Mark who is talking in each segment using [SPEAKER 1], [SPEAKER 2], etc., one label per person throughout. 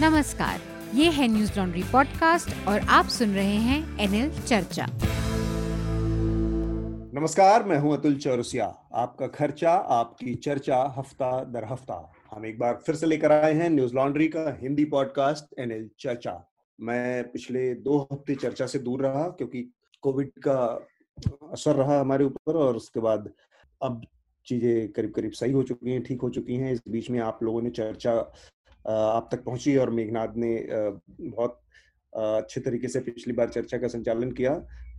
[SPEAKER 1] नमस्कार, ये है न्यूज़ लॉन्ड्री पॉडकास्ट और आप सुन रहे हैं एनएल चर्चा।
[SPEAKER 2] नमस्कार, मैं हूँ अतुल चौरसिया। आपका खर्चा, आपकी चर्चा, हफ़्ता दर हफ़्ता। हम एक बार फिर से लेकर आए हैं न्यूज़ लॉन्ड्री का हिंदी पॉडकास्ट एनएल चर्चा। मैं पिछले दो हफ़्ते चर्चा से दूर रहा क्योंकि कोविड का असर रहा हमारे ऊपर और उसके बाद अब चीज़ें करीब करीब सही हो चुकी हैं, ठीक हो चुकी हैं। इस बीच में आप लोगों ने चर्चा आप तक पहुँची और मेघनाथ ने बहुत अच्छे तरीके से पिछली बार चर्चा का संचालन किया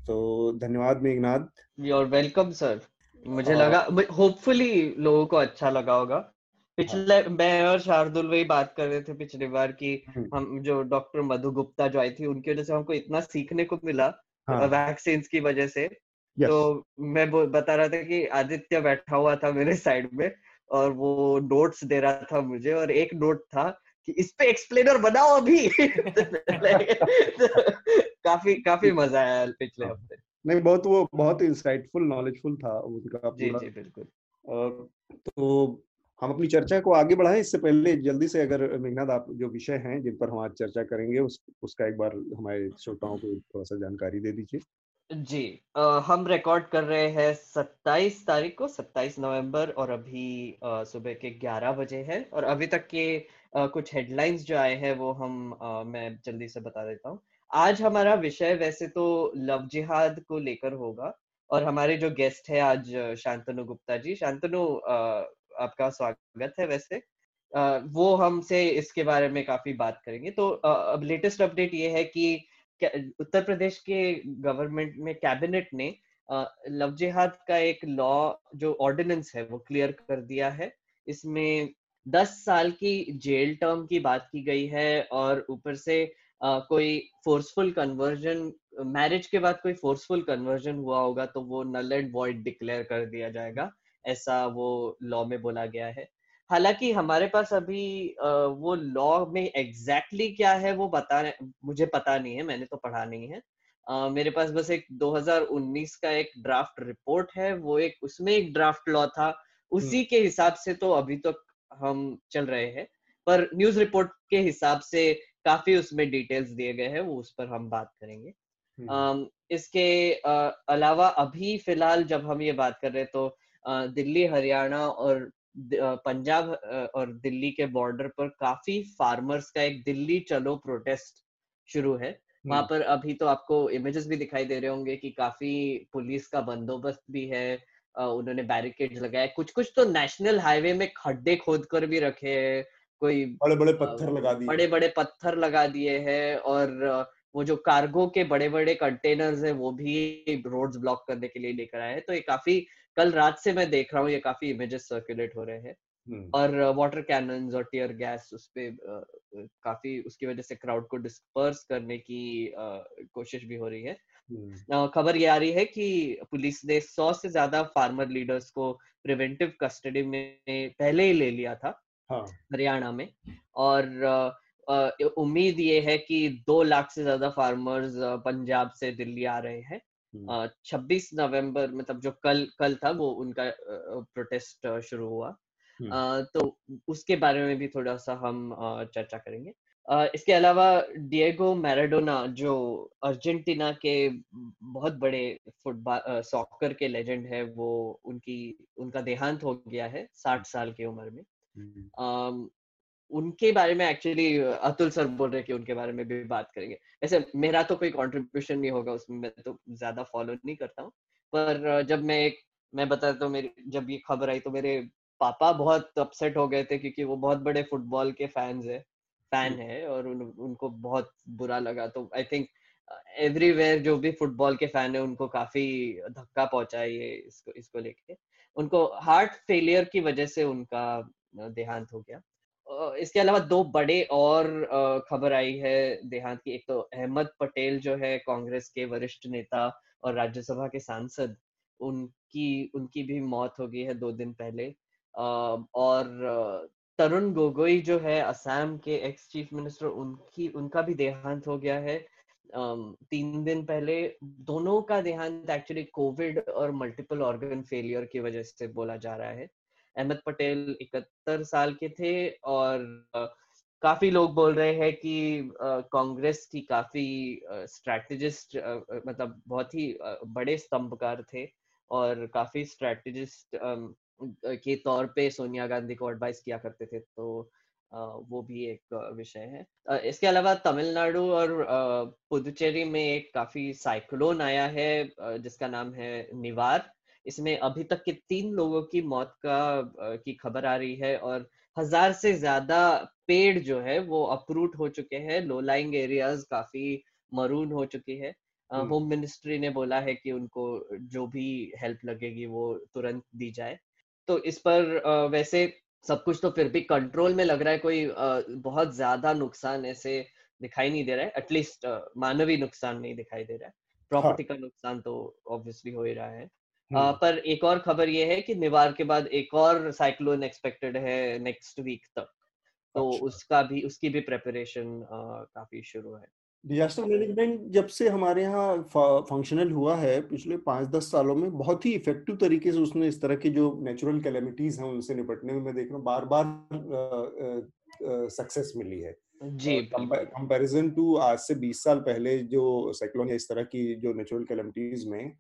[SPEAKER 2] तो धन्यवाद Meghnath
[SPEAKER 3] you are welcome sir मुझे आ, लगा होपफुली लोगों को अच्छा लगा होगा पिछले हाँ. मैं और शार्दुल वही बात कर रहे थे पिछली बार कि हम्म। हम जो डॉक्टर मधु गुप्ता जो आई थी उनकी वजह से हमको इतना सीखने को मिला हाँ. वैक्सीन की वजह से yes. तो मैं बता रहा था कि आदित्य बैठा हुआ था मेरे साइड में और वो नोट्स दे रहा था मुझे और एक नोट था कि इस पे एक्सप्लेनर बनाओ अभी। काफ़ी काफ़ी मज़ा आया पिछले हाँ। हफ़्ते।
[SPEAKER 2] नहीं बहुत वो बहुत इंसाइटफुल नॉलेजफुल था उनका
[SPEAKER 3] जी जी बिल्कुल।
[SPEAKER 2] तो हम अपनी चर्चा को आगे बढ़ाएँ। इससे पहले जल्दी से अगर मेघनाथ आप जो विषय हैं जिन पर हम आज चर्चा करेंगे उस उसका एक बार हमारे श्रोताओं को थोड़ा सा जानकारी दे दीजिए।
[SPEAKER 3] जी आ, हम रिकॉर्ड कर रहे हैं 27 तारीख को 27 नवंबर और अभी आ, सुबह के 11 बजे है और अभी तक के आ, कुछ हेडलाइंस जो आए हैं वो हम आ, मैं जल्दी से बता देता हूँ। आज हमारा विषय वैसे तो लव जिहाद को लेकर होगा और हमारे जो गेस्ट है आज शांतनु गुप्ता जी। शांतनु आपका स्वागत है वैसे। आ, वो हमसे इसके बारे में काफ़ी बात करेंगे। तो अब लेटेस्ट अपडेट ये है कि उत्तर प्रदेश के गवर्नमेंट में कैबिनेट ने लव जिहाद का एक लॉ जो ऑर्डिनेंस है वो क्लियर कर दिया है। इसमें दस साल की जेल टर्म की बात की गई है और ऊपर से uh, कोई फोर्सफुल कन्वर्जन मैरिज के बाद कोई फोर्सफुल कन्वर्जन हुआ होगा तो वो नल एंड वॉइड डिक्लेयर कर दिया जाएगा। ऐसा वो लॉ में बोला गया है। हालाँकि हमारे पास अभी वो लॉ में एग्जैक्टली exactly क्या है वो बता मुझे पता नहीं है मैंने तो पढ़ा नहीं है। Uh, मेरे पास बस एक 2019 का एक ड्राफ्ट रिपोर्ट है वो एक उसमें एक ड्राफ्ट लॉ था उसी के हिसाब से तो अभी तक तो हम चल रहे हैं पर न्यूज़ रिपोर्ट के हिसाब से काफ़ी उसमें डिटेल्स दिए गए हैं वो उस पर हम बात करेंगे। uh, इसके uh, अलावा अभी फ़िलहाल जब हम ये बात कर रहे हैं तो दिल्ली हरियाणा और पंजाब और दिल्ली के बॉर्डर पर काफ़ी फार्मर्स का एक दिल्ली चलो प्रोटेस्ट शुरू है। वहाँ हम्म। पर अभी तो आपको इमेजेस भी दिखाई दे रहे होंगे कि काफ़ी पुलिस का बंदोबस्त भी है उन्होंने बैरिकेड लगाए। कुछ कुछ तो नेशनल हाईवे में खड्डे खोद कर भी रखे है कोई
[SPEAKER 2] बड़े बड़े पत्थर लगा दिए।
[SPEAKER 3] बड़े बड़े पत्थर लगा दिए हैं और वो जो कार्गो के बड़े बड़े कंटेनर्स है वो भी रोड्स ब्लॉक करने के लिए लेकर आए हैं। तो ये काफ़ी कल रात से मैं देख रहा हूँ ये काफ़ी इमेजेस सर्कुलेट हो रहे हैं। और वाटर कैनन और टीयर गैस उस पे काफ़ी उसकी वजह से क्राउड को डिस्पर्स करने की कोशिश भी हो रही है। खबर ये आ रही है कि पुलिस ने सौ से ज़्यादा फार्मर लीडर्स को प्रिवेंटिव कस्टडी में पहले ही ले लिया था हाँ। हरियाणा में और उम्मीद ये है कि दो लाख से ज़्यादा फार्मर्स पंजाब से दिल्ली आ रहे हैं। छब्बीस नवंबर मतलब जो कल कल था वो उनका प्रोटेस्ट शुरू हुआ हम्म। तो उसके बारे में भी थोड़ा सा हम चर्चा करेंगे इसके अलावा डिएगो मैराडोना जो अर्जेंटीना के बहुत बड़े फुटबॉल सॉकर के लेजेंड है वो उनकी उनका देहांत हो गया है साठ साल की उम्र में हम्म। उनके बारे में एक्चुअली अतुल सर बोल रहे कि उनके बारे में भी बात करेंगे। ऐसे मेरा तो कोई कंट्रीब्यूशन नहीं होगा उसमें मैं तो ज़्यादा फॉलो नहीं करता हूँ। पर जब मैं एक मैं बताता हूँ मेरी जब ये खबर आई तो मेरे पापा बहुत अपसेट हो गए थे क्योंकि वो बहुत बड़े फुटबॉल के फैंस है फ़ैन है और उन, उनको बहुत बुरा लगा। तो आई थिंक एवरीवेयर जो भी फुटबॉल के फ़ैन है उनको काफ़ी धक्का पहुँचा है ये इसको इसको लेके। उनको हार्ट फेलियर की वजह से उनका देहांत हो गया। इसके अलावा दो बड़े और खबर आई है देहांत की। एक तो अहमद पटेल जो है कांग्रेस के वरिष्ठ नेता और राज्यसभा के सांसद, उनकी उनकी भी मौत हो गई है दो दिन पहले। और तरुण गोगोई जो है असम के एक्स चीफ मिनिस्टर उनकी, उनका भी देहांत हो गया है। तीन दिन पहले दोनों का देहांत एक्चुअली कोविड और मल्टीपल ऑर्गन फेलियर की वजह से बोला जा रहा है। अहमद पटेल इकहत्तर साल के थे और काफ़ी लोग बोल रहे हैं कि कांग्रेस की काफ़ी स्ट्रैटेजिस्ट मतलब बहुत ही बड़े स्तंभकार थे और काफ़ी स्ट्रैटेजिस्ट के तौर पे सोनिया गांधी को एडवाइस किया करते थे। तो वो भी एक विषय है। इसके अलावा तमिलनाडु और पुदुचेरी में एक काफ़ी साइक्लोन आया है जिसका नाम है निवार। इसमें अभी तक के तीन लोगों की मौत का की खबर आ रही है और हज़ार से ज़्यादा पेड़ जो है वो अप्रूट हो चुके हैं। लो लाइंग एरियाज़ काफ़ी मरून हो चुकी है। होम हम्म। मिनिस्ट्री ने बोला है कि उनको जो भी हेल्प लगेगी वो तुरंत दी जाए। तो इस पर वैसे सब कुछ तो फिर भी कंट्रोल में लग रहा है कोई बहुत ज़्यादा नुकसान ऐसे दिखाई नहीं दे रहा है। एटलीस्ट मानवीय नुकसान नहीं दिखाई दे रहा है। प्रॉपर्टी हाँ. का नुकसान तो ऑब्वियसली हो ही रहा है। आ, पर एक और खबर ये है कि निवार के बाद एक और साइक्लोन एक्सपेक्टेड है नेक्स्ट वीक तक तो अच्छा। उसका भी उसकी भी प्रेपरेशन काफ़ी शुरू है
[SPEAKER 2] डिजास्टर मैनेजमेंट जब से हमारे यहाँ फंक्शनल हुआ है पिछले पाँच दस सालों में बहुत ही इफ़ेक्टिव तरीके से उसने इस तरह की जो नेचुरल कैलेमिटीज हैं उनसे निपटने में मैं देख रहा हूँ बार बार सक्सेस मिली है
[SPEAKER 3] जी
[SPEAKER 2] कंपैरिजन टू आज से 20 साल पहले जो साइक्लोन है इस तरह की जो नेचुरल कैलेमिटीज में हम्म।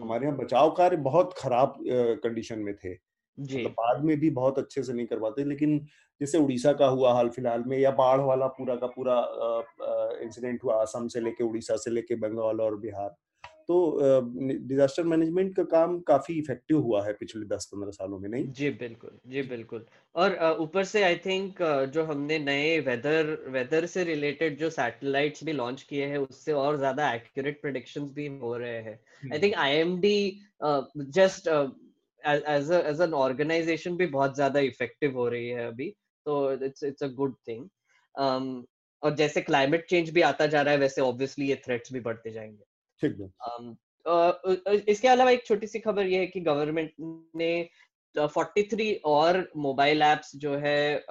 [SPEAKER 2] हमारे यहाँ बचाव कार्य बहुत खराब कंडीशन में थे। जी। तो बाद में भी बहुत अच्छे से नहीं कर पाते लेकिन जैसे उड़ीसा का हुआ हाल फ़िलहाल में या बाढ़ वाला पूरा का पूरा इंसिडेंट हुआ असम से लेके उड़ीसा से लेके बंगाल और बिहार तो डिजास्टर मैनेजमेंट का काम काफ़ी इफ़ेक्टिव हुआ है पिछले दस पंद्रह सालों में नहीं?
[SPEAKER 3] जी बिल्कुल जी बिल्कुल। और ऊपर से आई थिंक जो हमने नए वेदर वेदर से रिलेटेड जो सैटेलाइट्स भी लॉन्च किए हैं उससे और ज़्यादा एक्यूरेट प्रोडिक्शन भी हो रहे हैं। I think IMD just as as an organisation भी बहुत ज़्यादा इफ़ेक्टिव हो रही है अभी तो it's it's a good thing और जैसे क्लाइमेट चेंज भी आता जा रहा है वैसे ऑब्वियसली ये थ्रेट्स भी बढ़ते जाएँगे।
[SPEAKER 2] ठीक है। um,
[SPEAKER 3] इसके अलावा एक छोटी सी खबर ये है कि गवर्नमेंट ने 43 और मोबाइल एप्स जो है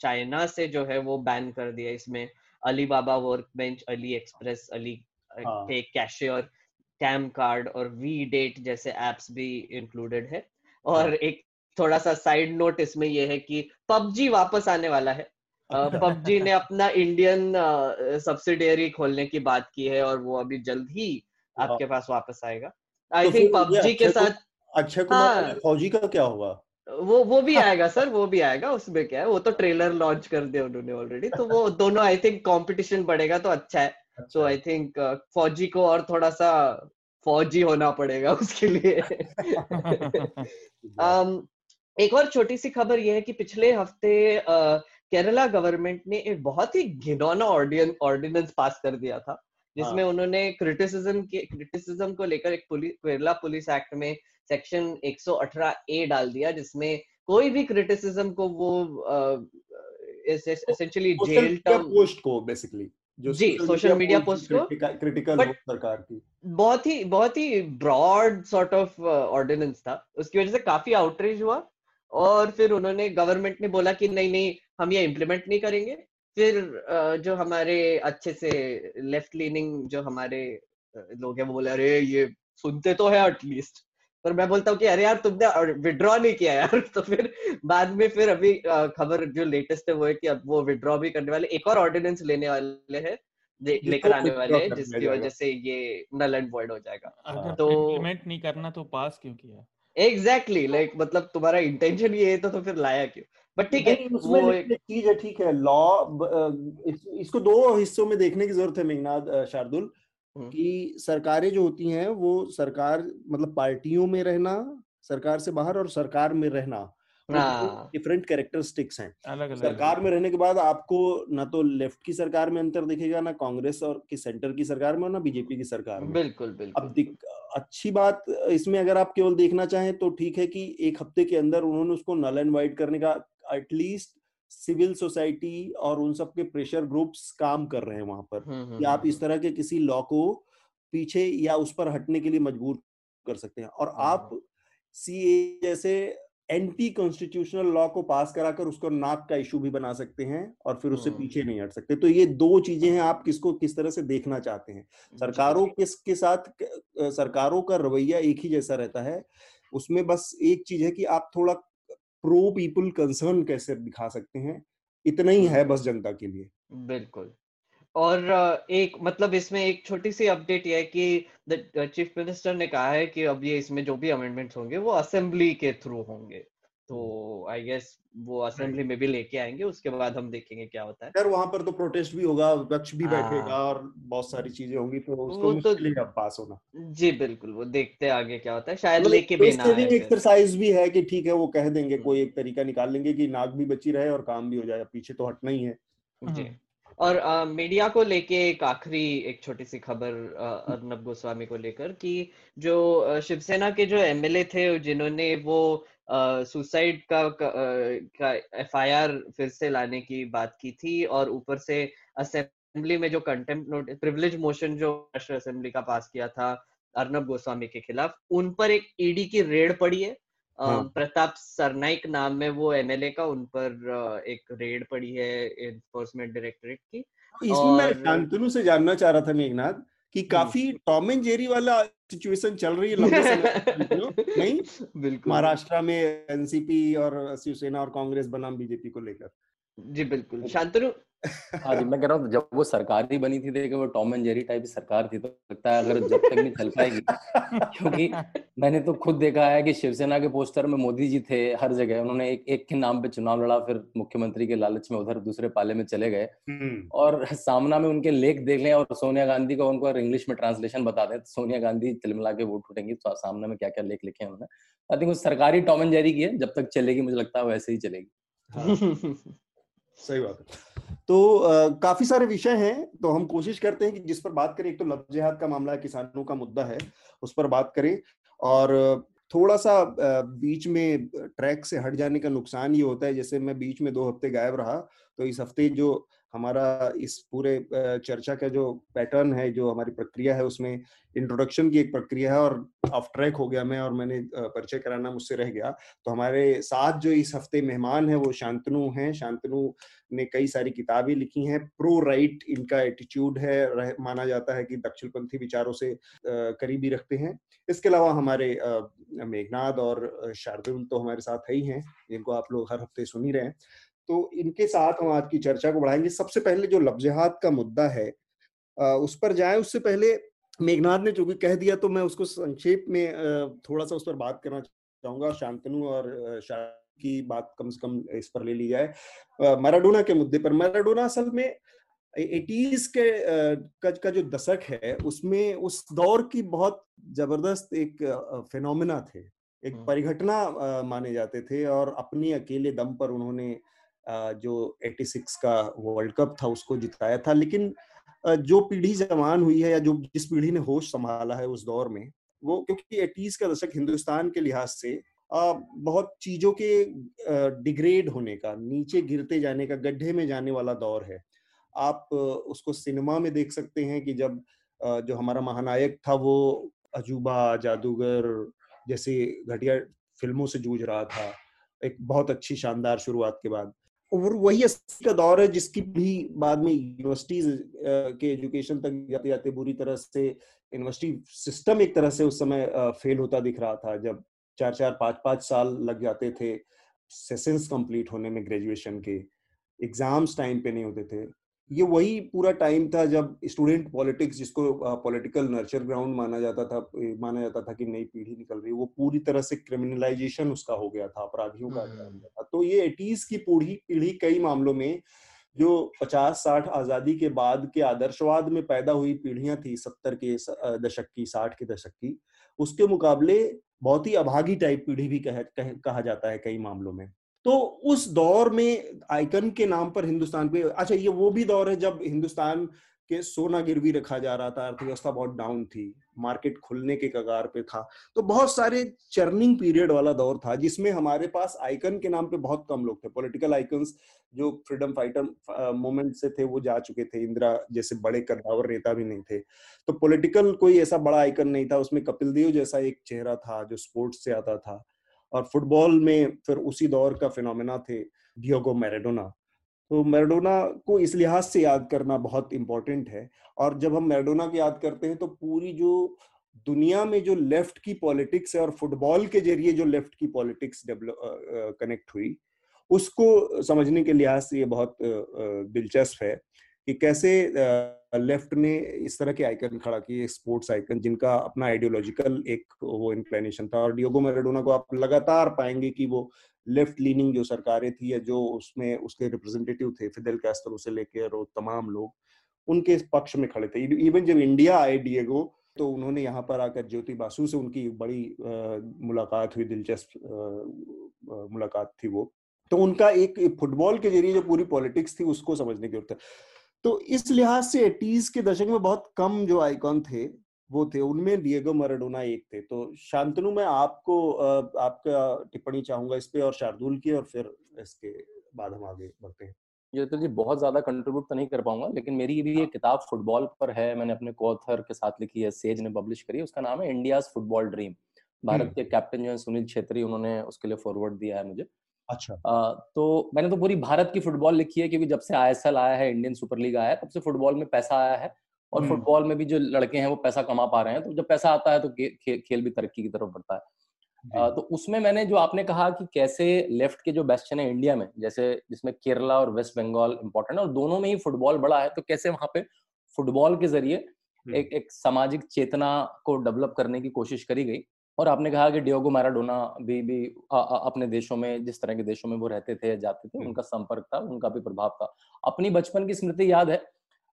[SPEAKER 3] चाइना से जो है वो बैन कर दिया इसमें। Alibaba workbench AliExpress Ali tech cache और कैम कार्ड और वी डेट जैसे एप्स भी इंक्लूडेड है। और हाँ. एक थोड़ा सा साइड नोट इसमें ये है कि पबजी वापस आने वाला है। पबजी ने अपना इंडियन सब्सिडियरी खोलने की बात की है और वो अभी जल्द ही आपके पास वापस आएगा। आई थिंक पबजी के साथ
[SPEAKER 2] अक्षय कुमार हाँ, फौजी का क्या होगा?
[SPEAKER 3] वो वो भी आएगा सर वो भी आएगा उसमें क्या है वो तो ट्रेलर लॉन्च कर दिया उन्होंने ऑलरेडी तो वो दोनों आई थिंक कंपटीशन बढ़ेगा तो अच्छा है। सो आई थिंक फौजी को और थोड़ा सा फौजी होना पड़ेगा उसके लिए। um, एक और छोटी सी खबर यह है कि पिछले हफ़्ते केरला गवर्नमेंट ने एक बहुत ही घिनौना ऑर्डिनेंस पास कर दिया था जिसमें हाँ. उन्होंने क्रिटिसिज्म के क्रिटिसिज्म को लेकर एक पुलिस केरला पुलिस एक्ट में सेक्शन 118 ए डाल दिया जिसमें कोई भी क्रिटिसिज्म को वो एसेंशियली जेल टर्म
[SPEAKER 2] पोस्ट को बेसिकली
[SPEAKER 3] जो जी सोशल मीडिया पोस्ट को
[SPEAKER 2] क्रिटिकल सरकार की।
[SPEAKER 3] बहुत ही बहुत ही ब्रॉड सॉर्ट ऑफ़ ऑर्डिनेंस था। उसकी वजह से काफ़ी आउटरीच हुआ। और फिर उन्होंने गवर्नमेंट ने बोला कि नहीं नहीं हम ये इम्प्लीमेंट नहीं करेंगे। फिर जो हमारे अच्छे से लेफ़्ट लीनिंग जो हमारे लोग हैं वो बोले अरे ये सुनते तो है एटलीस्ट पर मैं बोलता हूँ कि अरे यार तुमने विड्रॉ नहीं किया यार। तो फिर बाद में फिर अभी खबर जो लेटेस्ट है वो है कि अब वो विड्रॉ भी करने वाले एक और ऑर्डिनेंस लेने वाले हैं लेकर आने वाले हैं जिसकी वजह से ये नल एंड वॉइड हो जाएगा।
[SPEAKER 4] तो इम्प्लीमेंट नहीं करना तो पास क्यों किया?
[SPEAKER 3] एग्जैक्टली exactly, लाइक like, मतलब तुम्हारा इंटेंशन ये है तो, तो फिर लाया क्यों बट ठीक है
[SPEAKER 2] वो एक चीज़ है ठीक है लॉ इस, इसको दो हिस्सों में देखने की ज़रूरत है मेघनाथ शार्दुल हम्म। कि सरकारें जो होती हैं वो सरकार मतलब पार्टियों में रहना सरकार से बाहर और सरकार में रहना डिफरेंट कैरेक्टरिस्टिक्स हैं। अलग सरकार में रहने के बाद आपको ना तो लेफ़्ट की सरकार में अंतर दिखेगा ना कांग्रेस और की सेंटर की सरकार में और ना बीजेपी की सरकार में।
[SPEAKER 3] बिल्कुल बिल्कुल।
[SPEAKER 2] अब अच्छी बात इसमें अगर आप केवल देखना चाहें तो ठीक है कि एक हफ़्ते के अंदर उन्होंने उसको नल एंड वाइट करने का एटलीस्ट सिविल सोसाइटी और उन सब के प्रेशर ग्रुप्स काम कर रहे हैं वहाँ पर हम्म, हम्म, कि आप इस हम्म, तरह के किसी लॉ को पीछे या उस पर हटने के लिए मजबूर कर सकते हैं। और आप सीए जैसे एंटी कॉन्स्टिट्यूशनल लॉ को पास कराकर उसको नाक का इशू भी बना सकते हैं और फिर उससे पीछे नहीं हट सकते। तो ये दो चीज़ें हैं आप किसको किस तरह से देखना चाहते हैं? सरकारों किस के साथ सरकारों का रवैया एक ही जैसा रहता है? उसमें बस एक चीज़ है कि आप थोड़ा प्रो पीपल कंसर्न कैसे दिखा सकते हैं? इतना ही है बस जनता के लिए।
[SPEAKER 3] बिल्कुल। और एक मतलब इसमें एक छोटी सी अपडेट ये है कि चीफ मिनिस्टर ने कहा है कि अब ये इसमें जो भी अमेंडमेंट्स होंगे वो असेंबली के थ्रू होंगे। तो आई गेस वो असेंबली में भी लेके आएँगे उसके बाद हम देखेंगे क्या होता है।
[SPEAKER 2] वहाँ पर तो प्रोटेस्ट भी होगा विपक्ष भी बैठेगा
[SPEAKER 3] हाँ।
[SPEAKER 2] और बहुत सारी चीज़ें होंगी तो उसको
[SPEAKER 3] तो
[SPEAKER 2] पास होना।
[SPEAKER 3] जी बिल्कुल वो देखते हैं आगे क्या होता है शायद
[SPEAKER 2] मतलब
[SPEAKER 3] लेके भी ना
[SPEAKER 2] एक्सरसाइज भी है कि ठीक है वो कह देंगे
[SPEAKER 3] हम्म।
[SPEAKER 2] कोई एक तरीका निकाल लेंगे कि नाक भी बची रहे और काम भी हो जाए पीछे तो हटना ही है।
[SPEAKER 3] जी।
[SPEAKER 4] हम्म।
[SPEAKER 3] और अ, मीडिया को लेके एक आखिरी एक छोटी सी खबर अर्नब गोस्वामी को लेकर कि जो शिवसेना के जो एमएलए थे जिन्होंने वो सुसाइड का क- एफआईआर फिर से लाने की बात की थी और ऊपर से असेंबली में जो कंटेम्प्ट नोटिस प्रिविलेज मोशन जो राष्ट्रीय असेंबली का पास किया था अर्नब गोस्वामी के खिलाफ उन पर एक ईडी की रेड पड़ी है।
[SPEAKER 2] हाँ।
[SPEAKER 3] प्रताप सरनाइक नाम में वो एमएलए का उन पर एक रेड पड़ी है एनफोर्समेंट डायरेक्टोरेट की
[SPEAKER 2] इसमें मैं शांतनु से जानना चाह रहा था मेघनाथ कि काफ़ी टॉम एंड जेरी वाला सिचुएशन चल रही है लंबे समय नहीं?
[SPEAKER 3] बिल्कुल।
[SPEAKER 2] महाराष्ट्र में एनसीपी और शिवसेना और कांग्रेस बनाम बीजेपी को लेकर।
[SPEAKER 3] जी बिल्कुल। शांतनु
[SPEAKER 5] हाँ जी मैं कह रहा हूँ जब वो सरकार ही बनी थी देखिए वो टॉम एंड जेरी टाइप की सरकार थी तो लगता है अगर जब तक नहीं चल पाएगी क्योंकि मैंने तो खुद देखा है कि शिवसेना के पोस्टर में मोदी जी थे हर जगह उन्होंने एक एक के नाम पे चुनाव लड़ा फिर मुख्यमंत्री के लालच में उधर दूसरे पाले में चले गए।
[SPEAKER 2] हम्म,
[SPEAKER 5] और सामना में उनके लेख देख लें और सोनिया गांधी को उनको इंग्लिश में ट्रांसलेशन बता दें तो सोनिया गांधी तिलमिला के वोट उठेंगी तो सामने में क्या क्या लेख लिखे हैं उन्होंने। आई थिंक सरकारी टॉम एंड जेरी की है जब तक चलेगी मुझे लगता है वैसे ही चलेगी।
[SPEAKER 2] हाँ, सही बात है। तो काफ़ी सारे विषय हैं। तो हम कोशिश करते हैं कि जिस पर बात करें, एक तो लफ जिहाद का मामला है, किसानों का मुद्दा है, उस पर बात करें। और थोड़ा सा बीच में ट्रैक से हट जाने का नुकसान ये होता है, जैसे मैं बीच में दो हफ़्ते गायब रहा तो इस हफ़्ते जो हमारा इस पूरे चर्चा का जो पैटर्न है, जो हमारी प्रक्रिया है, उसमें इंट्रोडक्शन की एक प्रक्रिया है और ऑफ़ ट्रैक हो गया मैं और मैंने परिचय कराना मुझसे रह गया। तो हमारे साथ जो इस हफ़्ते मेहमान है, वो शांतनु हैं। शांतनु ने कई सारी किताबें लिखी हैं। प्रो राइट इनका एटीट्यूड है माना जाता है कि दक्षिणपंथी विचारों से करीबी रखते हैं। इसके अलावा हमारे मेघनाद और शार्दुल तो हमारे साथ है ही हैं, जिनको आप लोग हर हफ़्ते सुन ही रहे हैं। तो इनके साथ हम आज की चर्चा को बढ़ाएँगे। सबसे पहले जो लफ्जहात का मुद्दा है उस पर जाए। उससे पहले मेघनाथ ने जो भी कह दिया तो मैं उसको संक्षेप में थोड़ा सा उस पर बात करना चाहूँगा। शांतनु और शाह की बात कम से कम इस पर ले ली जाए। मैराडोना के मुद्दे पर। मैराडोना असल में एटीज के का, का जो दशक है उसमें उस दौर की बहुत ज़बरदस्त एक फिनोमिना थे। एक। परिघटना माने जाते थे और अपने अकेले दम पर उन्होंने जो 86 का वर्ल्ड कप था, उसको जिताया था। लेकिन जो पीढ़ी जवान हुई है या जो जिस पीढ़ी ने होश संभाला है उस दौर में, वो क्योंकि एटीज का दशक हिंदुस्तान के लिहाज से बहुत चीज़ों के डिग्रेड होने का, नीचे गिरते जाने का, गड्ढे में जाने वाला दौर है। आप उसको सिनेमा में देख सकते हैं कि जब जो हमारा महानायक था वो अजूबा, जादूगर जैसे घटिया फ़िल्मों से जूझ रहा था। एक बहुत अच्छी शानदार शुरुआत के बाद। और वही अस्सी का दौर है जिसकी भी बाद में यूनिवर्सिटीज के एजुकेशन तक जाते जाते बुरी तरह से यूनिवर्सिटी सिस्टम एक तरह से उस समय फेल होता दिख रहा था। जब चार चार, पाँच पाँच साल लग जाते थे सेशंस कंप्लीट होने में ग्रेजुएशन के एग्ज़ाम्स टाइम पे नहीं होते थे। ये वही पूरा टाइम था जब स्टूडेंट पॉलिटिक्स जिसको पॉलिटिकल नर्चर ग्राउंड माना जाता था माना जाता था कि नई पीढ़ी निकल रही है वो पूरी तरह से क्रिमिनलाइजेशन उसका हो गया था अपराधियों का
[SPEAKER 3] हम्म।
[SPEAKER 2] था तो ये एटीज की पीढ़ी पीढ़ी कई मामलों में जो 50-60 आज़ादी के बाद के आदर्शवाद में पैदा हुई पीढ़ियाँ थी सत्तर के दशक की साठ के दशक की उसके मुकाबले बहुत ही अभागी टाइप पीढ़ी भी कह, कह, कहा जाता है कई मामलों में तो उस दौर में आइकन के नाम पर हिंदुस्तान पे अच्छा ये वो भी दौर है जब हिंदुस्तान के सोना गिरवी रखा जा रहा था, अर्थव्यवस्था बहुत डाउन थी मार्केट खुलने के कगार पे था। तो बहुत सारे चर्निंग पीरियड वाला दौर था, जिसमें हमारे पास आइकन के नाम पे बहुत कम लोग थे। पॉलिटिकल आइकन्स जो फ्रीडम फाइटर मूवमेंट से थे, वो जा चुके थे। इंदिरा जैसे बड़े कद्दावर नेता भी नहीं थे। तो पॉलिटिकल कोई ऐसा बड़ा आइकन नहीं था, उसमें कपिल देव जैसा एक चेहरा था, जो स्पोर्ट्स से आता था। और फुटबॉल में फिर उसी दौर का फिनोमेना थे डियोगो मैराडोना। तो मैराडोना को इस लिहाज से याद करना बहुत इंपॉर्टेंट है और जब हम मैराडोना की याद करते हैं तो पूरी जो दुनिया में जो लेफ़्ट की पॉलिटिक्स है और फुटबॉल के ज़रिए जो लेफ़्ट की पॉलिटिक्स डेवलप कनेक्ट हुई, उसको समझने के लिहाज से ये बहुत दिलचस्प है। कि कैसे लेफ़्ट ने इस तरह के आइकन खड़ा किए स्पोर्ट्स आइकन जिनका अपना आइडियोलॉजिकल एक वो इंक्लिनेशन था। और डियोगो मैराडोना को आप लगातार पाएँगे कि वो लेफ़्ट लीनिंग जो सरकारें थी या जो उसमें उसके रिप्रेजेंटेटिव थे फिदेल कैस्ट्रो से लेकर और तमाम लोग उनके पक्ष में खड़े थे। इवन जब इंडिया आए डिएगो तो उन्होंने यहाँ पर आकर ज्योति बासु से उनकी बड़ी आ, मुलाकात हुई दिलचस्प मुलाकात थी वो। तो उनका एक फुटबॉल के ज़रिए जो पूरी पॉलिटिक्स थी उसको समझने की ज़रूरत है तो इस लिहाज से एटीज के दशक में बहुत कम जो आइकॉन थे वो थे। उनमें डिएगो मैराडोना एक थे। तो शांतनु मैं आपको आपका टिप्पणी चाहूँगा इस पे और शार्दुल की और फिर इसके बाद हम आगे बढ़ते हैं।
[SPEAKER 5] ये तो जी बहुत ज़्यादा कंट्रीब्यूट तो नहीं कर पाऊँगा लेकिन मेरी भी ये हाँ। किताब फुटबॉल पर है मैंने अपने कोथर के साथ लिखी है सेज ने पब्लिश करी उसका नाम है इंडिया फुटबॉल ड्रीम भारत के कैप्टन जो है सुनील छेत्री उन्होंने उसके लिए फॉरवर्ड दिया है मुझे।
[SPEAKER 2] अच्छा।
[SPEAKER 5] आ, तो मैंने तो पूरी भारत की फुटबॉल लिखी है क्योंकि जब से आईएसएल आया है इंडियन सुपर लीग आया है तब से फुटबॉल में पैसा आया है और फुटबॉल में भी जो लड़के हैं वो पैसा कमा पा रहे हैं तो जब पैसा आता है तो खे, खे, खेल भी तरक्की की तरफ़ बढ़ता है। आ, तो उसमें मैंने जो आपने कहा कि कैसे लेफ़्ट के जो बेस्टन है इंडिया में जैसे जिसमें केरला और वेस्ट बंगाल इंपॉर्टेंट है और दोनों में ही फुटबॉल बड़ा है तो कैसे वहाँ पे फुटबॉल के ज़रिए एक एक सामाजिक चेतना को डेवलप करने की कोशिश करी गई और आपने कहा कि डियोगो मैराडोना भी भी आ, आ, अपने देशों में जिस तरह के देशों में वो रहते थे जाते थे उनका संपर्क था उनका भी प्रभाव था। अपनी बचपन की स्मृति याद है?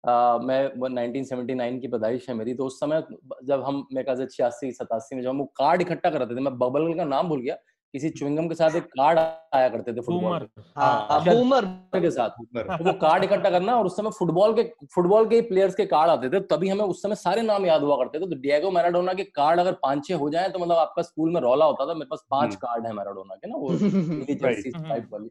[SPEAKER 5] Uh, मैं 1979 की पैदाइश है मेरी तो उस समय जब हम मेरे कहा छियासी सतासी में जब हम वो कार्ड इकट्ठा कर रहे थे मैं बबल का नाम भूल गया किसी च्विंगम के साथ एक कार्ड आया करते थे फुटबॉल
[SPEAKER 3] हाँ, बूमर
[SPEAKER 5] के साथ। तो वो कार्ड इकट्ठा करना और उस समय फुटबॉल के फुटबॉल के प्लेयर्स के कार्ड आते थे तभी हमें उस समय सारे नाम याद हुआ करते थे। तो डिएगो मैराडोना के कार्ड अगर पाँच छह हो जाए तो मतलब आपका स्कूल में रौला होता था मेरे पास पाँच कार्ड है मैराडोना के ना वो टाइप वाली।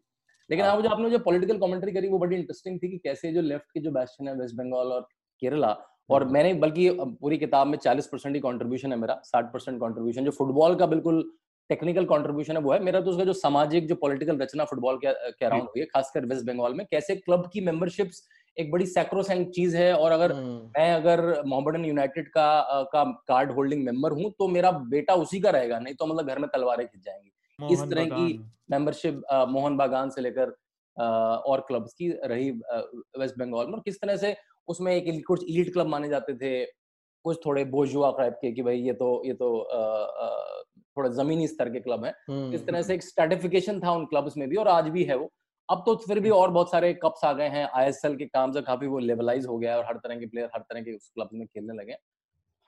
[SPEAKER 5] लेकिन आप जो आपने जो पॉलिटिकल कमेंट्री करी वो बड़ी इंटरेस्टिंग थी कि कैसे जो लेफ़्ट के जो बैस्टन है वेस्ट बंगाल और केरला और मैंने बल्कि पूरी किताब में 40 परसेंट ही कंट्रीब्यूशन है मेरा 60 परसेंट कॉन्ट्रीब्यूशन जो फुटबॉल का बिल्कुल टेक्निकल कॉन्ट्रीब्यूशन है वो है। मेरा तो उसका जो सामाजिक जो पॉलिटिकल रचना फुटबॉल के, के अराउंड हुई है खासकर वेस्ट बंगाल में कैसे क्लब की मेंबरशिप्स एक बड़ी सैक्रोसेंट चीज़ है और अगर मैं अगर मोहम्मदन यूनाइटेड का का कार्ड होल्डिंग मेंबर हूँ तो मेरा बेटा उसी का रहेगा नहीं तो मतलब घर में तलवारें खिंच जाएँगी। इस तरह की मेंबरशिप मोहन बागान से लेकर और क्लब्स की रही वेस्ट बंगाल में। और किस तरह से उसमें एक कुछ इलीट क्लब माने जाते थे कुछ थोड़े बोजुआ टाइप के कि भाई ये तो ये तो थोड़ा जमीनी स्तर के क्लब हैं। इस तरह से एक स्ट्रेटिफिकेशन था उन क्लब्स में भी और आज भी है वो। अब तो फिर भी और बहुत सारे कप्स आ गए हैं। आईएसएल के काम से काफ़ी वो लेवलाइज हो गया है और हर तरह के प्लेयर हर तरह के उस क्लब में खेलने लगे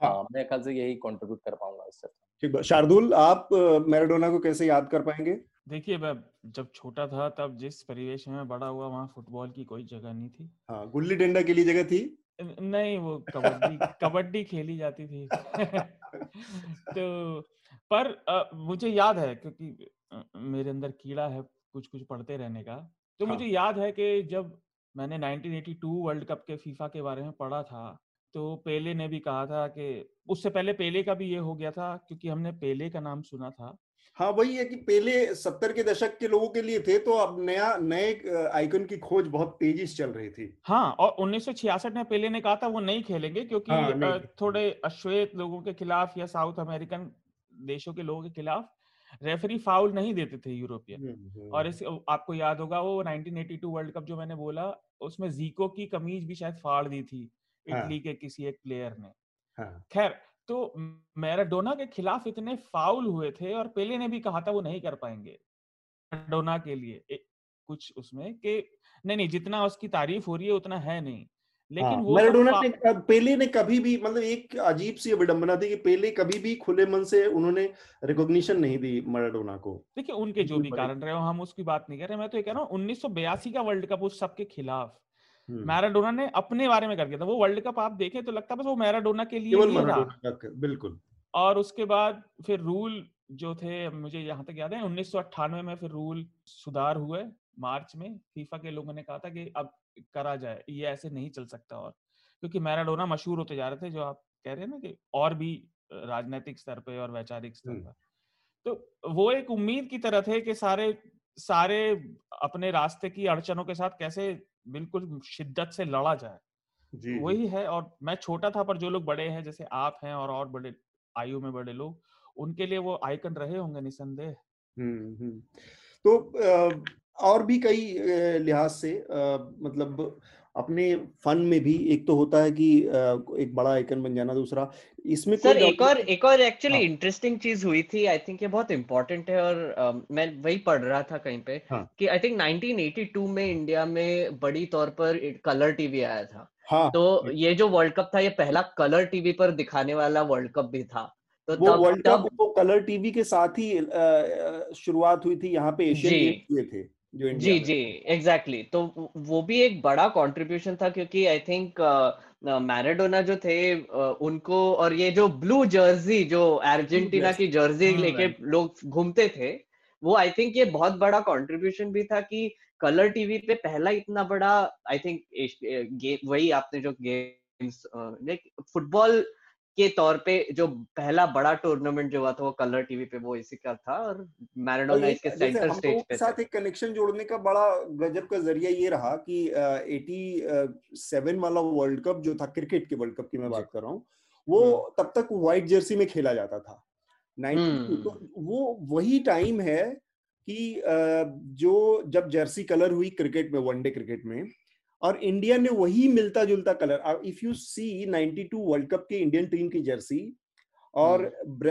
[SPEAKER 5] हाँ। मैं ख्याल से यही कंट्रीब्यूट कर पाऊँगा इससे
[SPEAKER 2] ठीक शार्दुल आप मैराडोना को कैसे याद कर पाएँगे?
[SPEAKER 4] देखिए मैं जब छोटा था तब जिस परिवेश में बड़ा हुआ वहाँ फुटबॉल की कोई जगह नहीं थी।
[SPEAKER 2] हाँ गुल्ली डंडा के लिए जगह थी?
[SPEAKER 4] नहीं वो कबड्डी कबड्डी खेली जाती थी। तो पर आ, मुझे याद है क्योंकि मेरे अंदर कीड़ा है कुछ कुछ पढ़ते रहने का तो हाँ. मुझे याद है कि जब मैंने 1982 वर्ल्ड कप के फीफा के बारे में पढ़ा था तो पेले ने भी कहा था कि उससे पहले पेले का भी ये हो गया था क्योंकि हमने पेले का नाम सुना था
[SPEAKER 2] हाँ वही है कि पहले सत्तर के दशक के लोगों के लिए थे तो अब नया नए आइकन की खोज बहुत तेज़ी से चल रही थी
[SPEAKER 4] हाँ और 1966 में पहले ने कहा था वो नहीं खेलेंगे क्योंकि हाँ, नहीं। थोड़े अश्वेत लोगों के खिलाफ या साउथ अमेरिकन देशों के लोगों के खिलाफ रेफरी फाउल नहीं देते थे यूरोपियन हम्म, हम्म, और हम्म। इस आपको याद होगा वो 1982 वर्ल्ड कप जो मैंने बोला उसमें जीको की कमीज भी शायद फाड़ दी थी हाँ। इटली के किसी एक प्लेयर ने हाँ। खैर तो मैराडोना के खिलाफ इतने फाउल हुए थे और पेले ने भी कहा था वो नहीं कर पाएँगे मैराडोना के लिए कुछ उसमें कि नहीं नहीं जितना उसकी तारीफ़ हो रही है उतना है नहीं
[SPEAKER 2] लेकिन हाँ, वो मैराडोना ने पेले ने कभी भी मतलब एक अजीब सी विडंबना थी कि पेले कभी भी खुले मन से उन्होंने रिकॉग्निशन नहीं दी मैराडोना को।
[SPEAKER 4] देखिए उनके जो भी कारण रहे हो हम उसकी बात नहीं कर रहे मैं तो ये कह रहा हूँ उन्नीस का वर्ल्ड कप उस सबके खिलाफ हम्म। मैराडोना ने अपने बारे में कर दिया था। वो वर्ल्ड कप आप देखें तो लगता है बस वो मैराडोना के लिए
[SPEAKER 2] बिल्कुल।
[SPEAKER 4] और उसके बाद फिर रूल जो थे मुझे यहाँ तक याद है उन्नीस सौ अट्ठानवे में फिर रूल सुधार हुए मार्च में फीफा के लोगों ने कहा था कि अब करा जाए ये ऐसे नहीं चल सकता और। क्योंकि मैराडोना मशहूर होते जा रहे थे जो आप कह रहे हैं ना कि और भी राजनीतिक स्तर पे और वैचारिक स्तर। पर। तो वो एक उम्मीद की तरह थे कि सारे सारे अपने रास्ते की अड़चनों के साथ कैसे बिल्कुल शिद्दत से लड़ा जाए। जी, वही है और मैं छोटा था पर जो लोग बड़े हैं जैसे आप हैं और और बड़े आयु में बड़े लोग उनके लिए वो आइकन रहे होंगे निसंदेह
[SPEAKER 2] हम्म, हम्म। तो और भी कई लिहाज से मतलब अपने फन में भी एक तो होता है कि एक बड़ा आइकन बन जाना दूसरा। इसमें
[SPEAKER 3] सर एक और एक और एक्चुअली इंटरेस्टिंग चीज़ हुई थी आई थिंक ये बहुत इंपॉर्टेंट है और uh, मैं वही पढ़ रहा था कहीं पे हाँ. कि आई थिंक 1982 में इंडिया में बड़ी तौर पर कलर टीवी आया था। हाँ. तो ये जो वर्ल्ड कप था ये पहला कलर टीवी पर दिखाने वाला वर्ल्ड कप भी था।
[SPEAKER 2] तो वो वर्ल्ड कप वो कलर टीवी के साथ ही शुरुआत हुई थी यहाँ पे एशियन गेम्स हुए थे।
[SPEAKER 3] जो जी जी एग्जैक्टली exactly. तो वो भी एक बड़ा कंट्रीब्यूशन था क्योंकि आई थिंक मैराडोना जो थे uh, उनको और ये जो ब्लू जर्सी जो अर्जेंटीना की जर्सी हाँ, लेके लोग घूमते थे वो आई थिंक ये बहुत बड़ा कंट्रीब्यूशन भी था कि कलर टीवी पे पहला इतना बड़ा आई थिंक वही आपने जो गेम्स फुटबॉल के तौर पे जो पहला बड़ा टूर्नामेंट जो हुआ था वो कलर टीवी पे वो इसी का था और मैराडोना इसके सेंटर स्टेज पे
[SPEAKER 2] साथ एक कनेक्शन जोड़ने का बड़ा गजब का ज़रिया ये रहा कि एटी सेवन वाला वर्ल्ड कप जो था क्रिकेट के वर्ल्ड कप की मैं बात कर रहा हूँ वो हम्म। तब तक व्हाइट जर्सी में खेला जाता था हम्म। तो वो वही टाइम है कि जो जब जर्सी कलर हुई क्रिकेट में वनडे क्रिकेट में और इंडिया ने वही मिलता जुलता colour if you see 92 world cup के इंडियन टीम की जर्सी और हम्म।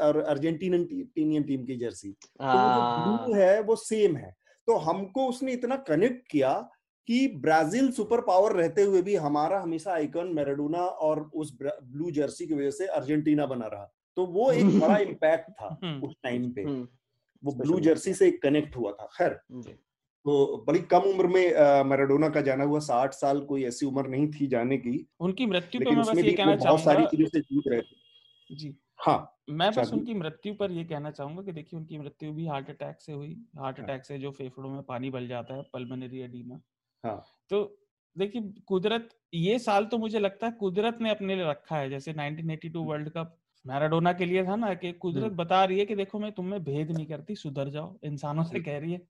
[SPEAKER 2] और अर्जेंटीनियन टीम की जर्सी तो जो ब्लू है वो सेम है। तो हमको उसने इतना कनेक्ट किया कि ब्राज़ील सुपर पावर रहते हुए भी हमारा हमेशा आइकन मेराडोना और उस ब्लू जर्सी की वजह से अर्जेंटीना बना रहा। तो वो एक बड़ा इम्पैक्ट था हम्म। उस टाइम पे। हम्म। वो ब्लू जर्सी से कनेक्ट हुआ था। खैर। तो बड़ी कम उम्र में मैराडोना का जाना हुआ साठ साल कोई ऐसी उम्र नहीं थी जाने की।
[SPEAKER 4] उनकी मृत्यु पर मैं बस ये कहना बहुत सारी चीज़ों से जूझ रहे थे। जी। हाँ मैं बस उनकी मृत्यु पर ये कहना चाहूँगा कि देखिए उनकी मृत्यु भी हार्ट अटैक से हुई। हार्ट अटैक हाँ। से जो फेफड़ों में पानी बल जाता है पल्मोनरी एडीमा। हाँ। तो देखिए कुदरत ये साल तो मुझे लगता है कुदरत ने अपने लिए रखा है। जैसे 1982 वर्ल्ड कप मैराडोना के लिए था ना कि कुदरत। बता रही है कि देखो मैं तुम्हें भेद नहीं करती सुधर जाओ। इंसानों से कह रही है।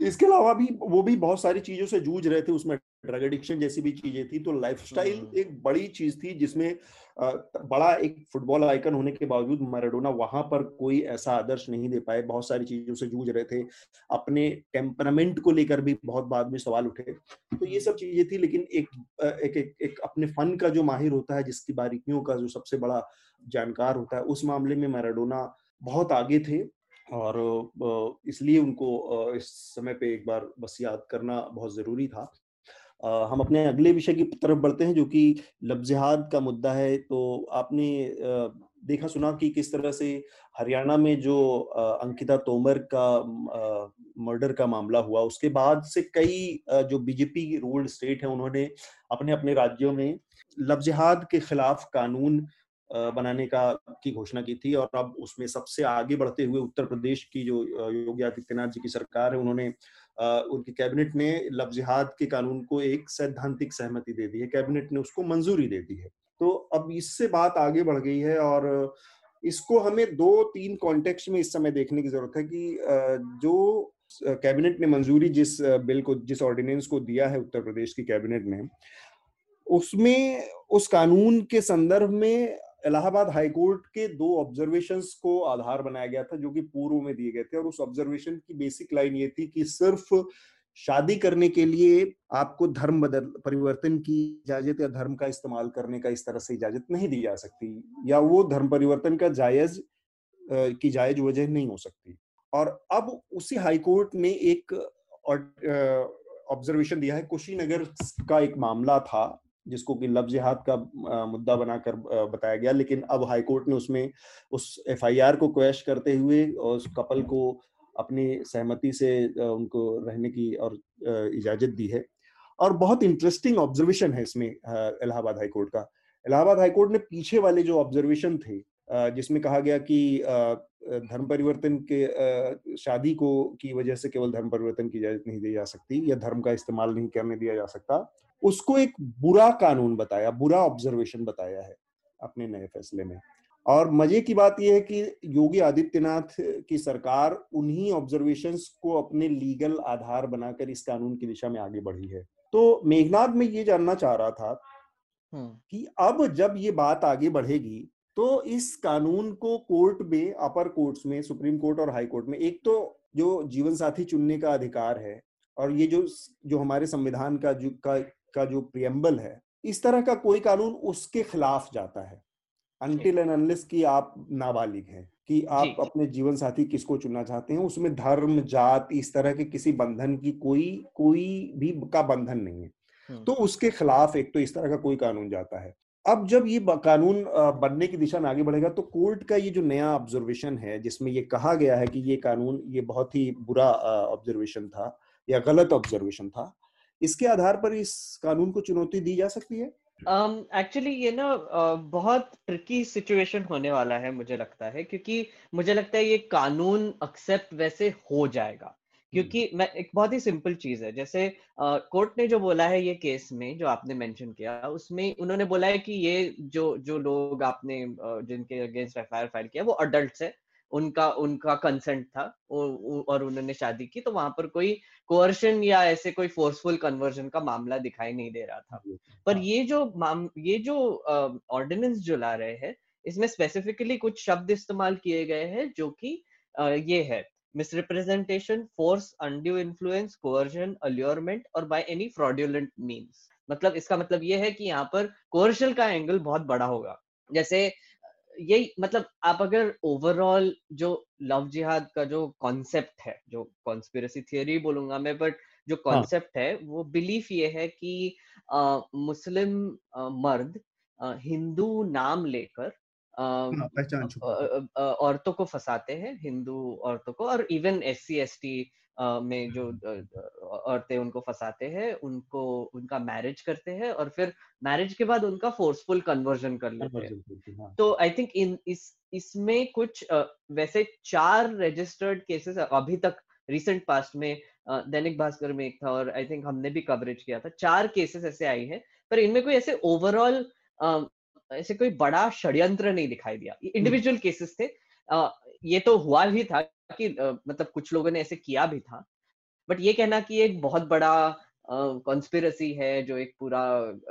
[SPEAKER 2] इसके अलावा भी वो भी बहुत सारी चीज़ों से जूझ रहे थे उसमें ड्रग एडिक्शन जैसी भी चीज़ें थी तो लाइफस्टाइल हम्म। एक बड़ी चीज़ थी जिसमें बड़ा एक फुटबॉल आइकन होने के बावजूद मैराडोना वहाँ पर कोई ऐसा आदर्श नहीं दे पाए। बहुत सारी चीज़ों से जूझ रहे थे अपने टेम्परामेंट को लेकर भी बहुत बाद में सवाल उठे। तो ये सब चीज़ें थी लेकिन एक एक, एक, एक अपने फन का जो माहिर होता है जिसकी बारीकियों का जो सबसे बड़ा जानकार होता है उस मामले में मैराडोना बहुत आगे थे। और इसलिए उनको इस समय पे एक बार बस याद करना बहुत ज़रूरी था। हम अपने अगले विषय की तरफ़ बढ़ते हैं जो कि लफ्जिहाद का मुद्दा है। तो आपने देखा, सुना कि किस तरह से हरियाणा में जो अंकिता तोमर का मर्डर का मामला हुआ, उसके बाद से कई जो बीजेपी रूल्ड स्टेट है, उन्होंने अपने अपने राज्यों में लफ्जिहाद के खिलाफ कानून बनाने का, की घोषणा की थी और अब उसमें सबसे आगे बढ़ते हुए उत्तर प्रदेश की जो योगी आदित्यनाथ जी की सरकार है, उन्होंने उनकी कैबिनेट ने लव जिहाद के कानून को एक सैद्धांतिक सहमति दे दी है, कैबिनेट ने उसको मंजूरी दे दी है। तो अब इससे बात आगे बढ़ गई है और इसको हमें दो तीन कॉन्टेक्स्ट में इस समय देखने की ज़रूरत है कि जो कैबिनेट ने मंजूरी जिस बिल को, जिस ऑर्डिनेंस को दिया है उत्तर प्रदेश की कैबिनेट ने, उसमें, उस कानून के संदर्भ में इलाहाबाद हाईकोर्ट के दो ऑब्जर्वेशन को आधार बनाया गया था, जो कि पूर्व में दिए गए थे। और उस ऑब्जर्वेशन की बेसिक लाइन ये थी कि सिर्फ़ शादी करने के लिए आपको धर्म बदल, परिवर्तन की इजाज़त या धर्म का इस्तेमाल करने का इस तरह से इजाज़त नहीं दी जा सकती, या वो धर्म परिवर्तन का जायज़ की जायज़ वजह नहीं हो सकती। और अब उसी हाईकोर्ट ने एक ऑब्जर्वेशन दिया है। कुशीनगर का एक मामला था जिसको कि लव जिहाद का मुद्दा बनाकर बताया गया। लेकिन अब हाईकोर्ट ने उसमें उस एफआईआर को क्वेश करते हुए और उस कपल को अपनी सहमति से उनको रहने की और इजाज़त दी है। और बहुत इंटरेस्टिंग ऑब्जर्वेशन है इसमें इलाहाबाद हाईकोर्ट का। इलाहाबाद हाईकोर्ट ने पीछे वाले जो ऑब्जर्वेशन थे जिसमें कहा गया कि धर्म परिवर्तन के शादी को, की वजह से केवल धर्म परिवर्तन की इजाज़त नहीं दी जा सकती या धर्म का इस्तेमाल नहीं करने दिया जा सकता। उसको एक बुरा कानून बताया बुरा ऑब्जर्वेशन बताया है अपने नए फैसले में और मज़े की बात यह है कि योगी आदित्यनाथ की सरकार उन्हीं ऑब्जर्वेशंस को अपने लीगल आधार बनाकर इस कानून की दिशा में आगे बढ़ी है तो मेघनाथ में ये जानना चाह रहा था हम्म। कि अब जब ये बात आगे बढ़ेगी तो इस कानून को कोर्ट में अपर कोर्ट्स में सुप्रीम कोर्ट और हाई कोर्ट में एक तो जो जीवन साथी चुनने का अधिकार है और ये जो जो हमारे संविधान का जो का, का जो प्रियम्बल है इस तरह का कोई कानून उसके खिलाफ जाता है। अनटिल एंड अनलेस की आप नाबालिग हैं कि आप अपने जीवन साथी किसको चुनना चाहते हैं उसमें धर्म जात इस तरह के किसी बंधन की कोई कोई भी का बंधन नहीं है। तो उसके खिलाफ एक तो इस तरह का कोई कानून जाता है। अब जब ये कानून बनने की दिशा में आगे बढ़ेगा तो कोर्ट का ये जो नया ऑब्जर्वेशन है जिसमें ये कहा गया है कि ये कानून ये बहुत ही बुरा ऑब्जर्वेशन था या गलत ऑब्जर्वेशन था इसके आधार पर इस कानून को चुनौती दी जा सकती है?
[SPEAKER 3] एक्चुअली um, ये ना uh, बहुत ट्रिकी सिचुएशन होने वाला है मुझे लगता है क्योंकि मुझे लगता है ये कानून एक्सेप्ट वैसे हो जाएगा। क्योंकि हम्म। मैं एक बहुत ही सिंपल चीज़ है जैसे कोर्ट uh, ने जो बोला है ये केस में जो आपने मेंशन किया उसमें उन्होंने बोला है कि ये जो जो लोग आपने uh, जिनके अगेंस्ट एफआईआर फ़ाइल किया वो अडल्ट है। उनका उनका कंसेंट था और उन्होंने शादी की तो वहाँ पर कोई कोअर्शन या ऐसे कोई फोर्सफुल कन्वर्जन का मामला दिखाई नहीं दे रहा था। पर हाँ। ये जो माम ये जो ऑर्डिनेंस जो ला रहे हैं इसमें स्पेसिफिकली कुछ शब्द इस्तेमाल किए गए हैं जो कि ये है misrepresentation force undue influence coercion allurement और बाय एनी फ्रॉड्यूलेंट मीन्स मतलब इसका मतलब ये है कि यहाँ पर कोर्शल का एंगल बहुत बड़ा होगा। जैसे यही मतलब आप अगर ओवरऑल जो लव जिहाद का जो कॉन्सेप्ट है जो कॉन्स्पिरसी थियोरी बोलूँगा मैं बट जो कॉन्सेप्ट हाँ. है वो बिलीफ ये है कि आ, मुस्लिम आ, मर्द हिंदू नाम लेकर हाँ, औरतों को फंसाते हैं हिंदू औरतों को और even S C S T में जो औरतें उनको फंसाते हैं उनको उनका मैरिज करते हैं और फिर मैरिज के बाद उनका फोर्सफुल कन्वर्जन कर लेते हैं हाँ। तो आई थिंक इन इस इसमें कुछ वैसे चार रजिस्टर्ड केसेस अभी तक रिसेंट पास्ट में दैनिक भास्कर में एक था और आई थिंक हमने भी कवरेज किया था चार केसेस ऐसे आई है पर इनमें कोई ऐसे ओवरऑल ऐसे कोई बड़ा षड्यंत्र नहीं दिखाई दिया इंडिविजुअल हम्म। केसेस थे ये तो हुआ भी था कि मतलब कुछ लोगों ने ऐसे किया भी था बट ये कहना कि एक बहुत बड़ा कॉन्स्पिरसी है जो एक पूरा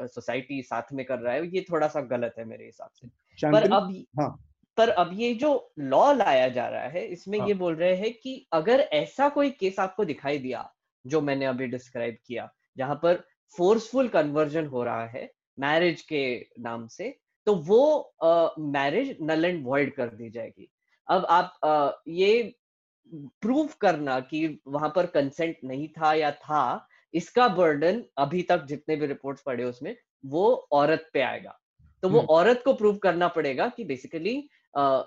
[SPEAKER 3] सोसाइटी साथ में कर रहा है ये थोड़ा सा गलत है मेरे हिसाब से पर अब हाँ. पर अब ये जो लॉ लाया जा रहा है इसमें हाँ. ये बोल रहे हैं कि अगर ऐसा कोई केस आपको दिखाई दिया जो मैंने अभी डिस्क्राइब किया जहाँ पर फोर्सफुल कन्वर्जन हो रहा है मैरिज के नाम से तो वो मैरिज नल एंड वॉइड कर दी जाएगी अब आप आ, ये प्रूव करना कि वहाँ पर कंसेंट नहीं था या था इसका बर्डन अभी तक जितने भी रिपोर्ट्स पड़े उसमें वो औरत पे आएगा। तो वो औरत को प्रूव करना पड़ेगा कि बेसिकली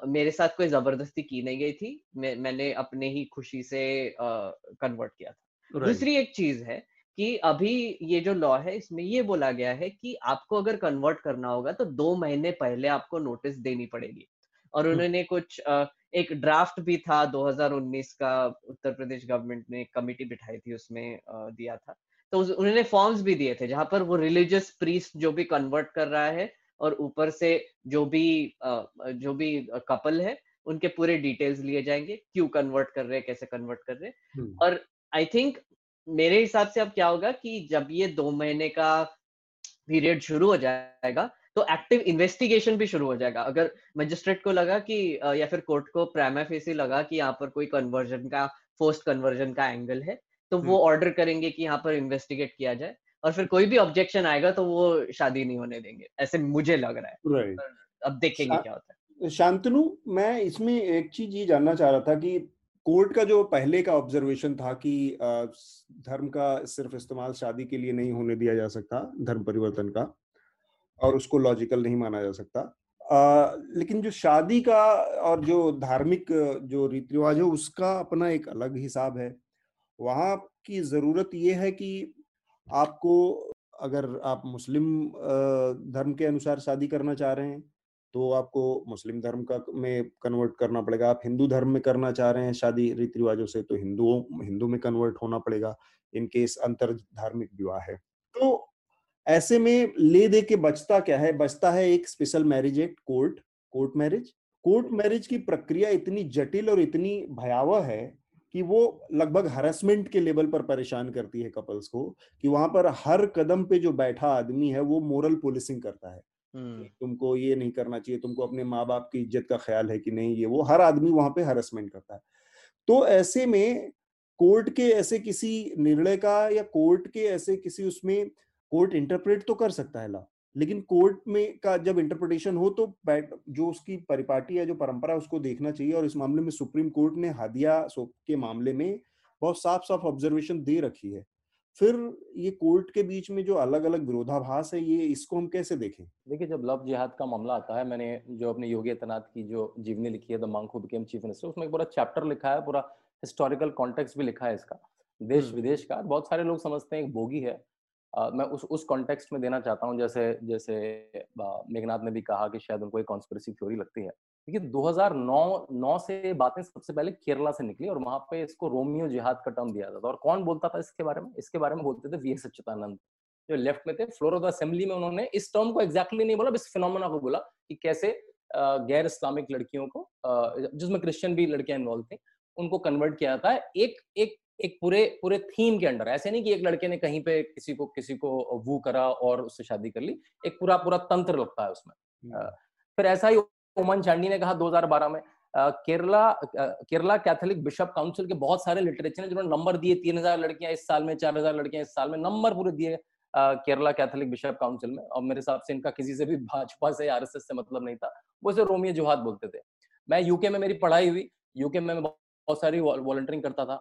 [SPEAKER 3] मेरे साथ कोई ज़बरदस्ती की नहीं गई थी मैं, मैंने अपने ही खुशी से कन्वर्ट किया था। दूसरी एक चीज़ है कि अभी ये जो लॉ है इसमें ये बोला गया है कि आपको अगर कन्वर्ट करना होगा तो दो महीने पहले आपको नोटिस देनी पड़ेगी। और उन्होंने कुछ एक ड्राफ्ट भी था 2019 का उत्तर प्रदेश गवर्नमेंट ने कमिटी बिठाई थी उसमें दिया था तो उन्होंने फॉर्म्स भी दिए थे जहाँ पर वो रिलीजियस प्रीस्ट जो भी कन्वर्ट कर रहा है और ऊपर से जो भी जो भी कपल है उनके पूरे डिटेल्स लिए जाएँगे क्यों कन्वर्ट कर रहे हैं कैसे कन्वर्ट कर रहे हैं हम्म। और आई थिंक मेरे हिसाब से अब क्या होगा कि जब ये दो महीने का पीरियड शुरू हो जाएगा तो एक्टिव इन्वेस्टिगेशन भी शुरू हो जाएगा अगर मजिस्ट्रेट को लगा कि या फिर कोर्ट को प्राइमा फेसी लगा कि यहाँ पर कोई कन्वर्जन का फोर्स्ट कन्वर्जन का एंगल है तो वो ऑर्डर हम्म। करेंगे कि यहाँ पर इन्वेस्टिगेट किया जाए और फिर कोई भी ऑब्जेक्शन आएगा तो वो शादी नहीं होने देंगे ऐसे मुझे लग रहा है right. अब देखेंगे क्या होता है
[SPEAKER 2] शांतनु मैं इसमें एक चीज़ ये जानना चाह रहा था कि कोर्ट का जो पहले का ऑब्जर्वेशन था कि धर्म का सिर्फ़ इस्तेमाल शादी के लिए नहीं होने दिया जा सकता धर्म परिवर्तन का और उसको लॉजिकल नहीं माना जा सकता। आ, लेकिन जो शादी का और जो धार्मिक जो रीति रिवाज है उसका अपना एक अलग हिसाब है। वहाँ की ज़रूरत ये है कि आपको अगर आप मुस्लिम धर्म के अनुसार शादी करना चाह रहे हैं तो आपको मुस्लिम धर्म का में कन्वर्ट करना पड़ेगा। आप हिंदू धर्म में करना चाह रहे हैं शादी रीति रिवाजों से तो हिंदुओं हिंदू में कन्वर्ट होना पड़ेगा। इनकेस अंतर धार्मिक विवाह है। तो ऐसे में ले दे के बचता क्या है? बचता है एक special marriage act court court marriage court marriage की प्रक्रिया इतनी जटिल और इतनी भयावह है कि वो लगभग हरेसमेंट के लेवल पर परेशान करती है कपल्स को कि वहाँ पर हर कदम पे जो बैठा आदमी है वो मोरल पुलिसिंग करता है। हम्म। तुमको ये नहीं करना चाहिए तुमको अपने माँ बाप की इज़्ज़त का ख्याल है कि नहीं ये वो हर आदमी वहाँ पे हरेसमेंट करता है। तो ऐसे में कोर्ट के ऐसे किसी निर्णय का या कोर्ट के ऐसे किसी उसमें कोर्ट इंटरप्रेट तो कर सकता है ला लेकिन कोर्ट में का जब इंटरप्रिटेशन हो तो जो उसकी परिपाटी है जो परंपरा है उसको देखना चाहिए और इस मामले में सुप्रीम कोर्ट ने हादिया के मामले में बहुत साफ़ साफ़ ऑब्जर्वेशन दे रखी है। फिर ये कोर्ट के बीच में जो अलग अलग विरोधाभास है ये इसको हम कैसे देखें?
[SPEAKER 5] देखिए जब लव जिहाद का मामला आता है मैंने जो अपने योगी आदित्यनाथ की जो जीवनी लिखी है the monk who became chief minister उसमें एक पूरा चैप्टर लिखा है पूरा हिस्टोरिकल कॉन्टेक्स्ट भी लिखा है इसका। देश हम्म। विदेश का बहुत सारे लोग समझते हैं एक बोगी है Uh, मैं उस उस कॉन्टेक्स्ट में देना चाहता हूँ जैसे जैसे मेघनाथ ने भी कहा कि शायद उनको एक कॉन्स्पिरसी थ्योरी लगती है। देखिए 2009 9 से बातें सबसे पहले केरला से निकली और वहाँ पे इसको रोमियो जिहाद का टर्म दिया जाता और कौन बोलता था इसके बारे में? इसके बारे में बोलते थे वी एस सच्चिदानंद। जो लेफ़्ट में थे फ्लोर ऑफ़ असेंबली में उन्होंने इस टर्म को एक्जैक्टली नहीं बोला इस फिनोमेना को बोला कि कैसे गैर इस्लामिक लड़कियों को जिसमें क्रिश्चियन भी लड़कियाँ इन्वॉल्व थी उनको कन्वर्ट किया जाता है एक एक एक पूरे पूरे थीम के अंडर ऐसे नहीं कि एक लड़के ने कहीं पे किसी को किसी को वो करा और उससे शादी कर ली। एक पूरा पूरा तंत्र लगता है उसमें। हम्म। फिर ऐसा ही ओमन चांडी ने कहा 2012 में Kerala Kerala Catholic bishop council के बहुत सारे लिटरेचर हैं जिन्होंने नंबर दिए तीन हज़ार लड़कियाँ इस साल में चार हज़ार लड़कियाँ इस साल में नंबर पूरे दिए केरला कैथोलिक बिशप काउंसिल में। और मेरे हिसाब से इनका किसी से भी भाजपा से आरएसएस से मतलब नहीं था। वो इसे रोमियो जुहाद बोलते थे। मैं यूके में मेरी पढ़ाई हुई। यूके में मैं बहुत सारी वॉलंटियरिंग करता था।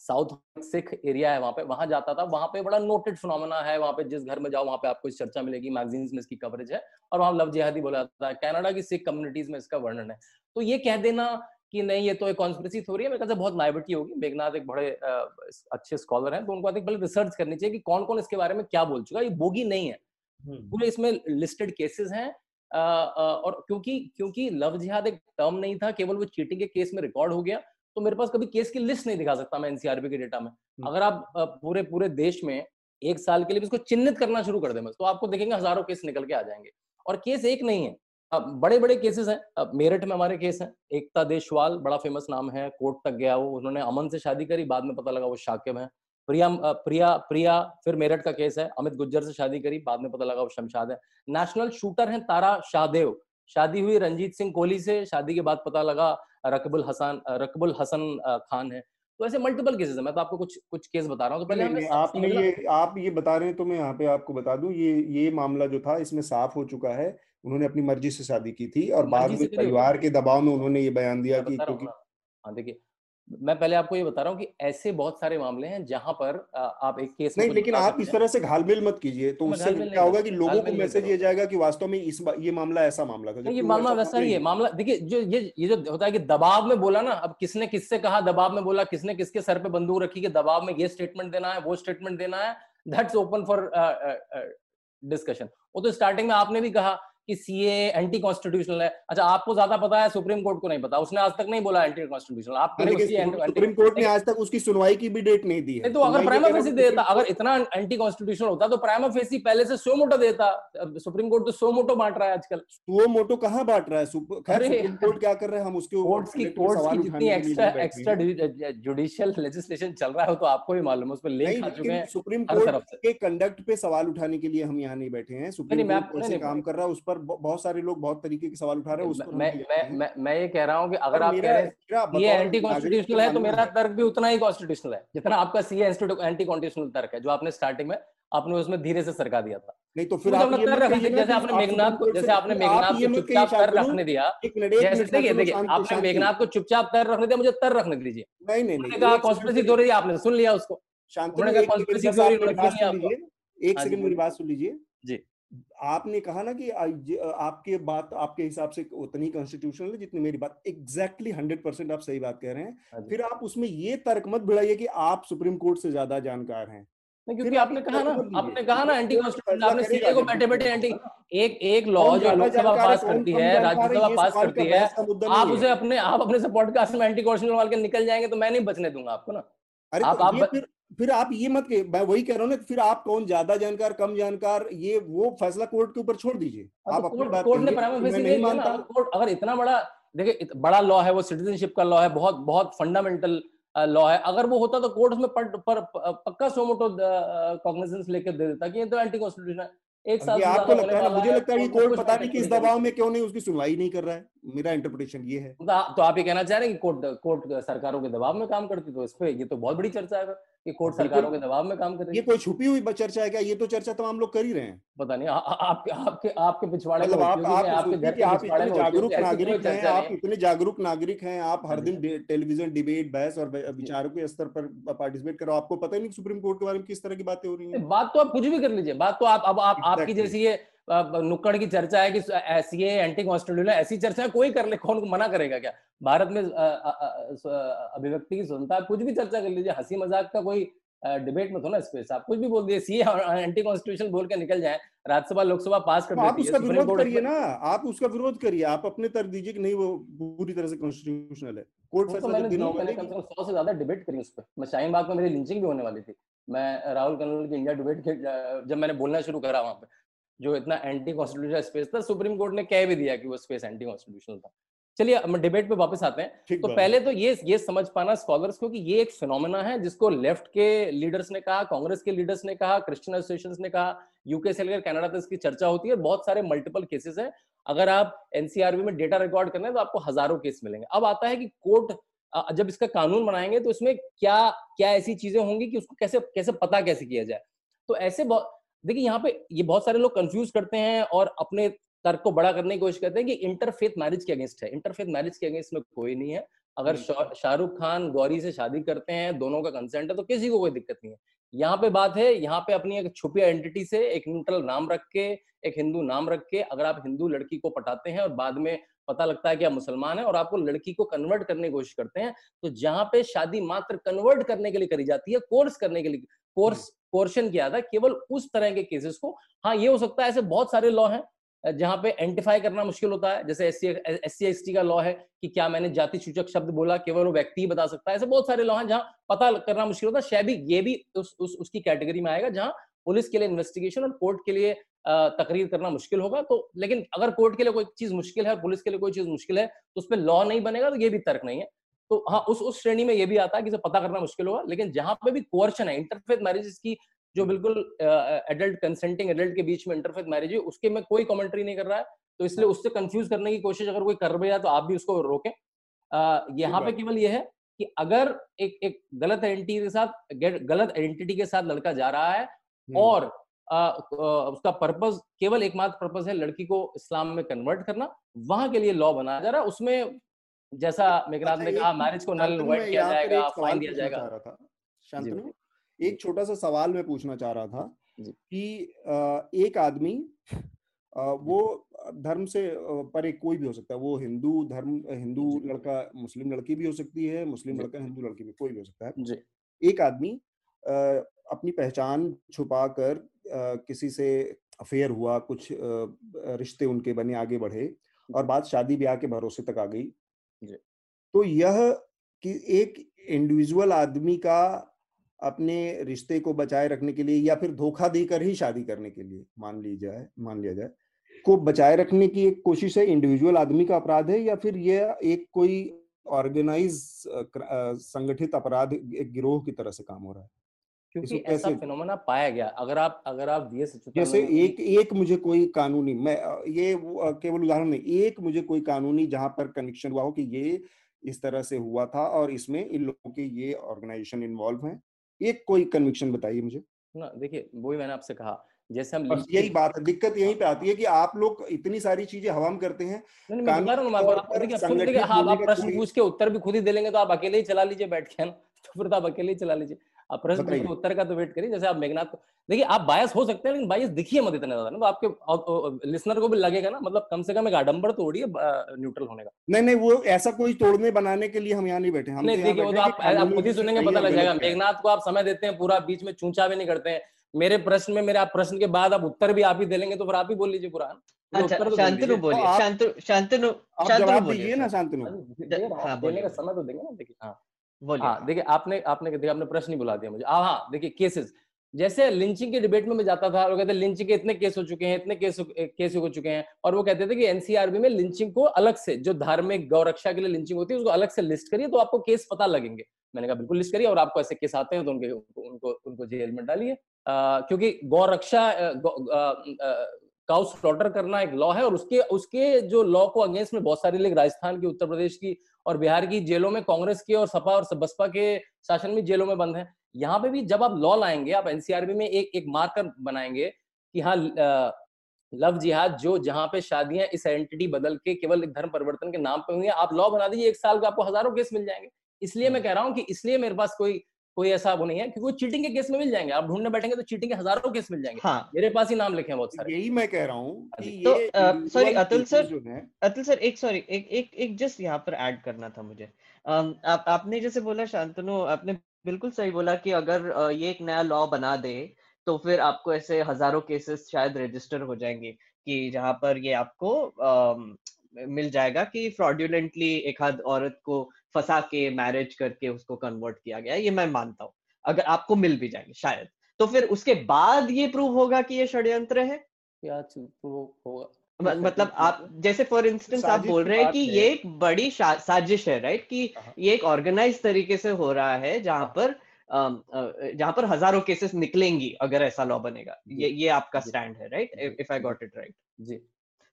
[SPEAKER 5] साउथ सिख एरिया है वहाँ पे वहाँ जाता था। वहाँ पे बड़ा नोटेड फिनोमेना है वहाँ पे जिस घर में जाओ वहाँ पे आपको इस चर्चा मिलेगी मैगजीन्स में इसकी कवरेज है और वहाँ लव जिहादी बोला जाता है। कनाडा की सिख कम्युनिटीज में इसका वर्णन है। तो ये कह देना कि नहीं ये तो एक कॉन्स्पिरसी थ्योरी है मेरे ख्याल से बहुत नाइबिटी होगी। मेघनाथ एक बड़े अच्छे स्कॉलर हैं तो उनको पहले रिसर्च करनी चाहिए कि कौन कौन इसके बारे में क्या बोल चुका ये बोगी नहीं है। हम्म। पूरे इसमें लिस्टेड केसेस हैं और क्योंकि क्योंकि लव जिहाद एक टर्म नहीं था केवल वो चीटिंग के केस में रिकॉर्ड हो गया। तो मेरे पास कभी केस की लिस्ट नहीं दिखा सकता मैं एनसीआरबी के डेटा में। हम्म। अगर आप पूरे पूरे देश में एक साल के लिए इसको चिन्हित करना शुरू कर दे तो आपको देखेंगे हज़ारों केस निकल के आ जाएँगे। और केस एक नहीं है। अब बड़े बड़े केसेस हैं। अब मेरठ में हमारे केस हैं। एकता देशवाल बड़ा फ़ेमस नाम है कोर्ट तक गया वो उन्होंने अमन से शादी करी बाद में पता लगा वो शाकिब है। प्रिया प्रिया प्रिया फिर मेरठ का केस है अमित गुज्जर से शादी करी बाद में पता लगा वो शमशाद है। नेशनल शूटर है तारा शाहदेव। शादी हुई रंजीत सिंह कोहली से शादी के बाद पता लगा रकबुल हसन रकबुल हसन खान है। तो ऐसे मल्टीपल केसेस है मैं तो आपको कुछ कुछ केस बता रहा हूँ तो पहले
[SPEAKER 2] नहीं, आपने ये आप ये बता रहे हैं तो मैं यहाँ पे आपको बता दूँ ये ये मामला जो था इसमें साफ़ हो चुका है उन्होंने अपनी मर्ज़ी से शादी की थी और बाद में परिवार के दबाव में उन्होंने ये बयान दिया कि क्योंकि
[SPEAKER 5] हाँ देखिए मैं पहले आपको ये बता रहा हूँ कि ऐसे बहुत सारे मामले हैं जहाँ पर आप एक केस
[SPEAKER 2] नहीं लेकिन आप इस तरह से घालमेल मत कीजिए तो उससे क्या होगा कि लोगों को मैसेज ये जाएगा कि वास्तव में इस ये मामला ऐसा मामला था
[SPEAKER 5] ये मामला वैसा ही। है मामला देखिए जो ये ये जो होता है कि दबाव में बोला ना अब किसने किससे कहा दबाव में बोला किसने किसके सर पे बंदूक रखी कि दबाव में ये स्टेटमेंट देना है वो स्टेटमेंट देना है दैट्स ओपन फॉर डिस्कशन वो तो स्टार्टिंग में आपने भी कहा कि सीए एंटी कॉन्स्टिट्यूशनल है। अच्छा आपको ज़्यादा पता है सुप्रीम कोर्ट को नहीं पता। उसने आज तक नहीं बोला एंटी कॉन्स्टिट्यूशनल आप
[SPEAKER 2] सुप्रीम कोर्ट ने आज तक उसकी सुनवाई की भी डेट नहीं दी है।
[SPEAKER 5] तो अगर प्राइमा फेसी देता अगर इतना एंटी कॉन्स्टिट्यूशनल होता तो प्राइमा फेसी पहले से सो मोटो देता। सुप्रीम कोर्ट तो सो मोटो बांट रहा है आजकल।
[SPEAKER 2] सो मोटो कहाँ बांट रहा है? सुप्रीम कोर्ट क्या कर रहे हैं? हम उसके
[SPEAKER 5] कोर्ट्स की कोर्ट्स की जितनी एक्स्ट्रा एक्स्ट्रा जुडिशियल लेजिस्लेशन चल रहा है तो आपको भी मालूम है उस पर लेख आ चुके हैं
[SPEAKER 2] सुप्रीम कोर्ट के कंडक्ट पे सवाल उठाने के लिए हम यहाँ नहीं बैठे हैं। सुप्रीम कोर्ट काम कर रहा है उस पर बहुत सारे लोग बहुत तरीके के सवाल उठा रहे हैं
[SPEAKER 5] मैं मैं मैं मैं ये कह रहा हूँ कि अगर आप कह रहे हैं ये एंटी कॉन्स्टिट्यूशनल है तो मेरा तर्क भी उतना ही कॉन्स्टिट्यूशनल है जितना आपका सी एंटी कॉन्स्टिट्यूशनल तर्क है जो आपने स्टार्टिंग में आपने उसमें धीरे से सरका दिया था।
[SPEAKER 2] नहीं तो फिर आप ये
[SPEAKER 5] रखने जैसे आपने मेघनाथ को जैसे आपने मेघनाथ को चुपचाप कर रखने दिया जैसे देखिए देखिए आपने मेघनाथ को चुपचाप कर रखने दिया मुझे तर रखने दीजिए।
[SPEAKER 2] नहीं नहीं नहीं
[SPEAKER 5] कहा कॉन्स्पिरेसी थ्योरी आपने सुन लिया उसको।
[SPEAKER 2] शांति एक सेकंड मेरी बात सुन लीजिए। जी। आपने कहा ना कि आपके बात आपके हिसाब से उतनी कॉन्स्टिट्यूशनल है जितनी मेरी बात। एग्जैक्टली हंड्रेड परसेंट आप सही बात कह रहे हैं। हाँ फिर आप उसमें ये तर्क मत भिड़ाइए कि आप सुप्रीम कोर्ट से ज़्यादा जानकार हैं।
[SPEAKER 5] क्योंकि आपने कहा ना आपने कहा ना एंटी कॉन्स्टिट्यूशन आपने सीए को बैठे बैठे एंटी एक एक लॉ जो लोकसभा पास करती है राज्यसभा पास करती है। आप उसे अपने आप अपने से पॉडकास्ट में एंटी कॉन्स्टिट्यूशन के निकल जाएँगे तो मैं नहीं बचने दूँगा आपको ना।
[SPEAKER 2] अरे आप, तो आप फिर आप ये मत के मैं वही कह रहा हूँ ना फिर आप कौन? ज़्यादा जानकार कम जानकार ये वो फैसला कोर्ट के ऊपर छोड़ दीजिए।
[SPEAKER 5] हाँ, आप तो अपनी बात कोर्ट ने नहीं मानता। कोर्ट अगर इतना बड़ा देखिए बड़ा लॉ है वो सिटीजनशिप का लॉ है बहुत बहुत फंडामेंटल लॉ है। अगर वो होता तो कोर्ट में पर, पर, पक्का सोमोटो कॉग्निजेंस लेकर दे देता कि ये तो एंटी कॉन्स्टिट्यूशन है। एक साल
[SPEAKER 2] आपको लगता है ना मुझे लगता है कि
[SPEAKER 5] कोर्ट
[SPEAKER 2] पता नहीं
[SPEAKER 5] क्यों
[SPEAKER 2] किस दबाव में क्यों नहीं उसकी सुनवाई नहीं कर रहा है। मेरा इंटरप्रिटेशन ये है।
[SPEAKER 5] तो तो आप ये कहना चाह रहे हैं कि कोर्ट कोर्ट सरकारों के दबाव में काम करती तो इस पे ये तो बहुत बड़ी चर्चा है कि कोर्ट सरकारों के दबाव में काम कर रही
[SPEAKER 2] ये कोई छुपी हुई चर्चा है क्या? ये तो चर्चा तमाम लोग कर ही रहे हैं।
[SPEAKER 5] पता नहीं आपके आपके आपके पिछवाड़े में
[SPEAKER 2] मतलब आप कि
[SPEAKER 5] के
[SPEAKER 2] इतने जागरूक नागरिक हैं आप इतने जागरूक नागरिक हैं आप हर
[SPEAKER 5] हाँ।
[SPEAKER 2] दिन टेलीविज़न डिबेट बहस और विचारों के स्तर पर पार्टिसिपेट करो। आपको पता ही नहीं सुप्रीम कोर्ट के बारे में किस तरह की बातें हो रही है।
[SPEAKER 5] बात तो आप कुछ भी कर लीजिए बात तो आप अब आप आपकी जैसी ये नुक्कड़ की चर्चा है कि ऐसी एंटी कॉन्स्टिट्यूशन ऐसी चर्चा कोई कर ले कौन मना करेगा क्या? भारत में अभिव्यक्ति की स्वतंत्रता कुछ भी चर्चा कर लीजिए हँसी मज़ाक का कोई डिबेट में थो ना स्पेस आप कुछ भी बोल दिए सी एंटी कॉन्स्टिट्यूशन बोल के निकल जाए राज्यसभा लोकसभा पास कर
[SPEAKER 2] तो आप उसका विरोध करिए ना आप उसका विरोध करिए आप अपने तर्क दीजिए कि नहीं वो पूरी तरह से कॉन्स्टिट्यूशनल है। कोर्ट
[SPEAKER 5] तो
[SPEAKER 2] फैसला
[SPEAKER 5] मैंने
[SPEAKER 2] देना होगा
[SPEAKER 5] कम से कम सौ से ज़्यादा डिबेट करी उस पर। मैं शाहीन बाग में मेरी लिंचिंग भी होने वाली थी। मैं राहुल कनवल की इंडिया डिबेट के जब मैंने बोलना शुरू करा वहाँ पे जो इतना एंटी कॉन्स्टिट्यूशनल स्पेस था सुप्रीम कोर्ट ने कह भी दिया कि वो स्पेस एंटी कॉन्स्टिट्यूशनल था। चलिए हम डिबेट पे वापस आते हैं। तो पहले तो ये ये समझ पाना स्कॉलर्स को कि ये एक फिनोमेना है जिसको लेफ़्ट के लीडर्स ने कहा कांग्रेस के लीडर्स ने कहा क्रिश्चियन एसोसिएशन ने कहा यूके से लेकर कनाडा तक इसकी चर्चा होती है बहुत सारे मल्टीपल केसेस हैं। अगर आप एनसीआरबी में डेटा रिकॉर्ड करना है तो आपको हज़ारों केस मिलेंगे। अब आता है कि कोर्ट जब इसका कानून बनाएँगे तो इसमें क्या क्या ऐसी चीज़ें होंगी कि उसको कैसे कैसे पता कैसे किया जाए? तो ऐसे देखिए यहाँ पे ये बहुत सारे लोग कंफ्यूज करते हैं और अपने तर्क को बड़ा करने की कोशिश करते हैं कि इंटरफेथ मैरिज के अगेंस्ट है। इंटरफेथ मैरिज के अगेंस्ट में कोई नहीं है। अगर
[SPEAKER 2] हम्म।
[SPEAKER 5] शाहरुख खान गौरी से शादी करते हैं दोनों का कंसेंट है तो किसी को कोई दिक्कत नहीं है। यहाँ पे बात है यहाँ पे अपनी एक छुपी आइडेंटिटी से एक न्यूट्रल नाम रख के एक हिंदू नाम रख के अगर आप हिंदू लड़की को पटाते हैं और बाद में पता लगता है कि आप मुसलमान हैं और आपको लड़की को कन्वर्ट करने की कोशिश करते हैं तो जहाँ पे शादी मात्र कन्वर्ट करने के लिए करी जाती है कोर्स करने के लिए कोर्स कोर्शन किया था केवल उस तरह के केसेस को। हाँ ये हो सकता है ऐसे बहुत सारे लॉ हैं जहाँ पे आइडेंटिफाई करना मुश्किल होता है जैसे एस सी एस टी का लॉ है कि क्या मैंने जाति सूचक शब्द बोला केवल वो व्यक्ति ही बता सकता है ऐसे बहुत सारे लॉ हैं जहाँ पता करना मुश्किल होता है शायद ये भी उस, उस उसकी कैटेगरी में आएगा जहाँ पुलिस के लिए इन्वेस्टिगेशन और कोर्ट के लिए तकरीर करना मुश्किल होगा। तो लेकिन अगर कोर्ट के लिए कोई चीज़ मुश्किल है और पुलिस के लिए कोई चीज़ मुश्किल है तो उस पर लॉ नहीं बनेगा तो ये भी तर्क नहीं है। तो हाँ उस उस श्रेणी में ये भी आता है कि इसे पता करना मुश्किल होगा लेकिन जहाँ पे भी कोर्शन है इंटरफेथ मैरिजेस की जो बिल्कुल एडल्ट कंसेंटिंग एडल्ट के बीच में इंटरफेथ मैरिज है उसके में कोई कमेंट्री नहीं कर रहा है तो इसलिए उससे कंफ्यूज करने की कोशिश अगर कोई कर रहा है तो आप भी उसको रोकें। यहाँ पे केवल यह है कि अगर एक एक गलत आइडेंटिटी के साथ गलत आइडेंटिटी के साथ लड़का जा रहा है। और उसका पर्पज केवल एकमात्र पर्पज है लड़की को इस्लाम में कन्वर्ट करना वहाँ के लिए लॉ बनाया जा रहा है उसमें जैसा मेघनाथ ने
[SPEAKER 2] अच्छा,
[SPEAKER 5] कहा
[SPEAKER 2] एक-
[SPEAKER 5] मैरिज को नल वाइट किया जाएगा फाइन दिया जाएगा।
[SPEAKER 2] रहा था। शांतनु एक छोटा सा सवाल मैं पूछना चाह रहा था कि एक आदमी वो धर्म से परे कोई भी हो सकता है वो हिंदू धर्म हिंदू लड़का मुस्लिम लड़की भी हो सकती है मुस्लिम लड़का हिंदू लड़की भी कोई भी हो सकता है।
[SPEAKER 5] जी।
[SPEAKER 2] एक आदमी अपनी पहचान छुपाकर अ, किसी से अफेयर हुआ कुछ रिश्ते उनके बने आगे बढ़े और बात शादी ब्याह के भरोसे तक आ गई। तो यह कि एक इंडिविजुअल आदमी का अपने रिश्ते को बचाए रखने के लिए या फिर धोखा देकर ही शादी करने के लिए मान ली जाए मान लिया जाए को बचाए रखने की एक कोशिश है इंडिविजुअल आदमी का अपराध है या फिर यह एक कोई ऑर्गेनाइज संगठित अपराध एक गिरोह की तरह से काम हो रहा है?
[SPEAKER 5] क्योंकि ऐसा फिनोमेना पाया गया। अगर आप अगर आप वी एस
[SPEAKER 2] जैसे एक एक मुझे कोई कानूनी मैं ये केवल उदाहरण नहीं। एक मुझे कोई कानूनी जहाँ पर कनेक्शन हुआ हो कि ये इस तरह से हुआ था और इसमें इन लोगों के ये ऑर्गेनाइजेशन इन्वॉल्व हैं। एक कोई कन्विक्शन बताइए मुझे।
[SPEAKER 5] ना देखिए वही मैंने आपसे कहा। जैसे हम
[SPEAKER 2] यही बात है। दिक्कत यहीं पे आती है कि आप लोग इतनी सारी चीज़ें हवा में करते हैं।
[SPEAKER 5] आप हाँ, प्रश्न पूछ के उत्तर भी खुद ही दे लेंगे तो आप अकेले ही चला लीजिए बैठ के ना? तो फिर तो आप अकेले ही चला लीजिए। आप प्रश्न के उत्तर का तो वेट करिए जैसे आप मेघनाथ को देखिए आप बायस हो सकते हैं लेकिन बायस दिखिए मत इतना ज़्यादा ना तो आपके लिसनर को भी लगेगा ना मतलब कम से कम एक आडंबर तोड़िए न्यूट्रल होने का।
[SPEAKER 2] नहीं नहीं वो ऐसा कोई तोड़ने बनाने के लिए हम यहाँ नहीं बैठे हम
[SPEAKER 5] नहीं
[SPEAKER 2] तो
[SPEAKER 5] देखिए वो तो आप खुद ही सुनेंगे पता लग जाएगा। मेघनाथ को आप समय देते हैं पूरा बीच में चूंचा भी नहीं करते हैं। मेरे प्रश्न में मेरे आप प्रश्न के बाद आप उत्तर भी आप ही दे लेंगे तो फिर आप ही बोल लीजिए पूरा
[SPEAKER 3] अच्छा
[SPEAKER 5] तो
[SPEAKER 3] शांतनु बोलिए शांतनु शांतनु शांतनु बोलिए
[SPEAKER 2] ना
[SPEAKER 3] सर।
[SPEAKER 2] शांतनु।
[SPEAKER 5] हाँ देने का समय तो देंगे ना देखिए। हाँ। हाँ देखिए, आपने आपने, देखिए, आपने प्रश्न ही बुला दिया मुझे। हाँ हाँ देखिए केसेस जैसे लिंचिंग के डिबेट में मैं जाता था वो कहते लिंचिंग के इतने केस हो चुके हैं, इतने केस केस हो चुके हैं। और वो कहते थे कि एनसीआरबी में लिंचिंग को अलग से, जो धार्मिक गौरक्षा के लिए लिंचिंग होती है, उसको अलग से लिस्ट करिए तो आपको केस पता लगेंगे। मैंने कहा, बिल्कुल लिस्ट करिए और आपको ऐसे केस आते हैं तो उनके, उनको उनको जेल में डालिए। क्योंकि गौरक्षा काउ स्लॉटर करना एक लॉ है और उसके उसके जो लॉ को अगेंस्ट में बहुत सारे लोग राजस्थान की उत्तर प्रदेश की और बिहार की जेलों में कांग्रेस की और सपा और बसपा के शासन में जेलों में बंद है। यहाँ पे भी जब आप लॉ लाएँगे आप एनसीआरबी में एक एक मार्कर बनाएँगे कि हाँ लव जिहाद जो जहाँ पे शादियाँ इस आइडेंटिटी बदल के केवल एक धर्म परिवर्तन के नाम पे हुई आप लॉ बना दीजिए एक साल का आपको हज़ारों केस मिल जाएँगे। इसलिए मैं कह रहा हूँ कि इसलिए मेरे पास कोई कोई ऐसा वो नहीं है क्योंकि वो चीटिंग के केस में मिल जाएँगे। आप ढूँढने बैठेंगे तो चीटिंग के हज़ारों केस मिल जाएँगे। हाँ। मेरे पास ही नाम लिखे हैं बहुत सारे।
[SPEAKER 2] यही मैं कह रहा हूँ
[SPEAKER 3] तो sorry Atul sir Atul sir एक सॉरी एक एक एक जस्ट यहाँ पर ऐड करना था मुझे। आप आपने जैसे बोला शांतनु आपने बिल्कुल सही बोला कि अगर ये एक नया लॉ बना दे तो फिर आपको ऐसे हज़ारों केसेस शायद रजिस्टर हो जाएँगे कि जहाँ पर ये आपको मिल जाएगा कि फ्रॉड्यूलेंटली एक हाथ औरत को फंसा के मैरिज करके उसको कन्वर्ट किया गया ये मैं मानता हूँ। अगर आपको मिल भी जाएँगे शायद। तो फिर उसके बाद ये प्रूव होगा कि ये षड्यंत्र है?
[SPEAKER 5] क्या प्रूव होगा।
[SPEAKER 3] मतलब आप जैसे फॉर इंस्टेंस आप बोल रहे हैं कि ये एक बड़ी साजिश है राइट कि हाँ। ये एक ऑर्गेनाइज तरीके से हो रहा है जहाँ हाँ। पर जहाँ पर हज़ारों केसेस निकलेंगी अगर ऐसा लॉ बनेगा। ये ये आपका स्टैंड है right if I got it right
[SPEAKER 5] जी।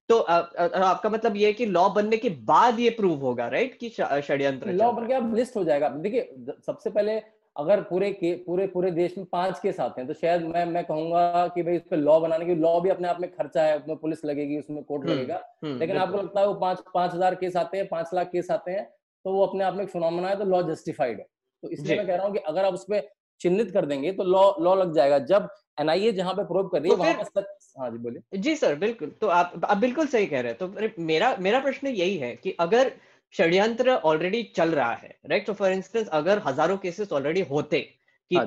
[SPEAKER 3] तो आ, आ, आपका मतलब ये है कि लॉ बनने के बाद ये प्रूव होगा राइट कि षड्यंत्र
[SPEAKER 5] लॉ बन के अब लिस्ट हो जाएगा। देखिए सबसे पहले अगर पूरे के पूरे पूरे देश में पाँच केस आते हैं तो शायद मैं मैं कहूँगा कि भाई इस पर लॉ बनाने की लॉ भी अपने आप में खर्चा है उसमें पुलिस लगेगी उसमें कोर्ट हम्म, लगेगा। हम्म, लेकिन आपको लगता है वो पाँच पाँच हज़ार केस आते हैं पाँच लाख केस आते हैं तो वो अपने आप में एक फिनोमेना है तो लॉ जस्टिफाइड है। तो इसलिए मैं कह रहा हूँ कि अगर आप उसमें चिन्हित कर देंगे तो लॉ लॉ लग जाएगा। जब एनआईए जहाँ पे प्रूव कर रही है तो वहाँ पर हाँ जी बोलिए।
[SPEAKER 3] जी सर बिल्कुल। तो आप आप बिल्कुल सही कह रहे हैं। तो मेरा मेरा प्रश्न यही है कि अगर षड्यंत्र ऑलरेडी चल रहा है राइट तो फॉर इंस्टेंस अगर हज़ारों केसेस ऑलरेडी होते कि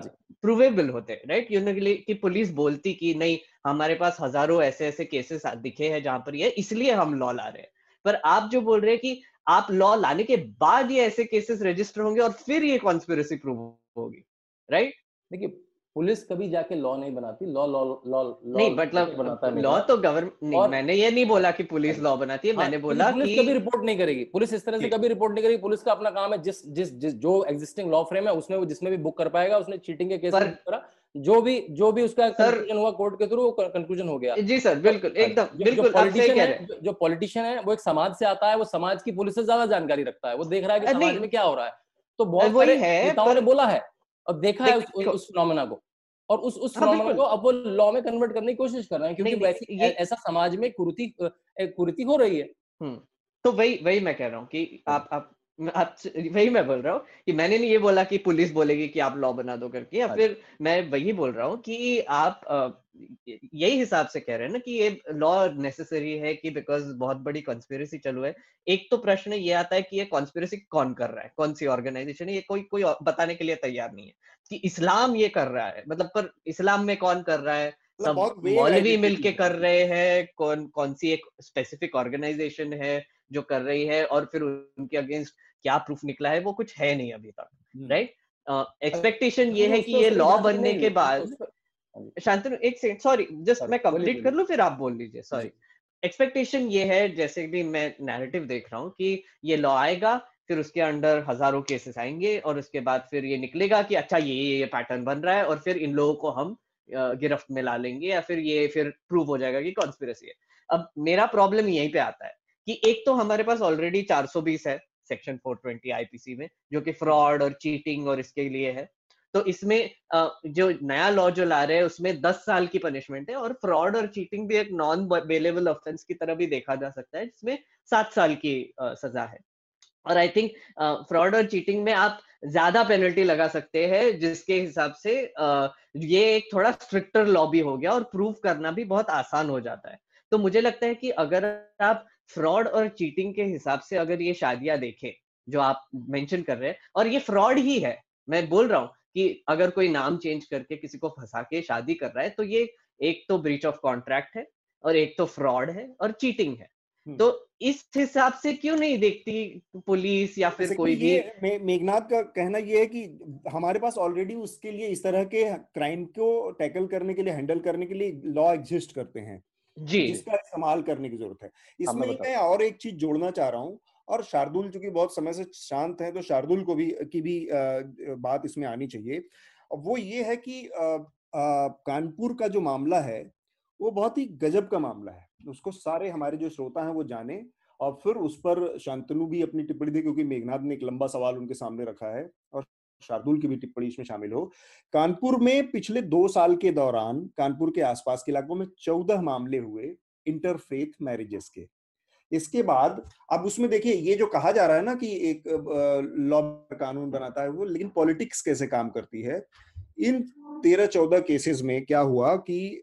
[SPEAKER 3] प्रूवेबल हाँ होते राइट यू कि पुलिस बोलती कि नहीं हमारे पास हज़ारों ऐसे ऐसे केसेस दिखे हैं जहाँ पर ये इसलिए हम लॉ ला रहे हैं। पर आप जो बोल रहे हैं कि आप लॉ लाने के बाद ये ऐसे केसेस रजिस्टर होंगे और फिर ये कॉन्स्पिरसी प्रूव होगी। राइट
[SPEAKER 5] देखिए पुलिस कभी जाके लॉ नहीं बनाती। लॉ लॉ लॉ
[SPEAKER 3] नहीं मतलब बनाता लॉ तो गवर्नमेंट मैंने ये नहीं बोला कि पुलिस लॉ बनाती है हाँ, मैंने बोला
[SPEAKER 5] पुलिस कि... कभी रिपोर्ट नहीं करेगी। पुलिस इस तरह से कभी रिपोर्ट नहीं करेगी। पुलिस का अपना काम है जिस जिस जिस जो एग्जिस्टिंग लॉ फ्रेम है उसने जिसमें भी बुक कर पाएगा उसने चीटिंग के केस पर... करा। जो भी जो भी उसका कंक्लूजन हुआ कोर्ट के थ्रू वो कंक्लूजन हो गया।
[SPEAKER 3] जी सर बिल्कुल हाँ, एकदम बिल्कुल
[SPEAKER 5] पॉलिटिशियन है जो पॉलिटिशियन है वो एक समाज से आता है वो समाज की पुलिस से ज़्यादा जानकारी रखता है। वो देख रहा है कि समाज में क्या हो रहा है। तो बहुत सारे नेताओं ने बोला है। और देखा है उस फिनोमेना को। और उस उस हाँ, को अब वो लॉ में कन्वर्ट करने की कोशिश कर रहे हैं क्योंकि वैसे ऐसा समाज में कुरीति कुरीति हो रही है।
[SPEAKER 3] हम्म, तो वही वही मैं कह रहा हूँ कि आप आप आप वही मैं बोल रहा हूँ कि मैंने नहीं ये बोला कि पुलिस बोलेगी कि आप लॉ बना दो करके या हाँ फिर मैं वही बोल रहा हूँ कि आप यही हिसाब से कह रहे हैं ना कि ये लॉ नेसेसरी है कि बिकॉज़ बहुत बड़ी कॉन्स्पिरसी चलू है। एक तो प्रश्न ये आता है कि ये कॉन्स्पिरसी कौन कर रहा है? कौन सी ऑर्गेनाइजेशन है? ये कोई कोई बताने के लिए तैयार नहीं है कि इस्लाम ये कर रहा है। मतलब पर इस्लाम में कौन कर रहा है? मतलब सब मौलवी मिलके कर रहे हैं कौन कौन सी एक स्पेसिफिक ऑर्गेनाइजेशन है जो कर रही है और फिर उनके अगेंस्ट क्या प्रूफ निकला है वो कुछ है नहीं अभी तक राइट हम्म। एक्सपेक्टेशन ये है कि ये लॉ बनने के बाद शांतनु एक सेकंड सॉरी जस्ट मैं कंप्लीट कर लूँ फिर आप बोल लीजिए सॉरी एक्सपेक्टेशन ये है जैसे भी मैं नैरेटिव देख रहा हूँ कि ये लॉ आएगा फिर उसके अंडर हज़ारों केसेस आएँगे और उसके बाद फिर ये निकलेगा कि अच्छा ये ये पैटर्न बन रहा है और फिर इन लोगों को हम गिरफ्त में ला लेंगे या फिर ये फिर प्रूव हो जाएगा कि कॉन्स्पिरसी है। अब मेरा प्रॉब्लम यहीं पे आता है कि एक तो हमारे पास ऑलरेडी 420 है सेक्शन 420 आईपीसी में, जो कि फ्रॉड और चीटिंग और इसके लिए है। तो इसमें जो नया लॉ जो ला रहे हैं, उसमें 10 साल की पनिशमेंट है और फ्रॉड और चीटिंग भी एक नॉन बेलेबल ऑफेंस की तरह भी देखा जा सकता है, जिसमें सात साल की सजा है। और आई थिंक फ्रॉड और चीटिंग में आप ज़्यादा पेनल्टी लगा सकते हैं, जिसके हिसाब से ये एक थोड़ा स्ट्रिक्टर लॉ भी हो गया और प्रूव करना भी बहुत आसान हो जाता है। तो मुझे लगता है कि अगर आप फ्रॉड और चीटिंग के हिसाब से अगर ये शादियाँ देखें जो आप मेंशन कर रहे हैं और ये फ्रॉड ही है मैं बोल रहा हूँ कि अगर कोई नाम चेंज करके किसी को फंसा के शादी कर रहा है तो ये एक तो ब्रीच ऑफ़ कॉन्ट्रैक्ट है और एक तो फ्रॉड है और चीटिंग है। हम्म। तो इस हिसाब से क्यों नहीं देखती पुलिस या फिर कोई भी?
[SPEAKER 2] मे, मेघनाथ का कहना यह है कि हमारे पास ऑलरेडी उसके लिए इस तरह के क्राइम को टैकल करने के लिए हैंडल करने के लिए लॉ एग्जिस्ट करते हैं।
[SPEAKER 3] जी।
[SPEAKER 2] जिसका इस्तेमाल करने की ज़रूरत है। इसमें मैं और एक चीज़ जोड़ना चाह रहा हूँ और शार्दुल चूँकि बहुत समय से शांत है तो शार्दुल को भी की भी बात इसमें आनी चाहिए। वो ये है कि कानपुर का जो मामला है वो बहुत ही गजब का मामला है। उसको सारे हमारे जो श्रोता हैं वो जाने और फिर उस पर शांतनु भी अपनी टिप्पणी दी क्योंकि मेघनाथ ने एक लंबा सवाल उनके सामने रखा है और शार्दुल की भी टिप्पणी इसमें शामिल हो। कानपुर में पिछले दो साल के दौरान कानपुर के आसपास के इलाकों में चौदह मामले हुए इंटरफेथ मैरिजेस के। इसके बाद, अब उसमें देखिए, ये जो कहा जा रहा है ना कि एक लॉ कानून बनाता है वो, लेकिन पॉलिटिक्स कैसे काम करती है? इन तेरह चौदह केसेस में क्या हुआ कि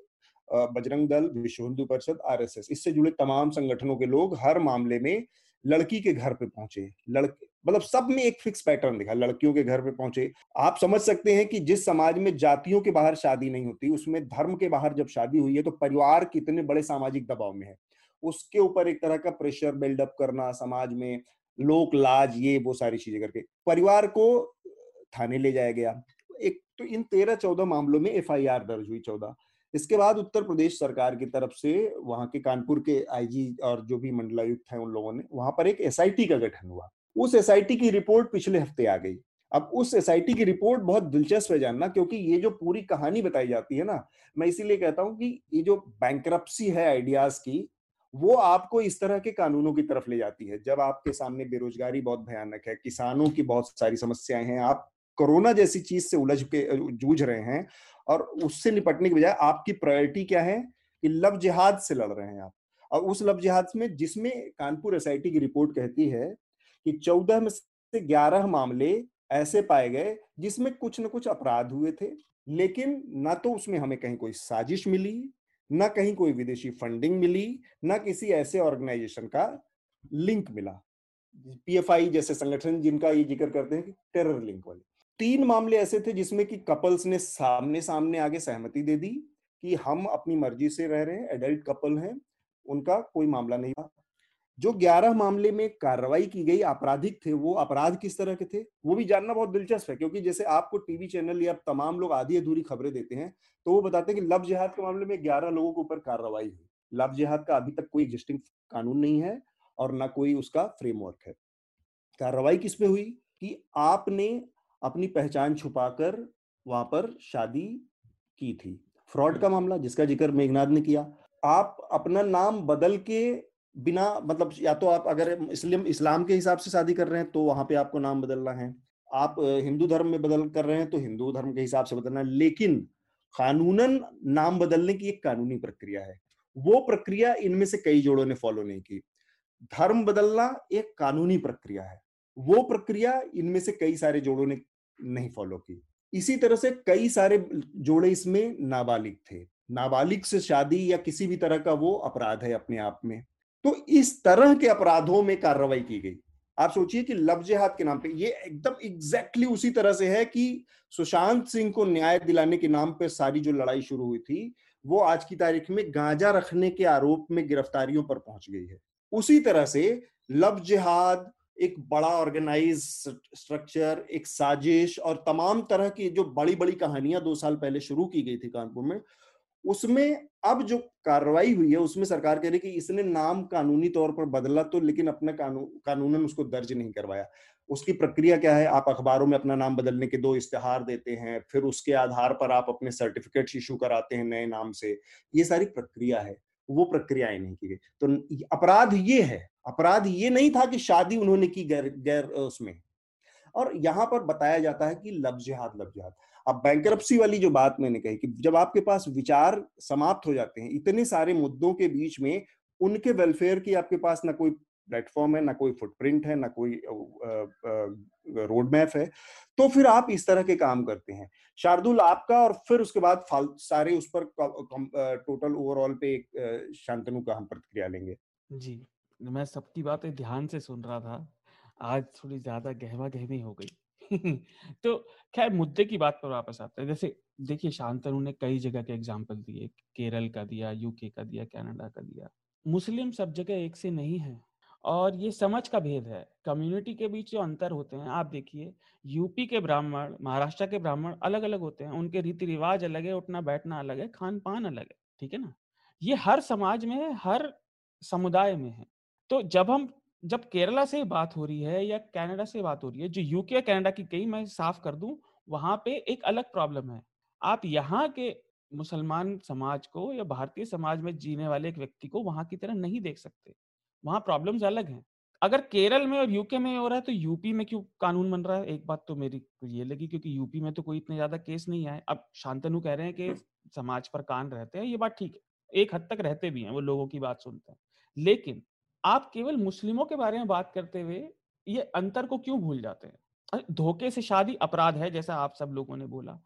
[SPEAKER 2] बजरंग दल विश्व हिंदू परिषद, आरएसएस, इससे जुड़े तमाम संगठनों के लोग हर मामले में लड़की के घर पे पहुँचे। लड़के मतलब सब में एक फिक्स पैटर्न दिखा, लड़कियों के घर पे पहुँचे। आप समझ सकते हैं कि जिस समाज में जातियों के बाहर शादी नहीं होती, उसमें धर्म के बाहर जब शादी हुई है तो परिवार कितने बड़े सामाजिक दबाव में है। उसके ऊपर एक तरह का प्रेशर बिल्डअप करना, समाज में लोक लाज, ये, वो सारी चीज़ें करके। परिवार को थाने ले जाया गया। एक तो इन तेरह चौदह मामलों में एफआईआर दर्ज हुई चौदह। इसके बाद उत्तर प्रदेश सरकार की तरफ़ से वहाँ के कानपुर के आईजी और जो भी मंडलायुक्त हैं उन लोगों ने, वहाँ पर एक एसआईटी का गठन हुआ। उस एसआईटी की रिपोर्ट पिछले हफ़्ते आ गई। अब उस एसआईटी की रिपोर्ट बहुत दिलचस्प है जानना, क्योंकि ये जो पूरी कहानी बताई जाती है ना, मैं इसीलिए कहता हूँ कि ये जो बैंक्रप्सी है आइडियाज़ की, वो आपको इस तरह के कानूनों की तरफ़ ले जाती है। जब आपके सामने बेरोजगारी बहुत भयानक है, किसानों की बहुत सारी समस्याएँ हैं, आप कोरोना जैसी चीज़ से उलझ के जूझ रहे हैं, और उससे निपटने के बजाय आपकी प्रायोरिटी क्या है? कि लव जिहाद से लड़ रहे हैं आप। और उस लव जिहाद में जिसमें कानपुर एसआईटी की रिपोर्ट कहती है कि चौदह में से ग्यारह मामले ऐसे पाए गए जिसमें कुछ न कुछ अपराध हुए थे, लेकिन ना तो उसमें हमें कहीं कोई साजिश मिली, ना कहीं कोई विदेशी फंडिंग मिली, ना किसी ऐसे ऑर्गेनाइजेशन का लिंक मिला। पीएफआई जैसे संगठन जिनका ये ज़िक्र करते हैं कि टेरर लिंक वाले। तीन मामले ऐसे थे जिसमें कि कपल्स ने सामने सामने आगे सहमति दे दी कि हम अपनी मर्ज़ी से रह रहे हैं, एडल्ट कपल हैं, उनका कोई मामला नहीं था। जो ग्यारह मामले में कार्रवाई की गई, आपराधिक थे, वो अपराध किस तरह के थे, वो भी जानना बहुत दिलचस्प है, क्योंकि जैसे आपको टीवी चैनल या तमाम लोग आधी अधूरी खबरें देते हैं तो वो बताते हैं कि लव जिहाद के मामले में ग्यारह लोगों के ऊपर कार्रवाई हुई। लव जिहाद का अभी तक कोई एग्जिस्टिंग कानून नहीं है और ना कोई उसका फ्रेमवर्क है। कार्रवाई किस पे हुई कि आपने अपनी पहचान छुपाकर वहाँ पर शादी की थी। फ्रॉड का मामला, जिसका ज़िक्र मेघनाथ ने किया। आप अपना नाम बदल के बिना मतलब या तो आप अगर इस्लाम इस्लाम के हिसाब से शादी कर रहे हैं तो वहाँ पे आपको नाम बदलना है। आप हिंदू धर्म में बदल कर रहे हैं तो हिंदू धर्म के हिसाब से बदलना है। लेकिन कानूनन नाम बदलने की एक कानूनी प्रक्रिया है। वो प्रक्रिया इनमें से कई जोड़ों ने फॉलो नहीं की। धर्म बदलना एक कानूनी प्रक्रिया है। वो प्रक्रिया इनमें से कई सारे जोड़ों ने नहीं फॉलो की। इसी तरह से कई सारे जोड़े इसमें नाबालिग थे। नाबालिग से शादी या किसी भी तरह का वो अपराध है अपने आप में। तो इस तरह के अपराधों में कार्रवाई की गई। आप सोचिए कि लव जिहाद के नाम पे, ये एकदम एग्जैक्टली उसी तरह से है कि सुशांत सिंह को न्याय दिलाने के नाम पे सारी जो लड़ाई शुरू हुई थी, वो आज की तारीख में गांजा रखने के आरोप में गिरफ्तारियों पर पहुँच गई है। उसी तरह से लव जिहाद एक बड़ा ऑर्गेनाइज स्ट्रक्चर एक साजिश और तमाम तरह की जो बड़ी बड़ी कहानियाँ दो साल पहले शुरू की गई थी कानपुर में, उसमें अब जो कार्रवाई हुई है, उसमें सरकार कह रही कि इसने नाम कानूनी तौर पर बदला तो लेकिन अपने कानून कानूनन उसको दर्ज नहीं करवाया। उसकी प्रक्रिया क्या है? आप अखबारों में अपना नाम बदलने के दो इश्तेहार देते हैं, फिर उसके आधार पर आप अपने सर्टिफिकेट इशू कराते हैं नए नाम से। ये सारी प्रक्रिया है, वो प्रक्रियाएँ नहीं की गई। तो अपराध ये है, अपराध ये नहीं था कि शादी उन्होंने की गैर गैर, उसमें। और यहाँ पर बताया जाता है कि लब जिहाद लब जिहाद अब बैंकरप्सी वाली जो बात मैंने कही कि जब आपके पास विचार समाप्त हो जाते हैं, इतने सारे मुद्दों के बीच में उनके वेलफेयर की आपके पास ना कोई प्लेटफॉर्म है, ना कोई फुटप्रिंट है, ना कोई रोड मैप है तो फिर आप इस तरह के काम करते हैं। शार्दुल आपका और फिर उसके बाद सारे उस पर टोटल ओवरऑल पे एक शांतनु का हम प्रतिक्रिया लेंगे।
[SPEAKER 4] जी, मैं सबकी बातें ध्यान से सुन रहा था, आज थोड़ी ज़्यादा गहमा गहमी हो गई। तो खैर मुद्दे की बात पर वापस आते हैं। जैसे देखिए, शांतनु ने कई जगह के एग्ज़ाम्पल दिए केरल का दिया यूके का दिया कनाडा का दिया। मुस्लिम सब जगह एक से नहीं है और ये समझ का भेद है। कम्युनिटी के बीच जो अंतर होते हैं, आप देखिए यूपी के ब्राह्मण, महाराष्ट्र के ब्राह्मण अलग अलग होते हैं। उनके रीति रिवाज अलग है, उठना, बैठना अलग है खान पान अलग है, ठीक है ना? ये हर समाज में है, हर समुदाय में है। तो जब हम जब केरला से बात हो रही है या कनाडा से बात हो रही है, जो यूके या कनाडा की कई मैं साफ़ कर दूँ, वहाँ पे एक अलग प्रॉब्लम है। आप यहाँ के मुसलमान समाज को या भारतीय समाज में जीने वाले एक व्यक्ति को वहाँ की तरह नहीं देख सकते। वहाँ प्रॉब्लम्स अलग हैं। अगर केरल में और यूके में हो रहा है तो यूपी में क्यों कानून बन रहा है? एक बात तो मेरी ये लगी, क्योंकि यूपी में तो कोई इतने ज़्यादा केस नहीं आए। अब शांतनु कह रहे हैं कि समाज पर कान रहते हैं, ये बात ठीक है। एक हद तक रहते भी हैं, वो लोगों की बात सुनते हैं। लेकिन आप केवल मुस्लिमों के बारे में बात करते हुए ये अंतर को क्यों भूल जाते हैं? धोखे से शादी अपराध है, जैसा आप सब लोगों ने बोला।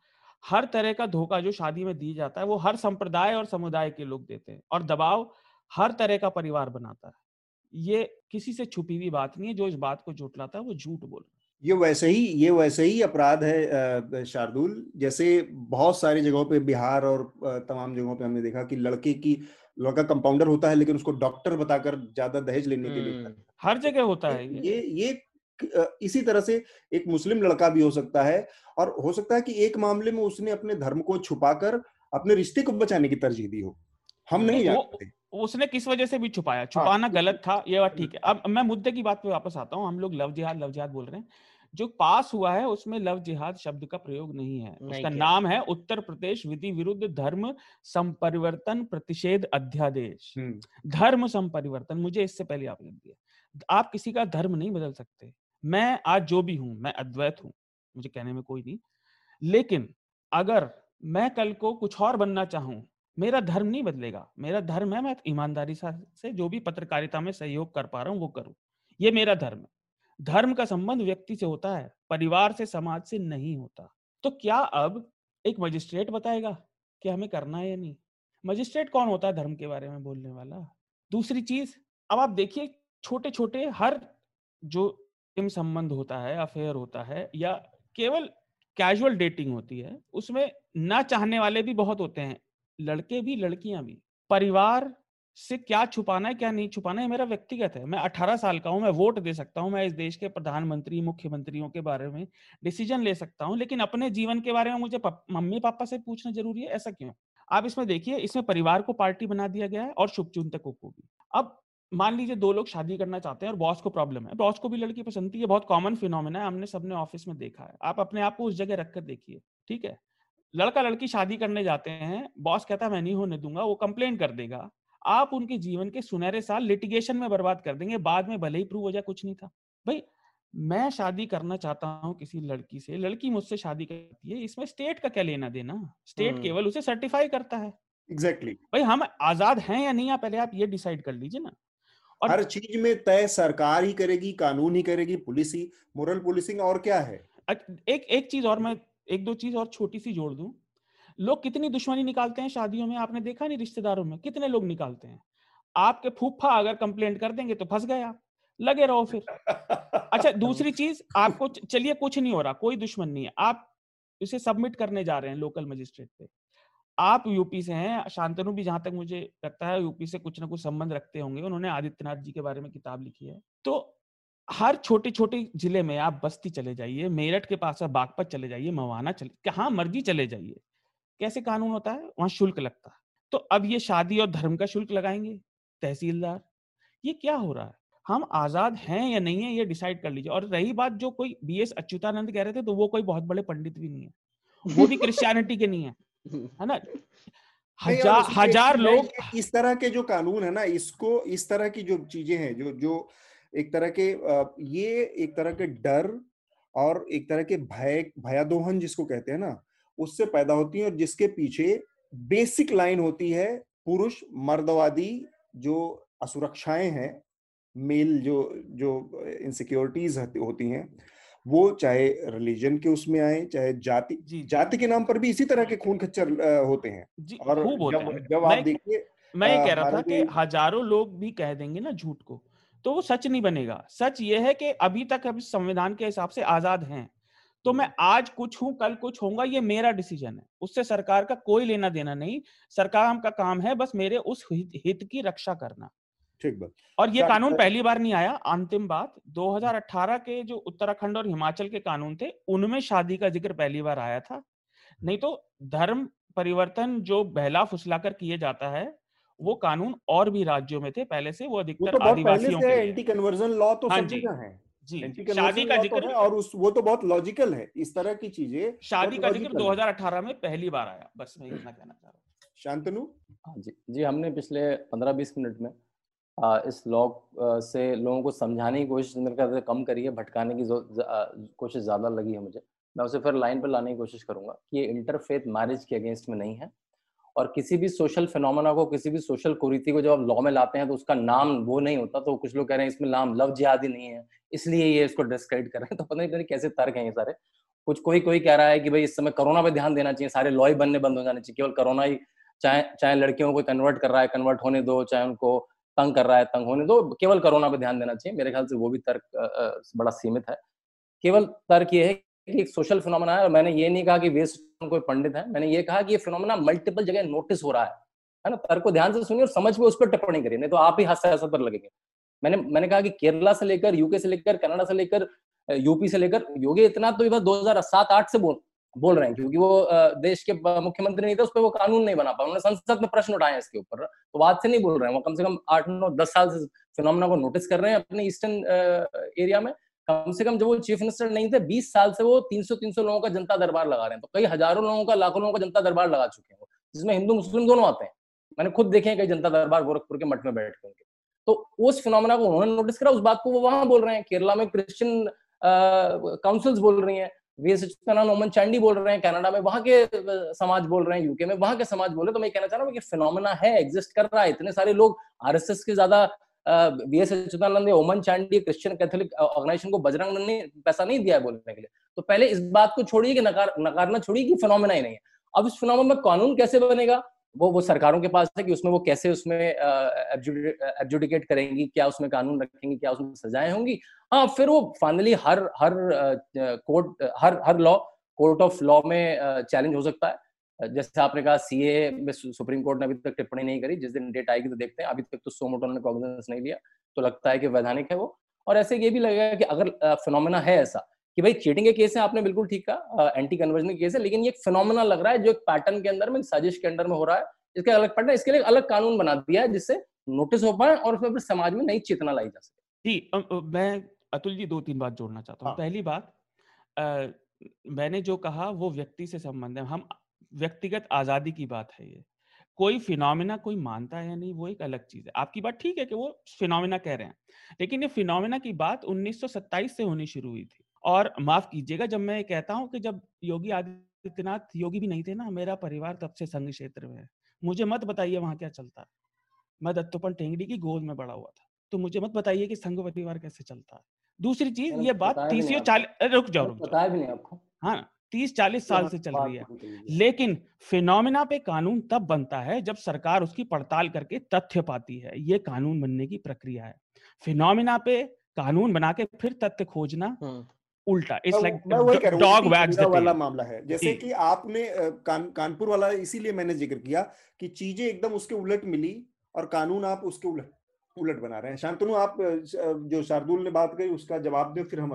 [SPEAKER 4] हर तरह का धोखा जो शादी में दी जाता है, वो हर संप्रदाय और समुदाय के लोग देते हैं और दबाव हर तरह का परिवार बनाता है। ये किसी से छुपी हुई बात नहीं है, जो इस बात को झूठलाता है, वो झूठ बोल
[SPEAKER 2] ये वैसे ही, ये वैसे ही अपराध है शार्दुल। जैसे बहुत सारी जगहों पे बिहार और तमाम जगहों पे हमने देखा कि लड़के की लड़का कंपाउंडर होता है लेकिन उसको डॉक्टर बताकर ज़्यादा दहेज लेने के लिए
[SPEAKER 4] हर जगह होता है
[SPEAKER 2] ये। ये इसी तरह से एक मुस्लिम लड़का भी हो सकता है और हो सकता है कि एक मामले में उसने अपने धर्म को छुपाकर अपने रिश्ते को बचाने की तरजीह दी हो। हम नहीं जानते।
[SPEAKER 4] उसने किस वजह से भी छुपाया? हाँ, छुपाना हाँ, गलत था ये बात ठीक है। अब मैं मुद्दे की बात पे वापस आता हूँ हम लोग लव जिहाद लव जिहाद बोल रहे हैं। जो पास हुआ है उसमें लव जिहाद शब्द का प्रयोग नहीं है। नहीं उसका नाम है उत्तर प्रदेश विधि विरुद्ध धर्म संपरिवर्तन प्रतिषेध अध्यादेश। धर्म संपरिवर्तन मुझे इससे पहले आप लिख दिया। आप किसी का धर्म नहीं बदल सकते। मैं आज जो भी हूँ मैं अद्वैत हूँ मुझे कहने में कोई नहीं। लेकिन अगर मैं कल को कुछ और बनना चाहूँ मेरा धर्म नहीं बदलेगा। मेरा धर्म है मैं ईमानदारी से जो भी पत्रकारिता में सहयोग कर पा रहा हूँ वो करूँ। ये मेरा धर्म है। धर्म का संबंध व्यक्ति से होता है, परिवार से, समाज से नहीं होता। तो क्या अब एक मजिस्ट्रेट बताएगा कि हमें करना है या नहीं? मजिस्ट्रेट कौन होता है धर्म के बारे में बोलने वाला? दूसरी चीज़, अब आप देखिए छोटे छोटे हर जो संबंध होता है, अफेयर होता है या केवल कैजुअल डेटिंग होती है, उसमें ना चाहने वाले भी बहुत होते हैं, लड़के भी, लड़कियाँ भी। परिवार से क्या छुपाना है, क्या नहीं छुपाना है मेरा व्यक्तिगत है। मैं 18 साल का हूँ, मैं वोट दे सकता हूँ, मैं इस देश के प्रधानमंत्री, मुख्यमंत्रियों के बारे में डिसीज़न ले सकता हूँ, लेकिन अपने जीवन के बारे में मुझे मम्मी पापा से पूछना ज़रूरी है, ऐसा क्यों? आप इसमें देखिए, इसमें परिवार को पार्टी बना दिया गया है और शुभचिंतकों को भी। अब मान लीजिए दो लोग शादी करना चाहते हैं और बॉस को प्रॉब्लम है। बॉस को भी लड़की पसंद थी, ये बहुत कॉमन फिनोमिना है, हमने सबने ऑफ़िस में देखा है। आप अपने आप को उस जगह रखकर देखिए, ठीक है? लड़का लड़की शादी करने जाते हैं, बॉस कहता है, मैं नहीं होने दूँगा, वो कंप्लेन कर देगा। आप उनके जीवन के सुनहरे साल लिटिगेशन में बर्बाद कर देंगे बाद में भले ही प्रूव हो जाए कुछ नहीं था। भाई मैं शादी करना चाहता हूँ किसी लड़की से लड़की मुझसे शादी करती है इसमें स्टेट का क्या लेना देना? स्टेट केवल उसे सर्टिफाई करता है।
[SPEAKER 2] Exactly exactly.
[SPEAKER 4] भाई हम आज़ाद हैं या नहीं पहले आप ये डिसाइड कर लीजिए ना।
[SPEAKER 2] और हर चीज़ में तय सरकार ही करेगी कानून ही करेगी पुलिस ही मोरल पुलिसिंग और क्या है?
[SPEAKER 4] एक एक चीज़ और मैं एक दो चीज़ और छोटी सी जोड़ दूँ। लोग कितनी दुश्मनी निकालते हैं शादियों में? आपने देखा नहीं रिश्तेदारों में? कितने लोग निकालते हैं? आपके फूफा अगर कंप्लेंट कर देंगे तो फंस गए आप। लगे रहो फिर। अच्छा दूसरी चीज़ आपको चलिए कुछ नहीं हो रहा कोई दुश्मन नहीं है। आप इसे सबमिट करने जा रहे हैं लोकल मजिस्ट्रेट पे। आप यूपी से हैं शांतनु भी जहाँ तक मुझे लगता है यूपी से कुछ ना कुछ संबंध रखते होंगे। उन्होंने आदित्यनाथ जी के बारे में किताब लिखी है। तो हर छोटे छोटे ज़िले में आप बस्ती चले जाइए मेरठ के पास आप बागपत चले जाइए मवाना चले कहाँ मर्ज़ी चले जाइए। कैसे कानून होता है? वहाँ शुल्क लगता है। तो अब ये शादी और धर्म का शुल्क लगाएँगे तहसीलदार। ये क्या हो रहा है? हम आज़ाद हैं या नहीं है ये डिसाइड कर लीजिए। और रही बात जो कोई बी एस अच्युतानंद कह रहे थे तो वो कोई बहुत बड़े पंडित भी नहीं है। वो भी क्रिश्चियनिटी के नहीं है है ना? हज़ार हज़ार लोग
[SPEAKER 2] इस तरह के जो कानून है ना इसको इस तरह की जो चीज़ें हैं जो जो एक तरह के ये एक तरह के डर और एक तरह के भय भयादोहन जिसको कहते हैं ना उससे पैदा होती है और जिसके पीछे बेसिक लाइन होती है पुरुष मर्दवादी जो असुरक्षाएँ हैं मेल जो जो इनसिक्योरिटीज होती हैं वो चाहे रिलीजन के उसमें आए चाहे जाति जाति के नाम पर भी इसी तरह के खून खच्चर होते हैं।
[SPEAKER 4] जी, और जब, जब आप देखिए मैं ये कह रहा था कि हज़ारों लोग भी कह देंगे ना झूठ को तो वो सच नहीं बनेगा। सच ये है कि अभी तक हम संविधान के हिसाब से आज़ाद हैं। तो मैं आज कुछ हूँ कल कुछ होऊँगा ये मेरा डिसीज़न है। उससे सरकार का कोई लेना देना नहीं सरकार का काम है बस मेरे उस हित की रक्षा करना।
[SPEAKER 2] ठीक बात।
[SPEAKER 4] और ये कानून पहली बार नहीं आया अंतिम बात 2018 के जो उत्तराखंड और हिमाचल के कानून थे उनमें शादी का ज़िक्र पहली बार आया था। नहीं तो धर्म परिवर्तन जो बहला फुसला कर किए जाता है वो कानून और भी राज्यों में थे पहले से वो अधिकतर तो
[SPEAKER 2] आदिवासियों के एंटी कन्वर्जन लॉ तो हाँ जी। है।
[SPEAKER 4] जी शादी का
[SPEAKER 2] तो
[SPEAKER 4] ज़िक्र
[SPEAKER 2] है और उस वो तो बहुत लॉजिकल है इस तरह की चीज़ें
[SPEAKER 4] शादी का ज़िक्र 2018 में पहली बार आया बस मैं इतना कहना चाह रहा हूँ।
[SPEAKER 2] शांतनु?
[SPEAKER 5] हाँ जी जी हमने पिछले 15-20 मिनट में आ, इस लॉ से लोगों को समझाने की कोशिश मेरे ख्याल से कम करी है भटकाने की कोशिश ज़्यादा लगी है मुझे मैं उसे फिर लाइन पर लाने की कोशिश करूँगा कि ये इंटरफेथ मैरिज के अगेंस्ट में नहीं है। और किसी भी सोशल फिनोमेना को, किसी भी सोशल कुरीति को जब आप लॉ में लाते हैं तो उसका नाम वो नहीं होता तो कुछ लोग कह रहे हैं, इसमें नाम लव जिहादी नहीं है। इसलिए ये इसको डिस्क्रेडिट कर रहे हैं। तो पता नहीं कैसे तर्क हैं ये सारे। कुछ कोई कोई कह रहा है कि भाई इस समय कोरोना पे ध्यान देना चाहिए। सारे लॉ ही बनने बंद हो जाने चाहिए। केवल कोरोना ही, चाहे चाहे लड़कियों को कन्वर्ट कर रहा है कन्वर्ट होने दो, चाहे उनको तंग कर रहा है, तंग होने दो, केवल कोरोना पे ध्यान देना चाहिए। मेरे ख्याल से वो भी तर्क बड़ा सीमित है। केवल तर्क ये है कि एक सोशल फिनोमेना है और मैंने ये नहीं कहा कि वेस्ट कोई पंडित है। मैंने ये कहा कि ये फिनोमेना मल्टीपल जगह नोटिस हो रहा है। है ना? तर्क को ध्यान से सुनिए और समझ के उस पर टिप्पणी करिए, नहीं तो आप ही हास्य पर लगेंगे। मैंने मैंने कहा कि केरला से लेकर, यूके से लेकर, कनाडा से लेकर यूपी से लेकर, योगी इतना तो ये बस 2007-8 से बोल बोल रहे हैं, क्योंकि वो देश के मुख्यमंत्री नहीं थे, उस पर वो कानून नहीं बना पाए। उन्होंने संसद में प्रश्न उठाए इसके ऊपर। तो आज से नहीं बोल रहे हैं वो, कम से कम आठ, नौ, दस साल से फिनोमेना को नोटिस कर रहे हैं अपने ईस्टर्न एरिया में। कम से कम जब वो चीफ मिनिस्टर नहीं थे 20 साल से वो 300 300 लोगों का जनता दरबार लगा रहे हैं। तो कई हज़ारों लोगों का, लाखों लोगों का जनता दरबार लगा चुके हैं जिसमें हिंदू, मुस्लिम दोनों आते हैं। मैंने खुद देखे हैं कई जनता दरबार गोरखपुर के मठ में बैठ के तो उस फिनोमेना को उन्होंने नोटिस करा, उस बात को वो वहाँ बोल रहे हैं। केरला में क्रिश्चियन काउंसिल्स बोल रही हैं वीएस नोमन चांडी बोल रहे हैं, कनाडा में वहाँ के समाज बोल रहे हैं यूके में वहाँ के समाज बोल रहे हैं। तो मैं कहना चाह रहा हूँ कि फिनोमेना है एग्जिस्ट कर रहा है। इतने सारे लोग आरएसएस के ज़्यादा वी एस अच्युतानंद ओमन चांडी क्रिश्चियन कैथोलिक ऑर्गेनाइजेशन को बजरंग ने पैसा नहीं दिया है बोलने के लिए। तो पहले इस बात को छोड़िए कि नकार, नकारना छोड़िए कि फिनोमेना ही नहीं है। अब इस फिनोमेना में कानून कैसे बनेगा? वो वो सरकारों के पास है कि उसमें वो कैसे उसमें एब्जुडिकेट करेंगी, क्या उसमें कानून रखेंगी, क्या उसमें सजाएँ होंगी? हाँ फिर वो फाइनली हर हर कोर्ट हर हर लॉ कोर्ट ऑफ़ लॉ में चैलेंज हो सकता है। जैसे आपने कहा सीए में सुप्रीम कोर्ट ने अभी तक टिप्पणी नहीं करी जिस दिन डेट आएगी तो देखते हैं। अभी तक तो सोमोटो ने कॉग्निजेंस नहीं लिया तो लगता है कि वैधानिक है वो। और ऐसे ये भी लगेगा कि अगर फिनोमेना है ऐसा कि भाई चीटिंग के केस है आपने बिल्कुल ठीक कहा एंटी कन्वर्जन के केस है लेकिन ये फिनोमेना लग रहा है जो एक पैटर्न के अंदर में साजिश के अंदर में हो रहा है। इसके अलग पैटर्न इसके लिए अलग कानून बना दिया है जिससे नोटिस हो पाए और फिर समाज में नई चेतना लाई जा सके।
[SPEAKER 4] जी मैं अतुल जी दो तीन बात जोड़ना चाहता हूँ।
[SPEAKER 2] हाँ।
[SPEAKER 4] पहली बात आ, मैंने जो कहा वो व्यक्ति से संबंध है। हम व्यक्तिगत आज़ादी की बात है ये। कोई फिनोमिना कोई मानता है या नहीं वो एक अलग चीज़ है। आपकी बात ठीक है कि वो फिनोमिना कह रहे हैं लेकिन ये फिनोमिना की बात 1927 से होनी शुरू हुई थी। और माफ़ कीजिएगा जब मैं कहता हूँ कि जब योगी आदित्यनाथ योगी भी नहीं थे ना मेरा परिवार तब से संघ क्षेत्र में है। मुझे मत बताइए वहाँ क्या चलता। है मैं दत्तोपन टेंगड़ी की गोद में बड़ा हुआ था तो मुझे मत बताइए कि संघ परिवार कैसे चलता। है दूसरी चीज़ ये बात तीस चालीस रुक जाओ रुक जाओ।
[SPEAKER 5] बताया भी नहीं आपको।
[SPEAKER 4] हाँ तीस चालीस साल से चल रही है। लेकिन फिनोमिना पे कानून तब बनता है जब सरकार उसकी पड़ताल करके तथ्य पाती है। ये कानून बनने की प्रक्रिया है। फिनोमिना पे कानून बना के फिर तथ्य खोजना उल्टा। इट्स लाइक डॉग वैग्स
[SPEAKER 2] वाला मामला है। जैसे कि आपने कान, कानपुर वाला इसीलिए मैंने ज़िक्र किया कि चीज़ें एकदम उसके उलट मिली और कानून आप उसके उलट उलट बना रहे हैं। शांतनु, आप जो शार्दुल ने बात कही, उसका जवाब दो, फिर हम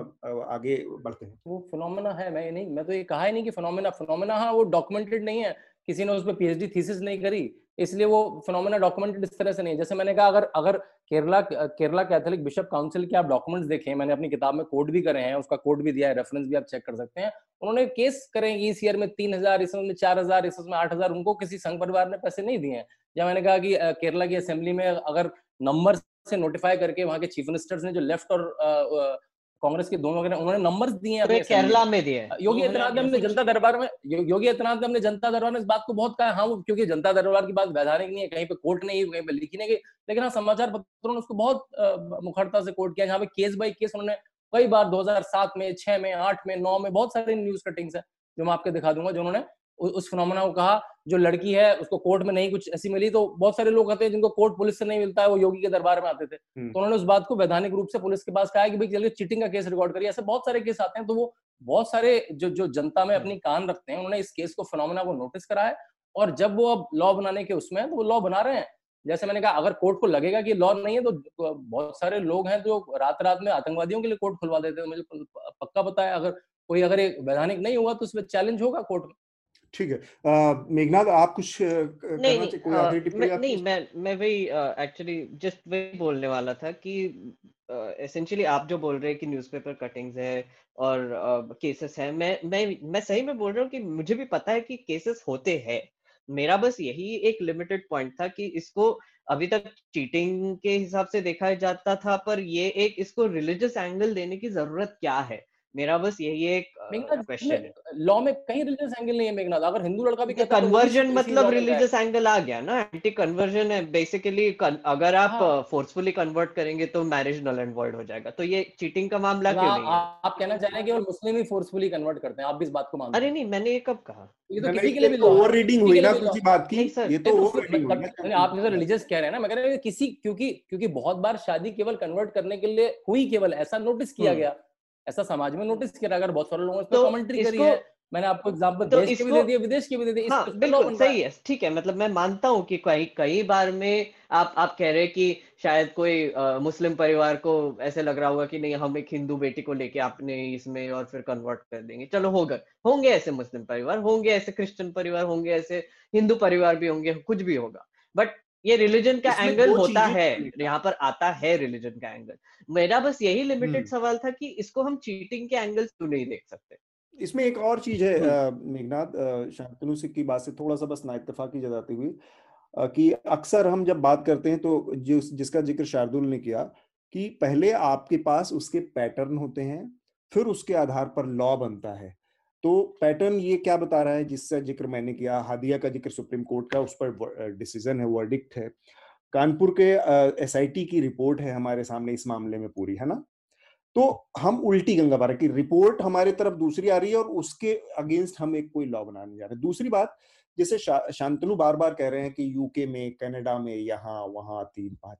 [SPEAKER 2] आगे बढ़ते हैं।
[SPEAKER 5] वो फिनोमेना है, मैं नहीं, मैं तो ये कहा ही नहीं कि फिनोमेना फिनोमेना हाँ वो डॉक्यूमेंटेड नहीं है। किसी ने उस पर पीएचडी थीसिस नहीं करी इसलिए वो फिनोमेना डॉक्यूमेंटेड इस तरह से नहीं जैसे मैंने कहा, अगर अगर Kerala Kerala Catholic bishop council के आप डॉक्यूमेंट्स देखें, मैंने अपनी किताब में कोड भी करे हैं, उसका कोड भी दिया है रेफरेंस भी आप चेक कर सकते हैं। उन्होंने केस करे इस ईयर में तीन हज़ार, इस में चार हज़ार, इस में आठ हज़ार, उनको किसी संघ परिवार ने पैसे नहीं दिए हैं। या मैंने कहा कि केरला की असेंबली में अगर नंबर से नोटिफाई करके वहाँ के चीफ मिनिस्टर्स ने जो लेफ़्ट और कांग्रेस के दोनों वगैरह उन्होंने नंबर दिए हैं
[SPEAKER 3] केरला में दिए
[SPEAKER 5] योगी आदित्यनाथ ने जनता दरबार में योगी आदित्यनाथ ने जनता दरबार में इस बात को बहुत कहा हाँ क्योंकि जनता दरबार की बात वैधानिक नहीं है कहीं पे कोर्ट नहीं कहीं पे लिखी नहीं गई। लेकिन हाँ समाचार पत्रों ने उसको बहुत मुखरता से कोर्ट किया। जहाँ पे केस बाई केस उन्होंने कई बार 2007 में छह में आठ में नौ में बहुत सारे न्यूज़ कटिंग्स है जो मैं आपके दिखा दूँगा जो उन्होंने उस फिनोमेना को कहा जो लड़की है उसको कोर्ट में नहीं कुछ ऐसी मिली तो बहुत सारे लोग आते हैं जिनको कोर्ट पुलिस से नहीं मिलता है वो योगी के दरबार में आते थे। तो उन्होंने उस बात को वैधानिक रूप से पुलिस के पास कहा कि भाई चलिए चीटिंग का केस रिकॉर्ड करिए ऐसे बहुत सारे केस आते हैं तो वो बहुत सारे जो जो जनता में अपनी कान रखते हैं उन्होंने इस केस को फिनोमेना को नोटिस करा है और जब वो अब लॉ बनाने के उसमें तो वो लॉ बना रहे हैं। जैसे मैंने कहा अगर कोर्ट को लगेगा कि लॉ नहीं है तो बहुत सारे लोग हैं जो रात रात में आतंकवादियों के लिए कोर्ट खुलवा देते हैं मुझे पक्का पता है अगर कोई अगर वैधानिक नहीं हुआ तो उसमें चैलेंज होगा कोर्ट में।
[SPEAKER 2] ठीक है। मेघनाथ आप कुछ
[SPEAKER 3] नहीं नहीं, कोई uh, मैं, नहीं मैं मैं वही एक्चुअली जस्ट वही बोलने वाला था कि एसेंशियली आप जो बोल रहे हैं कि न्यूज़पेपर कटिंग्स है और केसेस है मैं मैं मैं सही में बोल रहा हूँ कि मुझे भी पता है कि केसेस होते हैं। मेरा बस यही एक लिमिटेड पॉइंट था कि इसको अभी तक चीटिंग के हिसाब से देखा जाता था पर ये एक इसको रिलीजियस एंगल देने की ज़रूरत क्या है? मेरा बस यही एक क्वेश्चन है।
[SPEAKER 5] लॉ में कहीं रिलीजियस एंगल नहीं है मेघनाथ अगर हिंदू लड़का भी
[SPEAKER 3] कहता है कन्वर्जन मतलब रिलीजियस एंगल आ गया ना? एंटी कन्वर्जन है बेसिकली अगर आप फोर्सफुली हाँ. कन्वर्ट करेंगे तो मैरिज नल एंड वॉइड हो जाएगा। तो ये चीटिंग का मामला क्यों नहीं है?
[SPEAKER 5] आप कहना चाह रहे हैं केवल मुस्लिम ही फोर्सफुली कन्वर्ट करते हैं आप भी इस बात को मानते
[SPEAKER 3] अरे नहीं मैंने ये कब कहा?
[SPEAKER 2] ये तो किसी के लिए भी ओवर रीडिंग हुई ना कुछ बात की ये तो ओवर रीडिंग
[SPEAKER 5] हुई आप जैसे रिलीजियस कह रहे हैं ना मैं कह रहा हूँ किसी क्योंकि क्योंकि बहुत बार शादी केवल कन्वर्ट करने के लिए हुई केवल ऐसा नोटिस किया हम्म। गया। ऐसा समाज में नोटिस किया अगर बहुत सारे लोगों ने तो कमेंट्री करी है मैंने आपको एग्जांपल तो देश के भी दे दिए विदेश के भी दे दिए
[SPEAKER 3] हाँ, बिल्कुल सही है ठीक है मतलब मैं मानता हूँ कि कई कई बार में आप आप कह रहे हैं कि शायद कोई आ, मुस्लिम परिवार को ऐसे लग रहा होगा कि नहीं हम एक हिंदू बेटी को लेके आपने इसमें और फिर कन्वर्ट कर देंगे। चलो होगा होंगे ऐसे मुस्लिम परिवार होंगे ऐसे क्रिश्चियन परिवार होंगे ऐसे हिंदू परिवार भी होंगे कुछ भी होगा। बट ये रिलीजन का एंगल होता है। यहाँ पर आता है रिलीजन का एंगल मेरा बस यही लिमिटेड हम्म। सवाल था कि इसको हम चीटिंग के एंगल क्यों नहीं देख सकते?
[SPEAKER 2] इसमें एक और चीज़ है हम्म। मेघनाथ शांतनु सिंह की बात से थोड़ा सा बस ना इतफाकी जताती हुई कि अक्सर हम जब बात करते हैं तो जिस जिसका ज़िक्र शार्दुल ने किया कि पहले आपके पास उसके पैटर्न होते हैं फिर उसके आधार पर लॉ बनता है। तो पैटर्न ये क्या बता रहा है जिसका ज़िक्र मैंने किया हादिया का ज़िक्र सुप्रीम कोर्ट का उस पर डिसीज़न है वर्डिक्ट है। कानपुर के एसआईटी की रिपोर्ट है हमारे सामने इस मामले में पूरी है ना? तो हम उल्टी गंगा बारा की रिपोर्ट हमारे तरफ़ दूसरी आ रही है और उसके अगेंस्ट हम एक कोई लॉ बनाने जा रहे हैं। दूसरी बात जैसे शा, शांतनु बार बार कह रहे हैं कि यूके में कनाडा में यहाँ वहाँ तीन पाँच।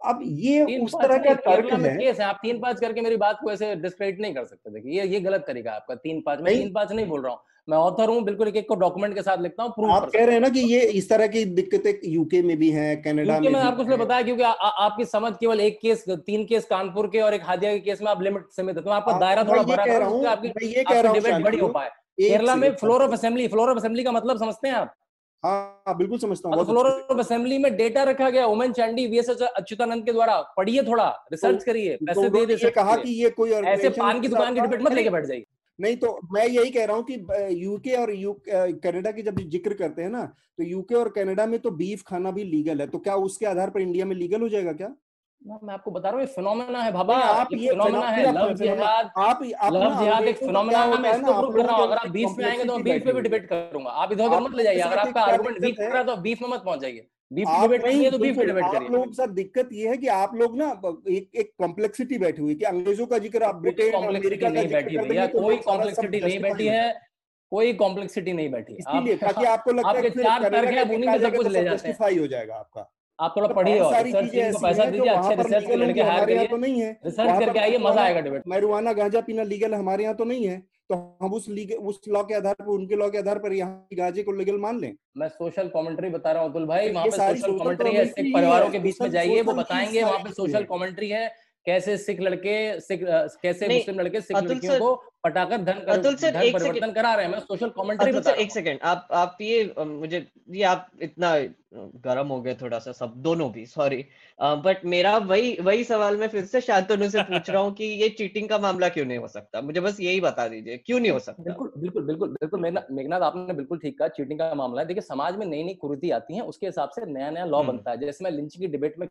[SPEAKER 2] अब ये उस तरह का तर्क है।
[SPEAKER 5] केस है आप तीन पाँच करके मेरी बात को ऐसे डिस्क्रेडिट नहीं कर सकते। देखिए ये ये गलत तरीका है आपका तीन पाँच मैं तीन पाँच नहीं बोल रहा हूँ। मैं ऑथर हूँ बिल्कुल एक एक को डॉक्यूमेंट के साथ लिखता हूँ
[SPEAKER 2] आप कह रहे हैं ना कि ये इस तरह की दिक्कतें यूके में भी हैं कनाडा में
[SPEAKER 5] मैं आपको इसलिए बताया क्योंकि आ, आ, आपकी समझ केवल एक केस तीन केस कानपुर के और एक हादिया के केस में आप लिमिट सीमित है। तो आपका दायरा थोड़ा बड़ा
[SPEAKER 2] हूँ आपकी डिबेट
[SPEAKER 5] बड़ी हो पाए। केरला में floor of assembly floor of assembly का मतलब समझते हैं आप?
[SPEAKER 2] हाँ बिल्कुल समझता हूँ
[SPEAKER 5] फ्लोर ऑफ़ असेंबली में डेटा रखा गया ओमन चांडी वीएस अच्युतानंद के द्वारा पढ़िए थोड़ा रिसर्च तो करिए
[SPEAKER 2] पैसे तो दे दे कहा कि ये कोई
[SPEAKER 5] ऐसे पान की दुकान की डिबेट मत लेके बैठ जाइए।
[SPEAKER 2] नहीं तो मैं यही कह रहा हूँ कि यूके और यू कनाडा की जब ज़िक्र करते हैं ना तो यूके और कनाडा में तो बीफ खाना भी लीगल है तो क्या उसके आधार पर इंडिया में लीगल हो जाएगा क्या?
[SPEAKER 5] मैं आपको बता रहा हूँ फिनोमेना है बाबा आप ये फिनोमेना है लव जिहाद
[SPEAKER 2] आप
[SPEAKER 5] लव जिहाद एक फिनोमेना है मैं इसको प्रूव कर रहा हूँ अगर आप बीफ में आएँगे तो मैं बीफ पे भी डिबेट करूँगा। आप इधर उधर मत ले जाइए अगर आपका आर्गुमेंट कर रहा तो बीफ में मत पहुँच जाइए। बीफ डिबेट तो बीफ डिबेट करिए
[SPEAKER 2] आप लोगों दिक्कत ये है कि आप लोग ना एक एक कॉम्प्लेक्सिटी बैठी हुई कि अंग्रेज़ों का ज़िक्र आप ब्रिटेन
[SPEAKER 5] कॉम्प्लेक्सिटी नहीं बैठी भैया कोई कॉम्प्लेक्सिटी नहीं बैठी है कोई कॉम्प्लेक्सिटी नहीं बैठी
[SPEAKER 2] ताकि आपको लगता है
[SPEAKER 5] कि चार तर्क है उन्हीं में सब कुछ ले जाते हैं।
[SPEAKER 2] हो जाएगा आपका।
[SPEAKER 5] आप थोड़ा तो पढ़िए और रिसर्च टीम को पैसा दीजिए अच्छे रिसर्च के लड़के हायर करिए
[SPEAKER 2] तो नहीं है।
[SPEAKER 5] रिसर्च करके आइए मज़ा आएगा डिबेट
[SPEAKER 2] मैरुआना गांजा पीना लीगल हमारे यहाँ तो नहीं है तो हम उस लीगल उस लॉ के आधार पर उनके लॉ के आधार पर यहाँ गांजे को लीगल मान लें।
[SPEAKER 5] मैं सोशल कमेंट्री बता रहा हूँ अतुल भाई वहाँ पे सोशल कमेंट्री तो है परिवारों के बीच में जाइए वो बताएँगे वहाँ पे सोशल कमेंट्री है। कैसे सिख लड़के सिख कैसे मुस्लिम लड़के सिख लड़कियों को पटाकर धन कर, अतुल सर धन परिवर्तन करा रहे हैं। मैं सोशल कमेंट्री बता
[SPEAKER 3] एक सेकंड आप आप ये मुझे ये आप इतना गर्म हो गए थोड़ा सा सब दोनों भी सॉरी बट मेरा वही वही सवाल मैं फिर से शांतनु से पूछ रहा हूँ कि ये चीटिंग का मामला क्यों नहीं हो सकता? मुझे बस यही बता दीजिए क्यों नहीं हो सकता?
[SPEAKER 5] बिल्कुल बिल्कुल बिल्कुल बिल्कुल मेघनाथ आपने बिल्कुल ठीक कहा चीटिंग का मामला है। देखिए समाज में नई नई कुरीति आती है उसके हिसाब से नया नया लॉ। बनता है। जैसे मैं लिंच की डिबेट में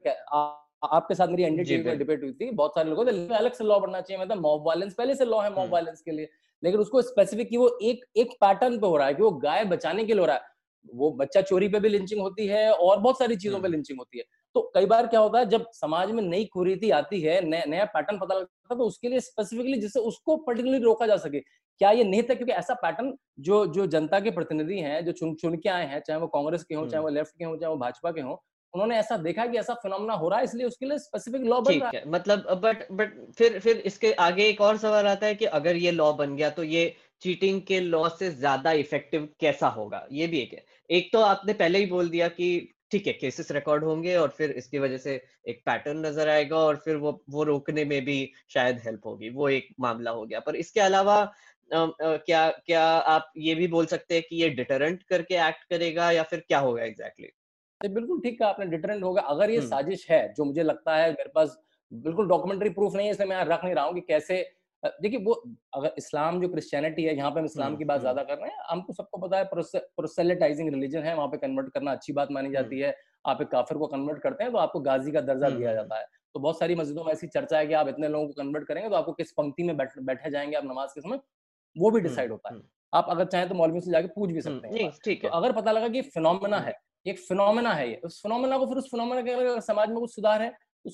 [SPEAKER 5] आपके साथ मेरी एनडीटीवी में डिबेट हुई थी बहुत सारे लोगों ने अलग से लॉ बनना चाहिए मतलब मॉब वायलेंस पहले से लॉ है मॉब वायलेंस हम्म। के लिए लेकिन उसको स्पेसिफिक कि वो एक एक पैटर्न पे हो रहा है कि वो गाय बचाने के लिए हो रहा है वो बच्चा चोरी पे भी लिंचिंग होती है और बहुत सारी चीज़ों पे लिंचिंग हम्म। होती है तो कई बार क्या होता है जब समाज में नई कुरीति आती है नया पैटर्न पता लगता है तो उसके लिए स्पेसिफिकली जिससे उसको पर्टिकुलरली रोका जा सके क्या ये नहीं था क्योंकि ऐसा पैटर्न जो जो जनता के प्रतिनिधि हैं जो चुन चुन के आए हैं चाहे वो कांग्रेस के हों चाहे वो लेफ़्ट के हों चाहे वो भाजपा के हों उन्होंने ऐसा देखा कि ऐसा फिनोमेना हो रहा है इसलिए उसके लिए स्पेसिफिक लॉ बन रहा है
[SPEAKER 3] मतलब बट बट फिर फिर इसके आगे एक और सवाल आता है कि अगर ये लॉ बन गया तो ये चीटिंग के लॉ से ज़्यादा इफ़ेक्टिव कैसा होगा? ये भी एक है। एक तो आपने पहले ही बोल दिया कि ठीक है केसेस रिकॉर्ड होंगे और फिर इसकी वजह से एक पैटर्न नज़र आएगा और फिर वो वो रोकने में भी शायद हेल्प होगी। वो एक मामला हो गया। पर इसके अलावा आ, आ, क्या क्या आप ये भी बोल सकते हैं कि ये डिटरेंट करके एक्ट करेगा या फिर क्या होगा एग्जैक्टली exactly?
[SPEAKER 5] तो बिल्कुल ठीक कहा आपने डिटरेंट होगा। अगर ये साजिश है जो मुझे लगता है मेरे पास बिल्कुल डॉक्यूमेंट्री प्रूफ नहीं है इसलिए मैं रख नहीं रहा हूँ कि कैसे देखिए वो अगर इस्लाम जो क्रिश्चियनिटी है यहाँ पे हम इस्लाम
[SPEAKER 3] हम्म,
[SPEAKER 5] की बात
[SPEAKER 3] हम्म।
[SPEAKER 5] ज़्यादा कर रहे हैं हमको सबको पता है प्रोसेलेटाइजिंग रिलीजन है वहाँ पे कन्वर्ट करना अच्छी बात मानी जाती है। आप एक काफिर को कन्वर्ट करते हैं तो आपको गाजी का दर्जा
[SPEAKER 3] हम्म,
[SPEAKER 5] दिया
[SPEAKER 3] हम्म,
[SPEAKER 5] जाता है। तो बहुत सारी मस्जिदों में ऐसी चर्चा है कि आप इतने लोगों को कन्वर्ट करेंगे तो आपको किस पंक्ति में बैठ बैठे जाएँगे आप नमाज़ के समय वो भी डिसाइड होता है।
[SPEAKER 3] हम्म,
[SPEAKER 5] आप अगर चाहें तो मौलवी से जाके पूछ भी
[SPEAKER 3] हम्म,
[SPEAKER 5] सकते हैं।
[SPEAKER 3] ठीक
[SPEAKER 5] तो
[SPEAKER 3] है।
[SPEAKER 5] अगर पता लगा कि फिनोमेना है एक फिनोमेना है ये। उस फिनोमेना को फिर उस फिनोमेना के अगर समाज में कुछ सुधार है तो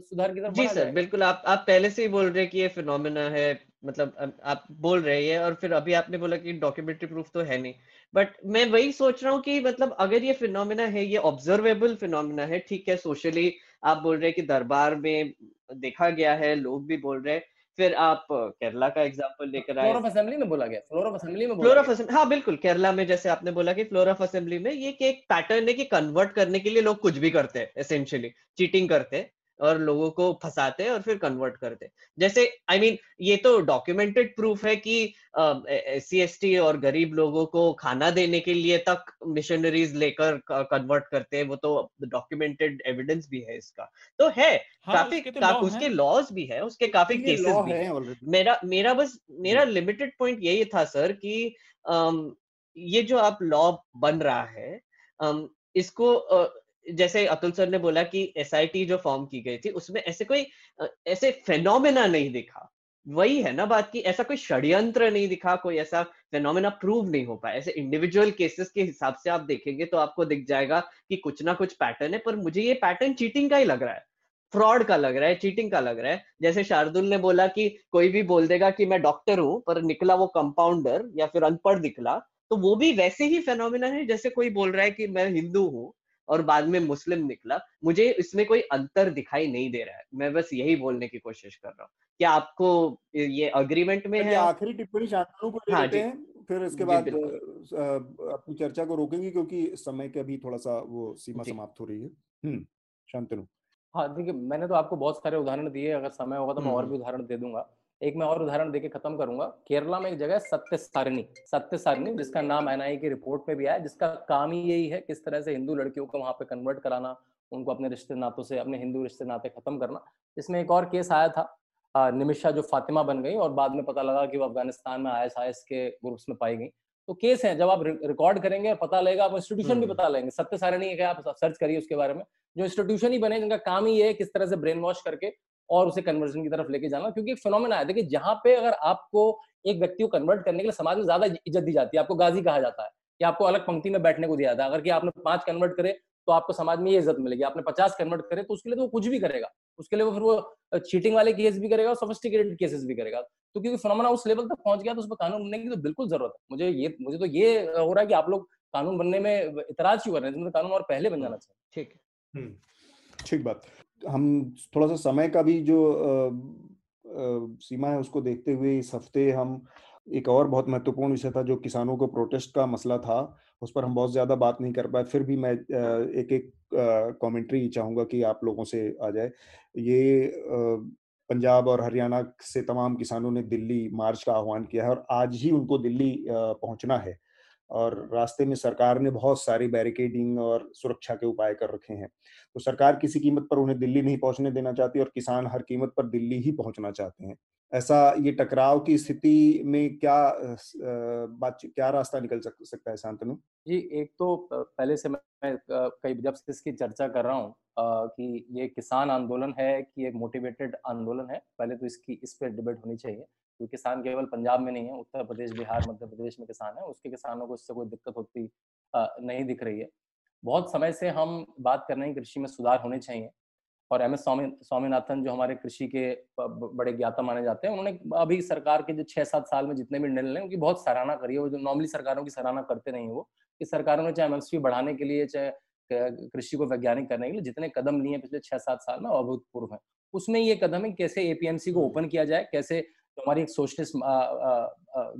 [SPEAKER 5] सुधार की तरफ़
[SPEAKER 3] जी सर बिल्कुल आप आप पहले से ही बोल रहे हैं कि ये फिनोमेना है मतलब आप बोल रहे हैं और फिर अभी आपने बोला कि डॉक्यूमेंट्री प्रूफ तो है नहीं। बट मैं वही सोच रहा हूँ कि मतलब अगर ये फिनोमेना है ये ऑब्जर्वेबल फिनोमेना है ठीक है सोशली आप बोल रहे हैं कि दरबार में देखा गया है लोग भी बोल रहे हैं फिर आप केरला का एग्ज़ाम्पल लेकर आए।
[SPEAKER 5] असेंबली में बोला गया फ्लोर ऑफ़ असेंबली में बोला
[SPEAKER 3] फ्लोर ऑफ़ असेंबली हाँ बिल्कुल केरला में जैसे आपने बोला कि फ्लोर ऑफ़ असेंबली में ये कि एक पैटर्न है कि कन्वर्ट करने के लिए लोग कुछ भी करते हैं एसेंशियली चीटिंग करते हैं। और लोगों को फंसाते हैं और फिर कन्वर्ट करते हैं। जैसे आई I मीन mean, ये तो डॉक्यूमेंटेड प्रूफ है कि सी एस सी और गरीब लोगों को खाना देने के लिए तक मिशनरीज लेकर कन्वर्ट करते हैं वो तो डॉक्यूमेंटेड एविडेंस भी है इसका। तो है
[SPEAKER 4] हाँ
[SPEAKER 3] काफ़ी
[SPEAKER 4] उसके तो
[SPEAKER 3] का, उसके लॉज भी है उसके काफ़ी केसेस भी
[SPEAKER 2] है
[SPEAKER 3] है। मेरा मेरा बस मेरा लिमिटेड पॉइंट यही था सर कि अम, ये जो आप लॉ बन रहा है अम, इसको जैसे अतुल सर ने बोला कि एसआईटी जो फॉर्म की गई थी, उसमें ऐसे कोई, ऐसे फेनोमेना नहीं दिखा। वही है ना बात की ऐसा कोई षड्यंत्र नहीं दिखा, कोई ऐसा फेनोमेना प्रूव नहीं हो पाया। ऐसे इंडिविजुअल केसेस के हिसाब से आप देखेंगे तो आपको दिख जाएगा कि कुछ ना कुछ पैटर्न है, पर मुझे ये पैटर्न चीटिंग का ही लग रहा है। फ्रॉड का लग रहा है चीटिंग का लग रहा है। जैसे शार्दुल ने बोला कि कोई भी बोल देगा कि मैं डॉक्टर हूँ, पर निकला वो कंपाउंडर या फिर अनपढ़ निकला तो वो भी वैसे ही फेनोमिना है जैसे कोई बोल रहा है कि मैं हिंदू हूँ। और बाद में मुस्लिम निकला। मुझे इसमें कोई अंतर दिखाई नहीं दे रहा है। मैं बस यही बोलने की कोशिश कर रहा हूँ। क्या आपको ये अग्रीमेंट में है?
[SPEAKER 2] आखिरी टिप्पणी शांतनु को
[SPEAKER 3] हाँ
[SPEAKER 2] लेते
[SPEAKER 3] जी।
[SPEAKER 2] हैं फिर इसके बाद अपनी चर्चा को रोकेंगे क्योंकि समय का भी थोड़ा सा वो सीमा समाप्त हो रही है। हम्म शांतनु।
[SPEAKER 5] हाँ देखिए मैंने तो आपको बहुत सारे उदाहरण दिए अगर समय होगा तो मैं और
[SPEAKER 3] हम्म।
[SPEAKER 5] भी उदाहरण दे दूँगा। एक मैं और उदाहरण देके खत्म करूँगा। केरला में एक जगह है सत्य सारिणी सत्य सारणी जिसका नाम एनआई की रिपोर्ट में भी आया जिसका काम ही यही है किस तरह से हिंदू लड़कियों को वहाँ पे कन्वर्ट कराना उनको अपने रिश्ते नातों से अपने हिंदू रिश्ते नाते खत्म करना। इसमें एक और केस आया था निमिषा जो फातिमा बन गई और बाद में पता लगा कि वो अफ़गानिस्तान में आईएसआईएस के ग्रुप्स में पाई गई। तो केस है जब आप रिकॉर्ड करेंगे और पता लगेगा आप इंस्टीट्यूशन भी
[SPEAKER 3] हम्म।
[SPEAKER 5] पता लेंगे सत्य सारणी है क्या? आप सर्च करिए उसके बारे में। जो इंस्टीट्यूशन ही बने जिनका काम ही है किस तरह से ब्रेन वॉश करके और उसे कन्वर्जन की तरफ़ लेके जाना क्योंकि एक फिनोमेना है देखिए जहाँ पे अगर आपको एक व्यक्ति को कन्वर्ट करने के लिए समाज में ज़्यादा इज़्ज़त दी जाती है आपको गाजी कहा जाता है कि आपको अलग पंक्ति में बैठने को दिया जाता है। अगर कि आपने पाँच कन्वर्ट करे तो आपको समाज में ये इज़्ज़त मिलेगी। आपने पचास कन्वर्ट करे तो उसके लिए तो वो कुछ भी करेगा। उसके लिए वो फिर वो चीटिंग वाले केस भी करेगा और सोफिस्टिकेटेड केसेस भी करेगा। तो क्योंकि फिनोमेना उस लेवल तक पहुँच गया तो उस पर कानून बनने की तो बिल्कुल ज़रूरत है। मुझे ये मुझे तो ये हो रहा है कि आप लोग कानून बनने में इतराज क्यों कर रहे हैं? कानून और पहले बन जाना चाहिए।
[SPEAKER 3] ठीक है।
[SPEAKER 2] हम्म, ठीक बात। हम थोड़ा सा समय का भी जो अ, अ, सीमा है उसको देखते हुए इस हफ़्ते हम एक और बहुत महत्वपूर्ण विषय था जो किसानों को प्रोटेस्ट का मसला था उस पर हम बहुत ज़्यादा बात नहीं कर पाए। फिर भी मैं एक एक कमेंट्री चाहूँगा कि आप लोगों से आ जाए। ये पंजाब और हरियाणा से तमाम किसानों ने दिल्ली मार्च का आह्वान किया है और आज ही उनको दिल्ली पहुँचना है। और रास्ते में सरकार ने बहुत सारी बैरिकेडिंग और सुरक्षा के उपाय कर रखे हैं। तो सरकार किसी कीमत पर उन्हें दिल्ली नहीं पहुँचने देना चाहती और किसान हर कीमत पर दिल्ली ही पहुँचना चाहते हैं। ऐसा ये टकराव की स्थिति में क्या बात क्या रास्ता निकल सक, सकता है शांतनु?
[SPEAKER 5] जी एक तो पहले से मैं कई जब से इसकी चर्चा कर रहा हूँ कि ये किसान आंदोलन है कि एक मोटिवेटेड आंदोलन है पहले तो इसकी इस पर डिबेट होनी चाहिए। क्योंकि किसान केवल पंजाब में नहीं है उत्तर प्रदेश बिहार मध्य प्रदेश में किसान है उसके किसानों को इससे कोई दिक्कत होती नहीं दिख रही है। बहुत समय से हम बात कर रहे हैं कृषि में सुधार होने चाहिए और एम एस स्वामी स्वामीनाथन जो हमारे कृषि के बड़े ज्ञाता माने जाते हैं उन्होंने अभी सरकार के जो छह सात साल में जितने भी निर्णय लिए उनकी बहुत सराहना करी है। वो जो नॉर्मली सरकारों की सराहना करते नहीं है वो कि सरकारों ने चाहे एमएसपी बढ़ाने के लिए चाहे कृषि को वैज्ञानिक करने के लिए जितने कदम लिए हैं पिछले छह सात साल में अभूतपूर्व है। उसमें ये कदम है कैसे एपीएमसी को ओपन किया जाए कैसे जो हमारी एक सोशलिस्ट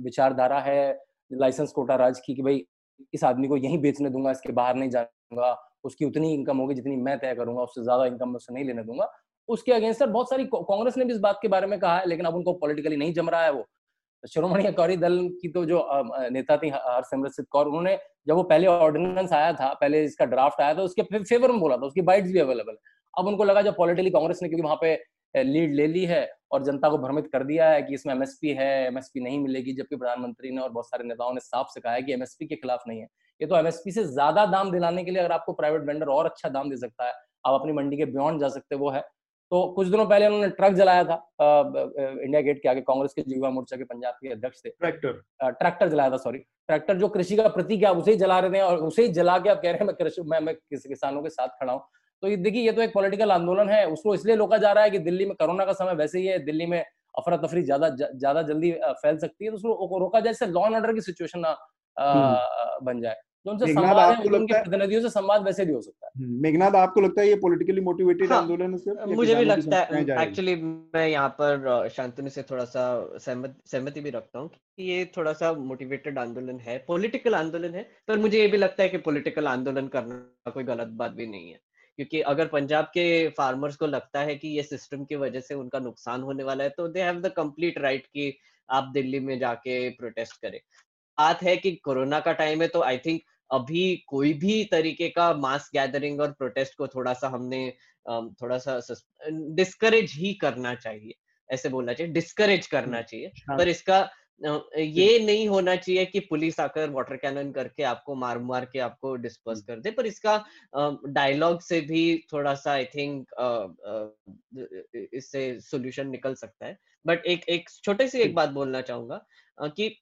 [SPEAKER 5] विचारधारा है, लाइसेंस कोटा राज की कि भाई इस आदमी को यहीं बेचने दूँगा, इसके बाहर नहीं जाऊँगा, उसकी उतनी इनकम होगी जितनी मैं तय करूँगा, उससे ज़्यादा इनकम मैं उससे नहीं लेने दूँगा। उसके अगेंस्ट सर बहुत सारी कांग्रेस ने भी इस बात के बारे में कहा है, लेकिन अब उनको पॉलिटिकली नहीं जम रहा है वो। शिरोमणि अकाली दल की तो जो नेता थी हरसिमरत कौर, उन्होंने जब वो पहले ऑर्डिनेंस आया था, पहले इसका ड्राफ्ट आया था, उसके फेवर में बोला था, उसकी बाइट्स भी अवेलेबल है। अब उनको लगा जब पॉलिटिकली कांग्रेस ने, क्योंकि वहाँ पे लीड ले ली है और जनता को भ्रमित कर दिया है कि इसमें एमएसपी है एमएसपी नहीं मिलेगी जबकि प्रधानमंत्री ने और बहुत सारे नेताओं ने साफ़ से कहा है कि एमएसपी के खिलाफ नहीं है। ये तो एमएसपी से ज़्यादा दाम दिलाने के लिए अगर आपको प्राइवेट वेंडर और अच्छा दाम दे सकता है आप अपनी मंडी के बियॉन्ड जा सकते वो है। तो कुछ दिनों पहले उन्होंने ट्रक जलाया था इंडिया गेट के आगे कांग्रेस के युवा मोर्चा के पंजाब के अध्यक्ष थे।
[SPEAKER 2] ट्रैक्टर
[SPEAKER 5] ट्रैक्टर जलाया था सॉरी ट्रैक्टर जो कृषि का प्रतीक है आप उसे ही जला रहे थे और उसे ही जला के आप कह रहे हैं मैं कृषि मैं, मैं किसानों के साथ खड़ा हूँ। तो ये देखिए ये तो एक पॉलिटिकल आंदोलन है उसको इसलिए रोका जा रहा है कि दिल्ली में कोरोना का समय वैसे ही है दिल्ली में अफरा तफरी ज़्यादा ज़्यादा जल्दी फैल सकती है तो उसको रोका जाए जैसे लॉ एंड ऑर्डर की सिचुएशन ना हम्म। बन जाए। जो उनसे संवाद है उनके प्रतिनिधियों से संवाद वैसे भी हो सकता है।
[SPEAKER 2] हम्म, मेघनाथ आपको लगता है ये पॉलिटिकली मोटिवेटेड हाँ, आंदोलन है
[SPEAKER 3] सर मुझे भी लगता है एक्चुअली मैं यहाँ पर शांतनु से थोड़ा सा सहमत सहमति भी रखता हूँ कि ये थोड़ा सा मोटिवेटेड आंदोलन है पॉलिटिकल आंदोलन है पर मुझे ये भी लगता है कि पॉलिटिकल आंदोलन करना कोई गलत बात भी नहीं है। क्योंकि अगर पंजाब के फार्मर्स को लगता है कि ये सिस्टम की वजह से उनका नुकसान होने वाला है तो they have the complete right कि आप दिल्ली में जाके प्रोटेस्ट करें बात है कि कोरोना का टाइम है तो आई थिंक अभी कोई भी तरीके का मास गैदरिंग और प्रोटेस्ट को थोड़ा सा हमने थोड़ा सा डिस्करेज ही करना चाहिए ऐसे बोलना चाहिए डिस्करेज करना चाहिए हाँ. पर इसका ये नहीं होना चाहिए कि पुलिस आकर वाटर कैनन करके आपको मार मार के आपको डिस्पर्स कर दे पर इसका डायलॉग से भी थोड़ा सा आई थिंक इससे सॉल्यूशन निकल सकता है। बट एक एक छोटे सी एक बात बोलना चाहूँगा कि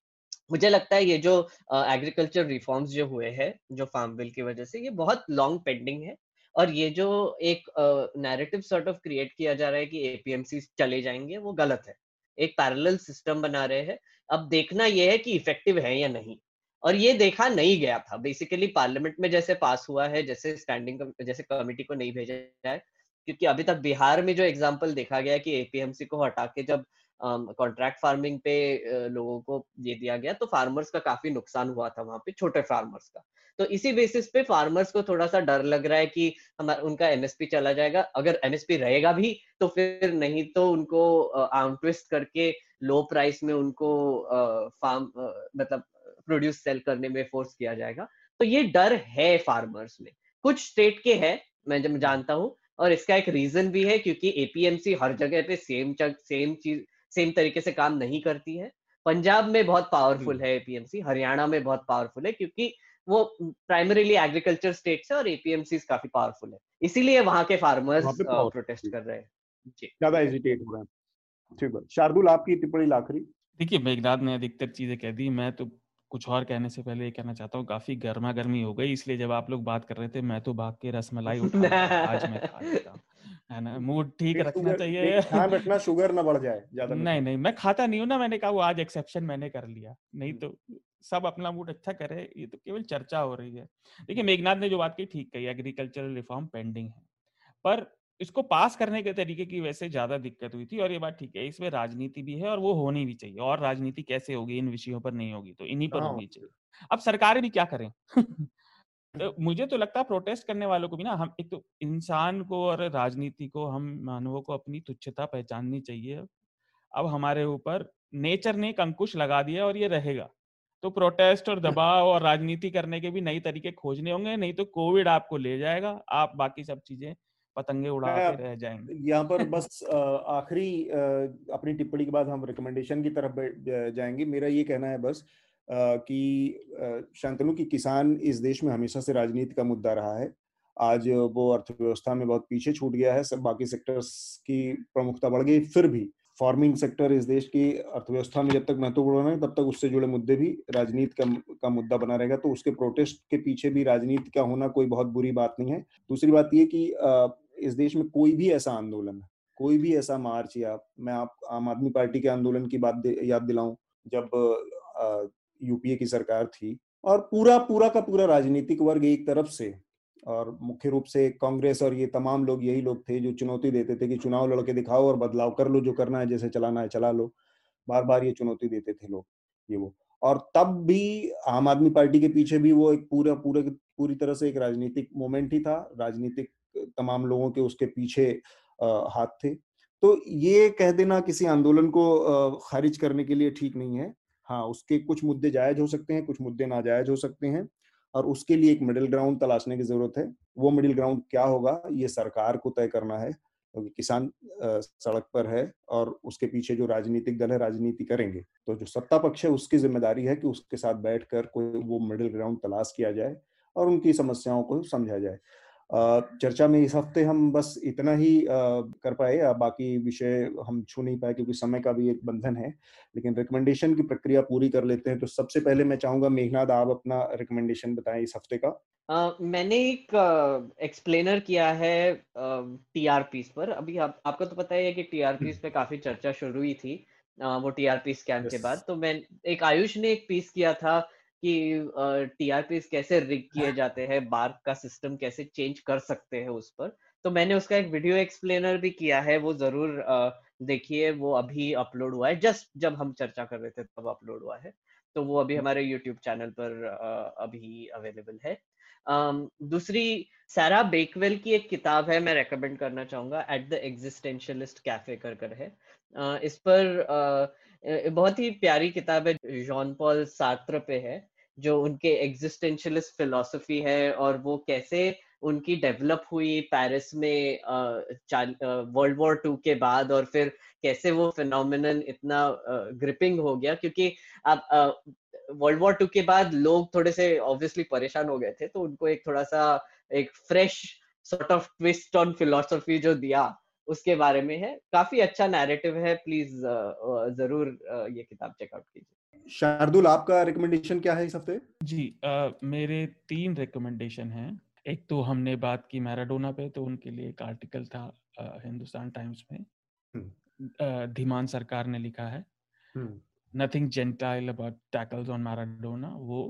[SPEAKER 3] मुझे लगता है ये जो एग्रीकल्चर रिफॉर्म्स जो हुए हैं जो फार्म बिल की वजह से ये बहुत लॉन्ग पेंडिंग है। और ये जो एक नैरेटिव सॉर्ट ऑफ़ क्रिएट किया जा रहा है कि एपीएमसी चले जाएँगे वो गलत है। एक पैरेलल सिस्टम बना रहे हैं। अब देखना यह है कि इफ़ेक्टिव है या नहीं। और ये देखा नहीं गया था। बेसिकली पार्लियामेंट में जैसे पास हुआ है, जैसे स्टैंडिंग जैसे कमेटी को नहीं भेजा जाए, क्योंकि अभी तक बिहार में जो एग्ज़ाम्पल देखा गया कि एपीएमसी को हटा के जब कॉन्ट्रैक्ट फ़ार्मिंग पे लोगों को ये दिया गया तो फार्मर्स का काफ़ी नुकसान हुआ था वहाँ पे, छोटे फार्मर्स का। तो इसी बेसिस पे फार्मर्स को थोड़ा सा डर लग रहा है कि हमारा, उनका एमएसपी चला जाएगा। अगर एमएसपी रहेगा भी तो फिर नहीं तो उनको आउट ट्विस्ट करके लो प्राइस में उनको फार्म मतलब प्रोड्यूस सेल करने में फोर्स किया जाएगा। तो ये डर है फार्मर्स में। कुछ स्टेट के है, मैं जब जानता हूँ, और इसका एक रीजन भी है, क्योंकि एपीएमसी हर जगह पे सेम सेम चीज़ सेम तरीके से काम नहीं करती है। पंजाब में बहुत पावरफुल है एपीएमसी हरियाणा में बहुत पावरफुल है क्योंकि वो प्राइमरीली एग्रीकल्चर स्टेट है और एपीएमसी काफ़ी पावरफुल है। इसीलिए वहाँ के फार्मर्स प्रोटेस्ट कर रहे हैं।
[SPEAKER 2] ज़्यादा हेजिटेट हो रहे हैं। ठीक है। शार्दुल आपकी टिप्पणी आखिरी
[SPEAKER 4] देखिए मेघनाथ ने अधिकतर चीज़ें कह दी। मैं तो कुछ और कहने से पहले ये कहना चाहता हूँ काफ़ी गर्मा गर्मी हो गई इसलिए जब आप लोग बात कर रहे थे मैं तो भाग के रसमलाई उठा आज मैं खा लेता हूँ। है ना? मूड ठीक रखना चाहिए।
[SPEAKER 2] ध्यान रखना शुगर ना बढ़ जाए ज़्यादा
[SPEAKER 4] नहीं नहीं मैं खाता नहीं हूँ ना मैंने कहा वो आज एक्सेप्शन मैंने कर लिया। नहीं हम्म। तो सब अपना मूड अच्छा करे ये तो केवल चर्चा हो रही है। देखिए मेघनाथ ने जो बात की ठीक कही एग्रीकल्चरल रिफॉर्म पेंडिंग है। पर इसको पास करने के तरीके की वैसे ज़्यादा दिक्कत हुई थी और ये बात ठीक है इसमें राजनीति भी है और वो होनी भी चाहिए। और राजनीति कैसे होगी इन विषयों पर नहीं होगी तो इन्हीं पर हाँ, होनी चाहिए। अब सरकारें भी क्या करें? तो मुझे तो लगता है प्रोटेस्ट करने वालों को भी ना हम एक तो इंसान को और राजनीति को हम मानवों को अपनी तुच्छता पहचाननी चाहिए। अब हमारे ऊपर नेचर ने एक अंकुश लगा दिया और ये रहेगा। तो प्रोटेस्ट और दबाव और राजनीति करने के भी नई तरीके खोजने होंगे नहीं तो कोविड आपको ले जाएगा आप बाकी सब चीज़ें पतंगे उड़ाते रह जाएँगे।
[SPEAKER 2] यहाँ पर बस आखिरी अपनी टिप्पणी के बाद हम रिकमेंडेशन की तरफ़ जाएँगे। मेरा ये कहना है बस कि शांतनु की किसान इस देश में हमेशा से राजनीति का मुद्दा रहा है। आज वो अर्थव्यवस्था में बहुत पीछे छूट गया है, सब बाकी सेक्टर्स की प्रमुखता बढ़ गई, फिर भी फ़ार्मिंग सेक्टर इस देश की अर्थव्यवस्था में जब तक महत्वपूर्ण है तब तक उससे जुड़े मुद्दे भी राजनीति का का मुद्दा बना रहेगा। तो उसके प्रोटेस्ट के पीछे भी राजनीति का होना कोई बहुत बुरी बात नहीं है। दूसरी बात ये कि इस देश में कोई भी ऐसा आंदोलन, कोई भी ऐसा मार्च या मैं आप, आम आदमी पार्टी के आंदोलन की बात याद दिलाऊं, जब यूपीए की सरकार थी और पूरा पूरा का पूरा राजनीतिक वर्ग एक तरफ़ से और मुख्य रूप से कांग्रेस और ये तमाम लोग यही लोग थे जो चुनौती देते थे कि चुनाव लड़के दिखाओ और बदलाव कर लो, जो करना है जैसे चलाना है चला लो। बार बार ये चुनौती देते थे लोग, ये वो। और तब भी आम आदमी पार्टी के पीछे भी वो एक पूरा, पूरे, पूरी तरह से एक राजनीतिक मोमेंट ही था, राजनीतिक तमाम लोगों के उसके पीछे हाथ थे। तो ये कह देना किसी आंदोलन को खारिज करने के लिए ठीक नहीं है। हाँ उसके कुछ मुद्दे जायज़ हो सकते हैं, कुछ मुद्दे नाजायज हो सकते हैं और उसके लिए एक मिडिल ग्राउंड तलाशने की ज़रूरत है। वो मिडिल ग्राउंड क्या होगा? ये सरकार को तय करना है, क्योंकि तो किसान सड़क पर है और उसके पीछे जो राजनीतिक दल है, राजनीति करेंगे। तो जो सत्ता पक्ष है, उसकी ज़िम्मेदारी है कि उसके साथ बैठकर कोई वो मिडिल ग्राउंड तलाश किया जाए और उनकी समस्याओं को समझा जाए। चर्चा में इस हफ़्ते हम बस इतना ही कर पाए बाकी विषय हम छू नहीं पाए क्योंकि समय का भी एक बंधन है लेकिन रिकमेंडेशन की प्रक्रिया पूरी कर लेते हैं तो सबसे पहले मैं चाहूँगा मेघनाथ आप अपना रिकमेंडेशन बताएँ इस हफ़्ते का
[SPEAKER 3] Uh, मैंने एक एक्सप्लेनर किया है टीआरपीस uh, पर अभी आप, आपको तो पता ही है कि टीआरपीस हम्म। पे काफ़ी चर्चा शुरू हुई थी uh, वो टीआरपी स्कैम yes. के बाद तो मैं एक आयुष ने एक पीस किया था कि टीआरपी कैसे रिग किए जाते हैं बार का सिस्टम कैसे चेंज कर सकते हैं उस पर। तो मैंने उसका एक वीडियो एक्सप्लेनर भी किया है वो ज़रूर देखिए वो अभी अपलोड हुआ है जस्ट जब हम चर्चा कर रहे थे तब अपलोड हुआ है। तो वो अभी हमारे यूट्यूब चैनल पर अभी अवेलेबल है। दूसरी सारा बेकवेल की एक किताब है मैं रेकमेंड करना चाहूँगा एट द एग्जिस्टेंशियलिस्ट कैफ़े कर कर है इस पर बहुत ही प्यारी किताब है जॉन पॉल सात्र पे है, जो उनके एग्जिस्टेंशियलिस्ट फिलोसफी है और वो कैसे उनकी डेवलप हुई पेरिस में वर्ल्ड वॉर टू के बाद और फिर कैसे वो फिनोमिनन इतना ग्रिपिंग हो गया। क्योंकि आप वर्ल्ड वॉर टू के बाद लोग थोड़े से ऑब्वियसली परेशान हो गए थे तो उनको एक थोड़ा सा एक fresh sort of twist on philosophy जो दिया। उसके बारे में है। काफ़ी अच्छा नैरेटिव है। प्लीज़ ज़रूर ये किताब चेकआउट कीजिए।
[SPEAKER 2] शार्दुल आपका रिकमेंडेशन क्या है इस हफ़्ते?
[SPEAKER 4] जी आ, मेरे तीन रिकमेंडेशन हैं। एक तो हमने बात की मैराडोना पे तो उनके लिए एक आर्टिकल था आ, हिंदुस्तान टाइम्स में। हम्म। धीमान सरकार ने लिखा है। Nothing gentle about tackles on Maradona वो।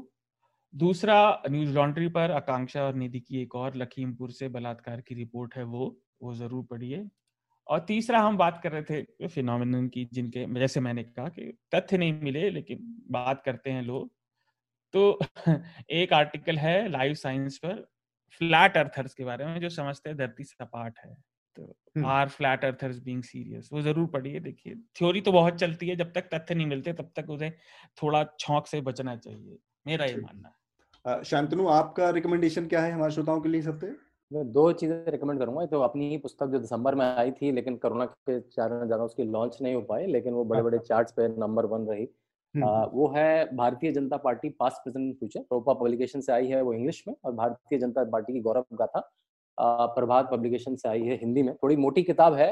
[SPEAKER 4] दूसरा न्यूज़ लॉन्ड्री पर आकांक्षा और निधि की एक और लखीमपुर से बलात्कार की रिपोर्ट है वो। वो ज़रूर पढ़िए। और तीसरा हम बात कर रहे थे फिनोमिनन की जिनके जैसे मैंने कहा कि तथ्य नहीं मिले लेकिन बात करते हैं लोग। तो एक आर्टिकल है लाइव साइंस पर फ्लैट अर्थर्स के बारे में जो समझते हैं धरती सपाट है। तो are flat earthers being serious वो ज़रूर पढ़िए देखिए। थ्योरी तो बहुत चलती है जब तक तथ्य नहीं मिलते तब तक उसे थोड़ा छौक से बचना चाहिए। मेरा ये मानना
[SPEAKER 2] है। शांतनु आपका रिकमेंडेशन क्या है हमारे श्रोताओं के लिए इस हफ़्ते
[SPEAKER 5] मैं दो चीज़ें रिकमेंड करूँगा। तो अपनी ही पुस्तक जो दिसंबर में आई थी लेकिन कोरोना के कारण ज़्यादा उसकी लॉन्च नहीं हो पाई लेकिन वो बड़े बड़े चार्ट्स पे नंबर वन रही। आ, वो है Bharatiya Janata party past present future प्रोपा publication से आई है वो इंग्लिश में और भारतीय जनता पार्टी की गौरव गाथा प्रभात पब्लिकेशन से आई है हिंदी में। थोड़ी मोटी किताब है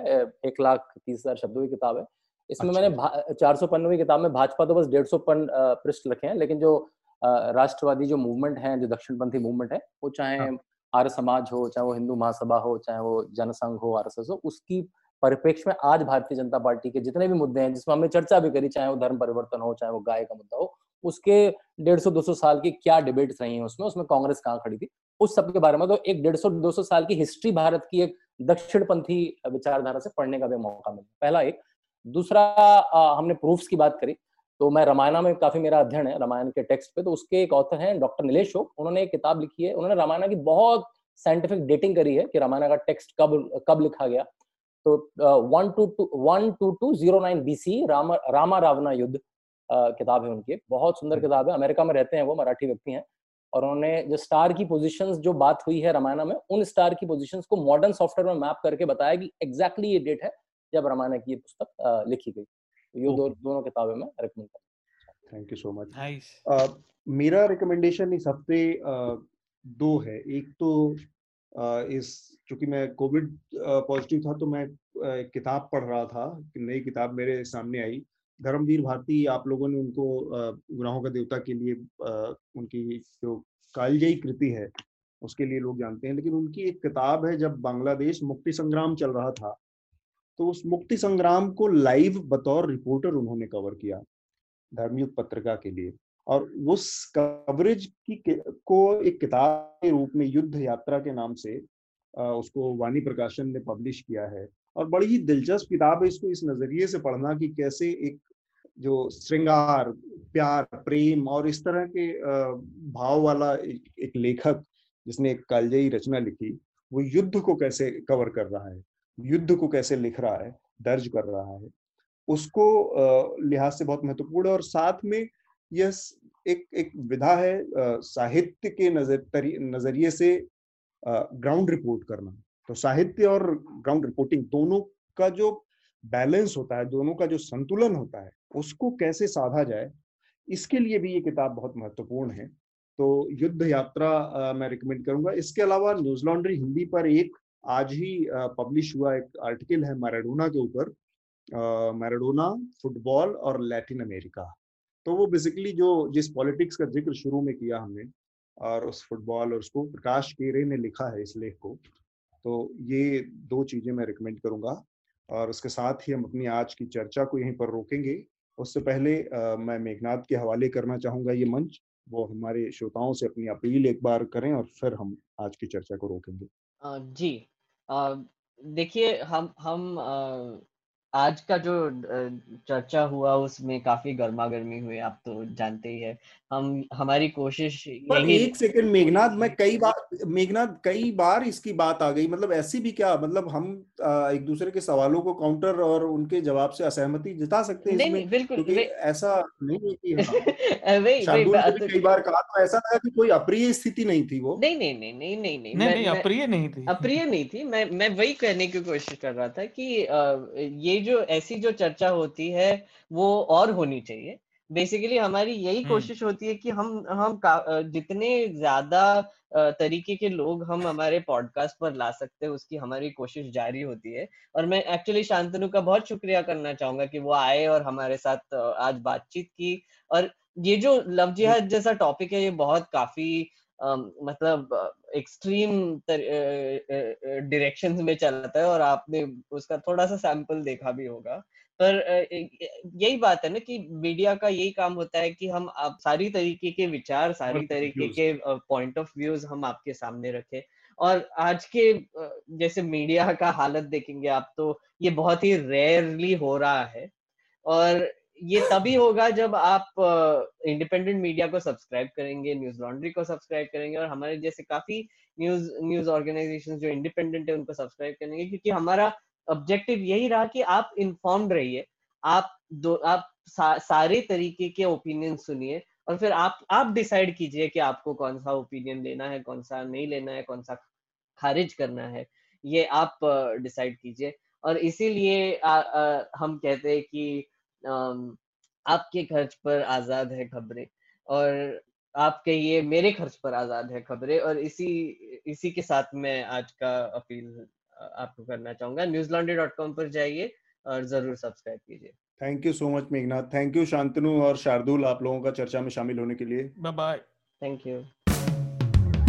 [SPEAKER 5] एक लाख तीस हज़ार शब्दों की किताब है। इसमें अच्छा। मैंने चार सौ पन्नों की किताब में भाजपा तो बस डेढ़ सौ पन्न पृष्ठ रखे हैं लेकिन जो राष्ट्रवादी जो मूवमेंट है जो दक्षिणपंथी मूवमेंट है वो चाहे हाँ। आर्य समाज हो, चाहे वो हिंदू महासभा हो, चाहे वो जनसंघ हो आर हो, उसकी परिप्रेक्ष्य में आज भारतीय जनता पार्टी के जितने भी मुद्दे हैं, जिसमें हमने चर्चा भी करी, चाहे वो धर्म परिवर्तन हो, चाहे वो गाय का मुद्दा हो, उसके डेढ़ सौ, दो सौ साल की क्या डिबेट्स रही हैं उसमें उसमें कांग्रेस कहाँ खड़ी थी? उस सब के बारे में तो एक डेढ़ सौ, दो सौ साल की हिस्ट्री भारत की एक दक्षिणपंथी विचारधारा से पढ़ने का भी मौका मिला। पहला एक। दूसरा हमने प्रूफ्स की बात करी। तो मैं रामायणा में काफ़ी मेरा अध्ययन है रामायण के टेक्स्ट पे तो उसके एक ऑथर हैं डॉक्टर नीलेश शोक उन्होंने एक किताब लिखी है उन्होंने रामायणा की बहुत साइंटिफिक डेटिंग करी है कि रामायण का टेक्स्ट कब कब लिखा गया। तो one two two one two two zero nine BC Rama Rama Ravana युद्ध किताब है उनकी। बहुत सुंदर हम्म। किताब है अमेरिका में रहते हैं वो मराठी व्यक्ति हैं। और उन्होंने जो स्टार की पोजीशंस जो बात हुई है रामायण में उन स्टार की पोजीशंस को मॉडर्न सॉफ्टवेयर में मैप करके बताया कि एग्जैक्टली ये डेट है जब रामायण की ये पुस्तक लिखी गई। तो ये दो, दोनों किताबें मैं रेकमेंड
[SPEAKER 2] करता थैंक यू सो मच मेरा रिकमेंडेशन इस हफ़्ते दो है। एक तो uh, इस चूँकि मैं कोविड पॉजिटिव था तो मैं एक किताब पढ़ रहा था नई किताब मेरे सामने आई। धर्मवीर भारती आप लोगों ने उनको गुनाहों का देवता के लिए उनकी जो कालजयी कृति है उसके लिए लोग जानते हैं। लेकिन उनकी एक किताब है जब बांग्लादेश मुक्ति संग्राम चल रहा था तो उस मुक्ति संग्राम को लाइव बतौर रिपोर्टर उन्होंने कवर किया धर्मयुग पत्रिका के लिए। और उस कवरेज की को एक किताब के रूप में युद्ध यात्रा के नाम से उसको वाणी प्रकाशन ने पब्लिश किया है। और बड़ी ही दिलचस्प किताब है इसको इस नज़रिए से पढ़ना कि कैसे एक जो श्रृंगार प्यार प्रेम और इस तरह के भाव वाला एक, एक लेखक जिसने एक कालजयी रचना लिखी वो युद्ध को कैसे कवर कर रहा है। युद्ध को कैसे लिख रहा है, दर्ज कर रहा है, उसको लिहाज से बहुत महत्वपूर्ण और साथ में यह एक एक विधा है साहित्य के नज़र नज़रिए से ग्राउंड रिपोर्ट करना। तो साहित्य और ग्राउंड रिपोर्टिंग दोनों का जो बैलेंस होता है, दोनों का जो संतुलन होता है, उसको कैसे साधा जाए, इसके लिए भी ये किताब बहुत महत्वपूर्ण है। तो युद्ध यात्रा मैं रिकमेंड करूँगा। इसके अलावा न्यूज़ लॉन्ड्री हिंदी पर एक आज ही पब्लिश हुआ एक आर्टिकल है मैराडोना के ऊपर मैराडोना फुटबॉल और लैटिन अमेरिका तो वो बेसिकली जो जिस पॉलिटिक्स का ज़िक्र शुरू में किया हमने और उस फुटबॉल और उसको प्रकाश केरे ने लिखा है इस लेख को तो ये दो चीज़ें मैं रिकमेंड करूँगा। और उसके साथ ही हम अपनी आज की चर्चा को यहीं पर रोकेंगे। उससे पहले आ, मैं मेघनाथ के हवाले करना चाहूँगा ये मंच। वो हमारे श्रोताओं से अपनी अपील एक बार करें और फिर हम आज की चर्चा को रोकेंगे।
[SPEAKER 3] जी। देखिए हम हम आज का जो चर्चा हुआ उसमें काफ़ी गर्मा गर्मी हुई आप तो जानते ही है। हम हमारी कोशिश
[SPEAKER 2] यही एक सेकंड मेघनाथ मैं कई बार मेघनाथ कई बार इसकी बात आ गई। मतलब ऐसी भी क्या मतलब हम एक दूसरे के सवालों को काउंटर और उनके जवाब से असहमति जता सकते हैं
[SPEAKER 3] नहीं, बिल्कुल
[SPEAKER 2] क्योंकि ऐसा नहीं है कि हाँ, तो कई बार कहा तो ऐसा था कि कोई अप्रिय स्थिति नहीं थी वो।
[SPEAKER 3] नहीं नहीं नहीं नहीं नहीं नहीं
[SPEAKER 4] नहीं अप्रिय नहीं थी।
[SPEAKER 3] अप्रिय नहीं थी मैं मैं वही कहने की कोशिश कर रहा था कि ये जो ऐसी जो चर्चा होती है वो और होनी चाहिए। बेसिकली हमारी यही हम्म। कोशिश होती है कि हम हम जितने ज़्यादा तरीके के लोग हम हमारे पॉडकास्ट पर ला सकते हैं उसकी हमारी कोशिश जारी होती है। और मैं एक्चुअली शांतनु का बहुत शुक्रिया करना चाहूँगा कि वो आए और हमारे साथ आज बातचीत की। और ये जो लव जिहाद जैसा टॉपिक है ये बहुत काफ़ी मतलब एक्सट्रीम डायरेक्शंस में चलता है और आपने उसका थोड़ा सा सैंपल देखा भी होगा। पर यही बात है ना कि मीडिया का यही काम होता है कि हम आप सारी तरीके के विचार सारी तरीके के पॉइंट ऑफ़ व्यूज़ हम आपके सामने रखें। और आज के जैसे मीडिया का हालत देखेंगे आप तो ये बहुत ही रेयरली हो रहा है। और ये तभी होगा जब आप इंडिपेंडेंट मीडिया को सब्सक्राइब करेंगे न्यूज़ लॉन्ड्री को सब्सक्राइब करेंगे और हमारे जैसे काफ़ी न्यूज़ न्यूज़ ऑर्गेनाइजेशन जो इंडिपेंडेंट है उनको सब्सक्राइब करेंगे क्योंकि हमारा ऑब्जेक्टिव यही रहा कि आप इन्फॉर्म्ड रहिए आप दो आप सा, सारे तरीके के ओपिनियन सुनिए और फिर आप आप डिसाइड कीजिए कि आपको कौन सा ओपिनियन लेना है कौन सा नहीं लेना है कौन सा खारिज करना है ये आप डिसाइड कीजिए। और इसीलिए हम कहते हैं कि आपके खर्च पर आज़ाद है खबरें और आपके ये मेरे खर्च पर आज़ाद है खबरें और इसी इसी के साथ मैं आज का अपील आपको करना चाहूँगा। न्यूज़ लॉन्ड्री डॉट कॉम पर जाइए और ज़रूर सब्सक्राइब कीजिए।
[SPEAKER 2] Thank you so much Meghnath. Thank you Shantanu और शार्दुल आप लोगों का चर्चा में शामिल होने के लिए।
[SPEAKER 4] Bye bye
[SPEAKER 3] thank you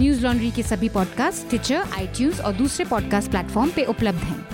[SPEAKER 1] Newslaundry के सभी पॉडकास्ट ट्विटर आईटीज और दूसरे पॉडकास्ट प्लेटफॉर्म पे उपलब्ध हैं।